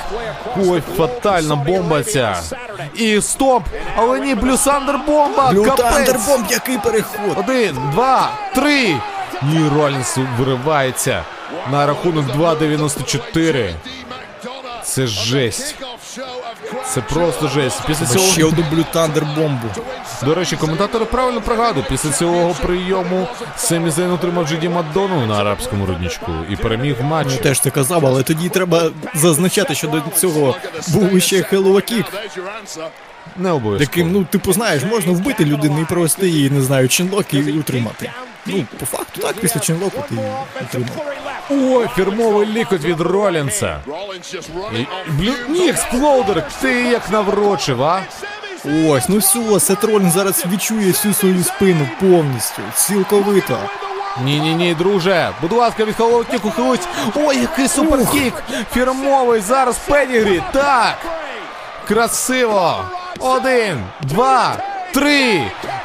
Ой, фатальна бомба ця. І стоп! Але ні, Blue Thunder бомба! Капець! Thunder Bomb, який переход! Один, два, три. Ні, Ролінс виривається на рахунок 2.94. Це жесть. Це просто жесть. Після Ще цього, одну Blue Thunder бомбу. до речі, коментатори правильно пригадують. Після цього прийому Семі Зейн отримав Джей Ді Макдону на арабському рудничку і переміг в матчі. Я теж це казав, але тоді треба зазначати, що до цього був ще Хеллоуакік, Не обов'язково. яким, ну, типу, знаєш, можна вбити людину і провести її, не знаю, chinlock і утримати. Ну, по факту, так, після chinlock у ти утримав. Ой, фірмовий лікоть від Ролінса. Ні, exploder, ти як наврочив, а? Ось, ну все, Сет Ролінс зараз відчує всю свою спину повністю, цілковито. Ні, ні, ні, друже. Будь ласка, від Helluva Kick ухились. Ой, який superkick! Фірмовий зараз Pedigree. Так. Красиво. Один, два, три.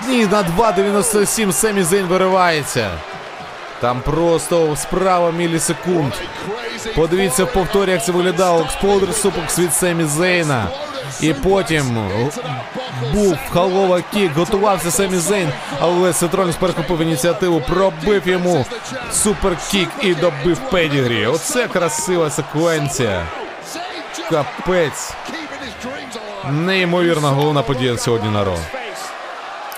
Ні, на 2.97 Семі Зейн виривається. Там просто справа мілісекунд. Подивіться в повторі, як це виглядало. Exploder suplex від Семі Зейна. І потім був Helluva Kick, готувався Семі Зейн, але Сет Ролінс перехопив ініціативу, пробив йому superkick і добив Pedigree. Оце красива секвенція. Капець. Неймовірна головна подія сьогодні на Raw.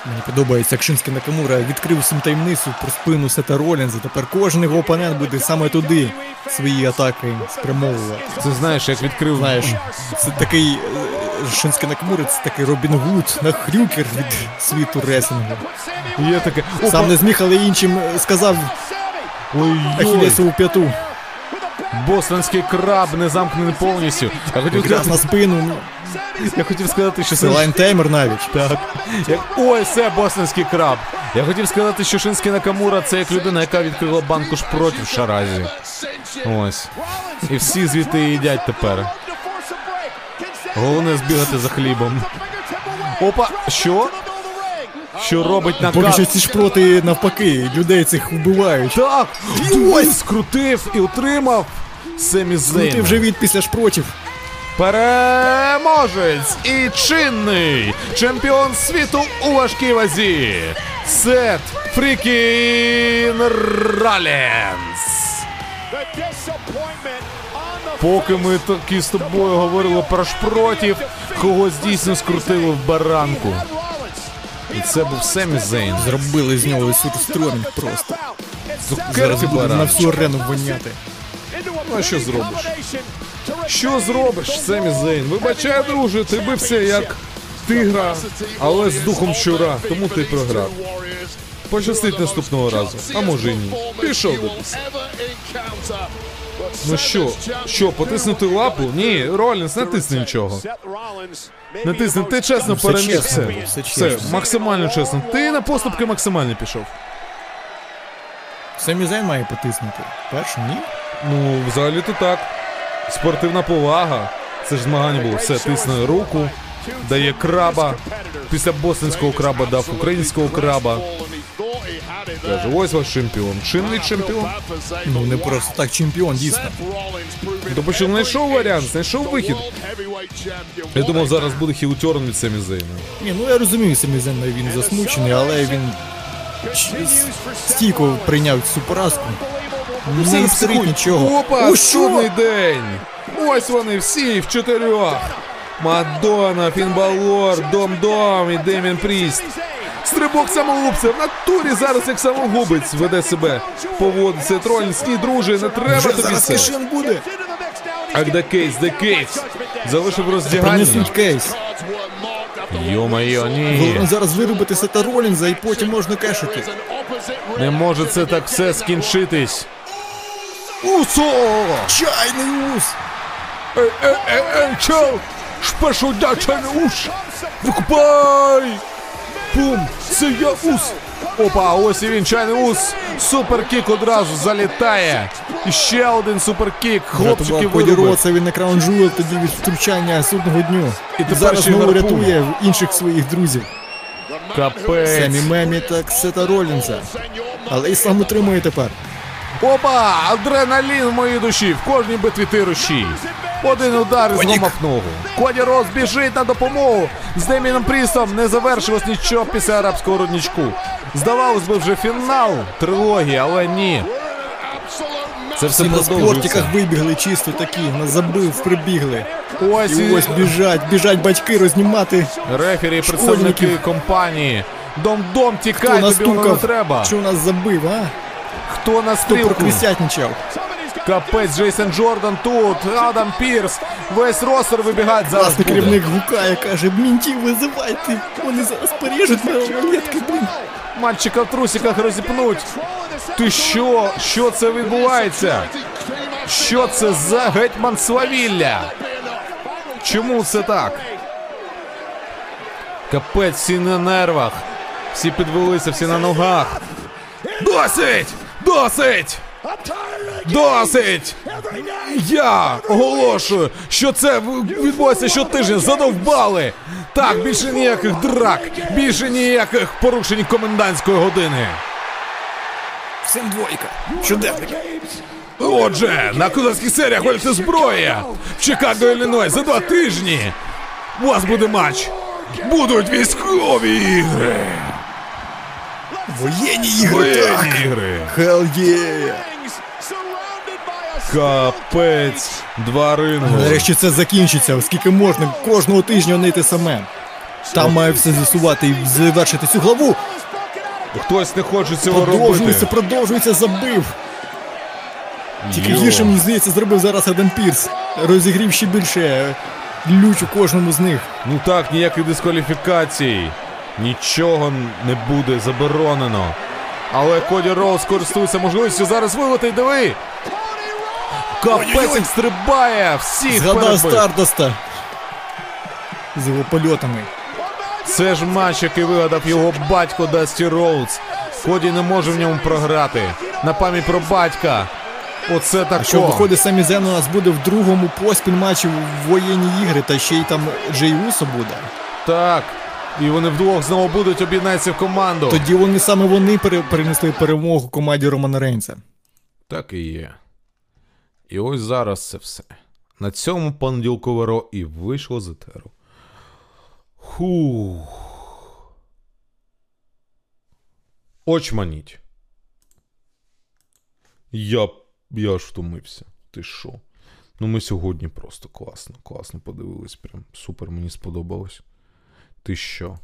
Мені подобається, як Шинський Накамура відкрив всім таємницю про спину Сета Ролінза. Тепер кожен його опонент буде саме туди свої атаки спрямовувати. Це знаєш, як відкрив. Знаєш, це такий е, Шинський Накамура, це такий Робін Гуд на хрюкер від світу реслінгу. Є таке. Сам не зміг, але іншим е, сказав. Ахілесову п'яту. Бостонський краб не замкнений повністю. Я хотів сказати, на спину. ну, я хотів сказати, що Це лайнтаймер навіть. Так. Ой, це бостонський краб. Я хотів сказати, що Шинський Накамура це як людина, яка відкрила банку шпротів в Шаразі. Ось. І всі звідти їдять тепер. Головне збігати за хлібом. Опа, що? Що робить Поки накат? що ці шпроти навпаки, людей цих вбивають. Так! Ось скрутив і утримав Семі Крутив Зейн. живіт після шпротів. Переможець і чинний чемпіон світу у важкій вазі. Сет Фрікін Раленс. Поки ми таки з тобою говорили про шпротів, когось дійсно скрутили в баранку. І це був Семі Зейн. Зробили з нього сурстромінг просто. Зараз буде на всю арену воняти. Ну а що зробиш? Що зробиш, Семі Зейн? Вибачай, друже, ти бився як тигра, але з духом щура, тому ти програв. Пощастить наступного разу, а може і ні. Пішов би. Ну що, що, потиснути лапу? Ні, Ролінс, не тисни нічого. Не тисни, ти чесно Все переміг чесно все. все Все, максимально чесно. Ти на поступки максимально пішов. Самі Зейн має потиснути. Першу ні. Ну, взагалі-то так. Спортивна повага. Це ж змагання було. Все, тисне руку, дає краба. Після бостонського краба дав українського краба. Каже, ось ваш чемпіон. Чинний чемпіон. Ну не просто так чемпіон, дійсно. Тобто що знайшов варіант, знайшов вихід. Я думав, зараз буде хілтерн від Семі Зейна. Ні, ну я розумію, Самі Зейн він засмучений, але він стійко прийняв цю поразку. Не історить нічого. Опа, що? день! Ось вони всі в чотирьох. Мадонна, Фінбалор, Дом-Дом і Демін Пріст. Стрибок самогубця в натурі зараз як самогубець веде себе. Поводиться троль, ні, друже, не треба Вже тобі це. кишин буде. Де кейс, де кейс? Залишив роздягання. Принесуть кейс. Йо-моє, ні. Головне зараз виробити Сета Ролінза і потім можна кешити. Не може це так все скінчитись. Усо! Чайний ус! Ей, ей, ей, ей, чел! Шпешу дячаний уш! Викупай! Бум! Це я ус! Опа, ось і він чайний ус! Суперкік одразу залітає! І ще один суперкік! Хлопчики Коді він на краун Джуел тоді від втручання судного дню. І тепер зараз знову рятує інших своїх друзів. Капець! Семі Мемі та Сета Ролінза. Але і сам утримує тепер. Опа! Адреналін в моїй душі! В кожній битві ти рушій! Один удар і зламав ногу. Коді Рос біжить на допомогу. З Деміном Прістом не завершилось нічого після арабського родничку. Здавалось би, вже фінал трилогії, але ні. Це все на спортиках вибігли чисто такі, на забив, прибігли. Ось І і ось біжать, біжать батьки рознімати. рефері, представники компанії. Дом-дом, тікай, тобі воно не треба. Що нас забив, а? Хто на Хто стрілку? Капець, Джейсон Джордан тут, Адам Пірс, весь ростер вибігать зараз Власний буде. керівник гукає, каже, мінтів визивайте, вони зараз поріжуть на рулетки, блин. Мальчика в трусиках розіпнуть. Ти що? Що це відбувається? Що це за гетьман свавілля? Чому це так? Капець, всі на нервах. Всі підвелися, всі на ногах. Досить! Досить! Досить! Я оголошую, що це відбувається щотижня. Задовбали! Так, більше ніяких драк, більше ніяких порушень комендантської години. Всім двойка. Щоденник. Отже, на козацьких серіях вольте зброя в Чикаго, Іллінойс за два тижні. У вас буде матч. Будуть військові ігри. Воєнні ігри. Воєнні ігри. Hell yeah. Капець. Два рингу. Нарешті це закінчиться, оскільки можна кожного тижня те саме. Там має все з'ясувати і завершити цю главу. Хтось не хоче цього Продовжується, робити. продовжується, забив. Тільки Йо. гірше, мені здається, зробив зараз Адам Пірс. Розігрів ще більше лють у кожному з них. Ну так, ніяких дискваліфікацій. Нічого не буде заборонено. Але Коді Роуз користується можливістю зараз вилити, диви! Капець стрибає! Всіх Згадав перебив. Стардаста. З його польотами. Це ж матч, який вигадав його батько Дасті Роудс. Коді не може в ньому програти. На пам'ять про батька. Оце А що виходить, Семі Зейн у нас буде в другому поспіль матчі в воєнні ігри, та ще й там Джей Усо буде. Так. І вони вдвох знову будуть об'єднатися в команду. Тоді вони саме вони пере- перенесли перемогу команді Романа Рейнса. Так і є. І ось зараз це все. На цьому понеділкове ро і вийшло з етеру. Хух. Очманіть. Я, я ж втомився. Ти що? Ну ми сьогодні просто класно, класно подивились. Прям супер, мені сподобалось. Ти що?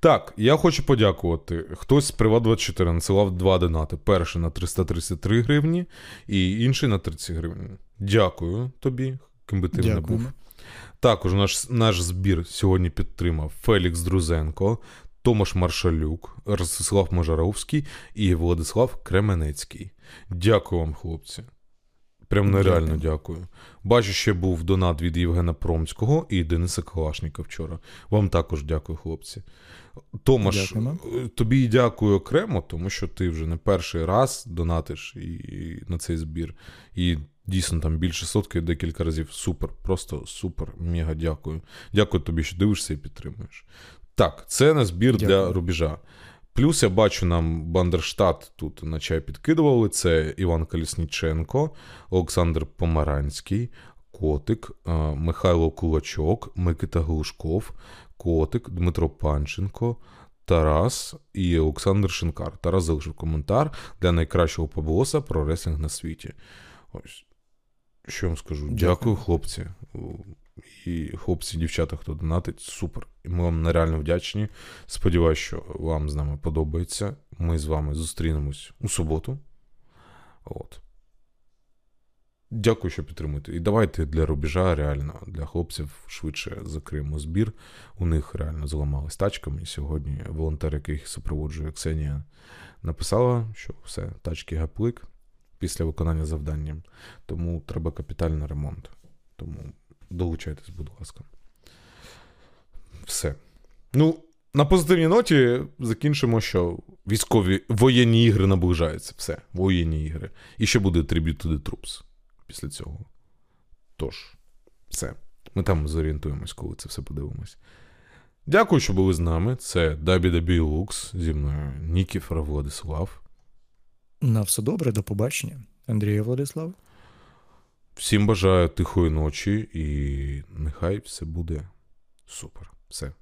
Так, я хочу подякувати. Хтось з Приват24 надсилав два донати. Перший на 333 гривні і інший на 30 гривень. Дякую тобі, ким би ти не був. Також наш, наш збір сьогодні підтримав Фелікс Друзенко, Томаш Маршалюк, Ростислав Можаровський і Владислав Кременецький. Дякую вам, хлопці. Прям нереально дякую. Бачу, ще був донат від Євгена Промського і Дениса Калашніка вчора. Вам також дякую, хлопці. Томаш, Дякуємо. е, тобі дякую окремо, тому що ти вже не перший раз донатиш і, і на цей збір. І дійсно там більше сотки декілька разів. Супер, просто супер, мега дякую. Дякую тобі, що дивишся і підтримуєш. Так, це на збір для Дякую. рубежа. Плюс я бачу, нам Бандерштат тут на чай підкидували. Це Іван Колісніченко, Олександр Помаранський, Котик, е, Михайло Кулачок, Микита Глушков, Котик, Дмитро Панченко, Тарас і Олександр Шинкар. Тарас залишив коментар для найкращого поболоса про реслінг на світі. Ось. Що вам скажу? Дякую, хлопці. І хлопці, дівчата, хто донатить, супер. І ми вам нереально вдячні. Сподіваюсь, що вам з нами подобається. Ми з вами зустрінемось у суботу. От. Дякую, що підтримуєте. І давайте для рубежа, реально, для хлопців швидше закриємо збір. У них реально зламались тачками. І сьогодні волонтер, який супроводжує, Ксенія, написала, що все, тачки гаплик після виконання завдання. Тому треба капітальний ремонт. Тому долучайтесь, будь ласка. Все. Ну, на позитивній ноті закінчимо, що військові воєнні ігри наближаються. Все, воєнні ігри. І ще буде to the Troops після цього. Тож, все. Ми там зорієнтуємось, коли це все подивимось. Дякую, що були з нами. Це WWE Lux зі мною Нікіфор Владислав. На все добре, до побачення. Андрій Владислав. Всім бажаю тихої ночі і нехай все буде супер. Все.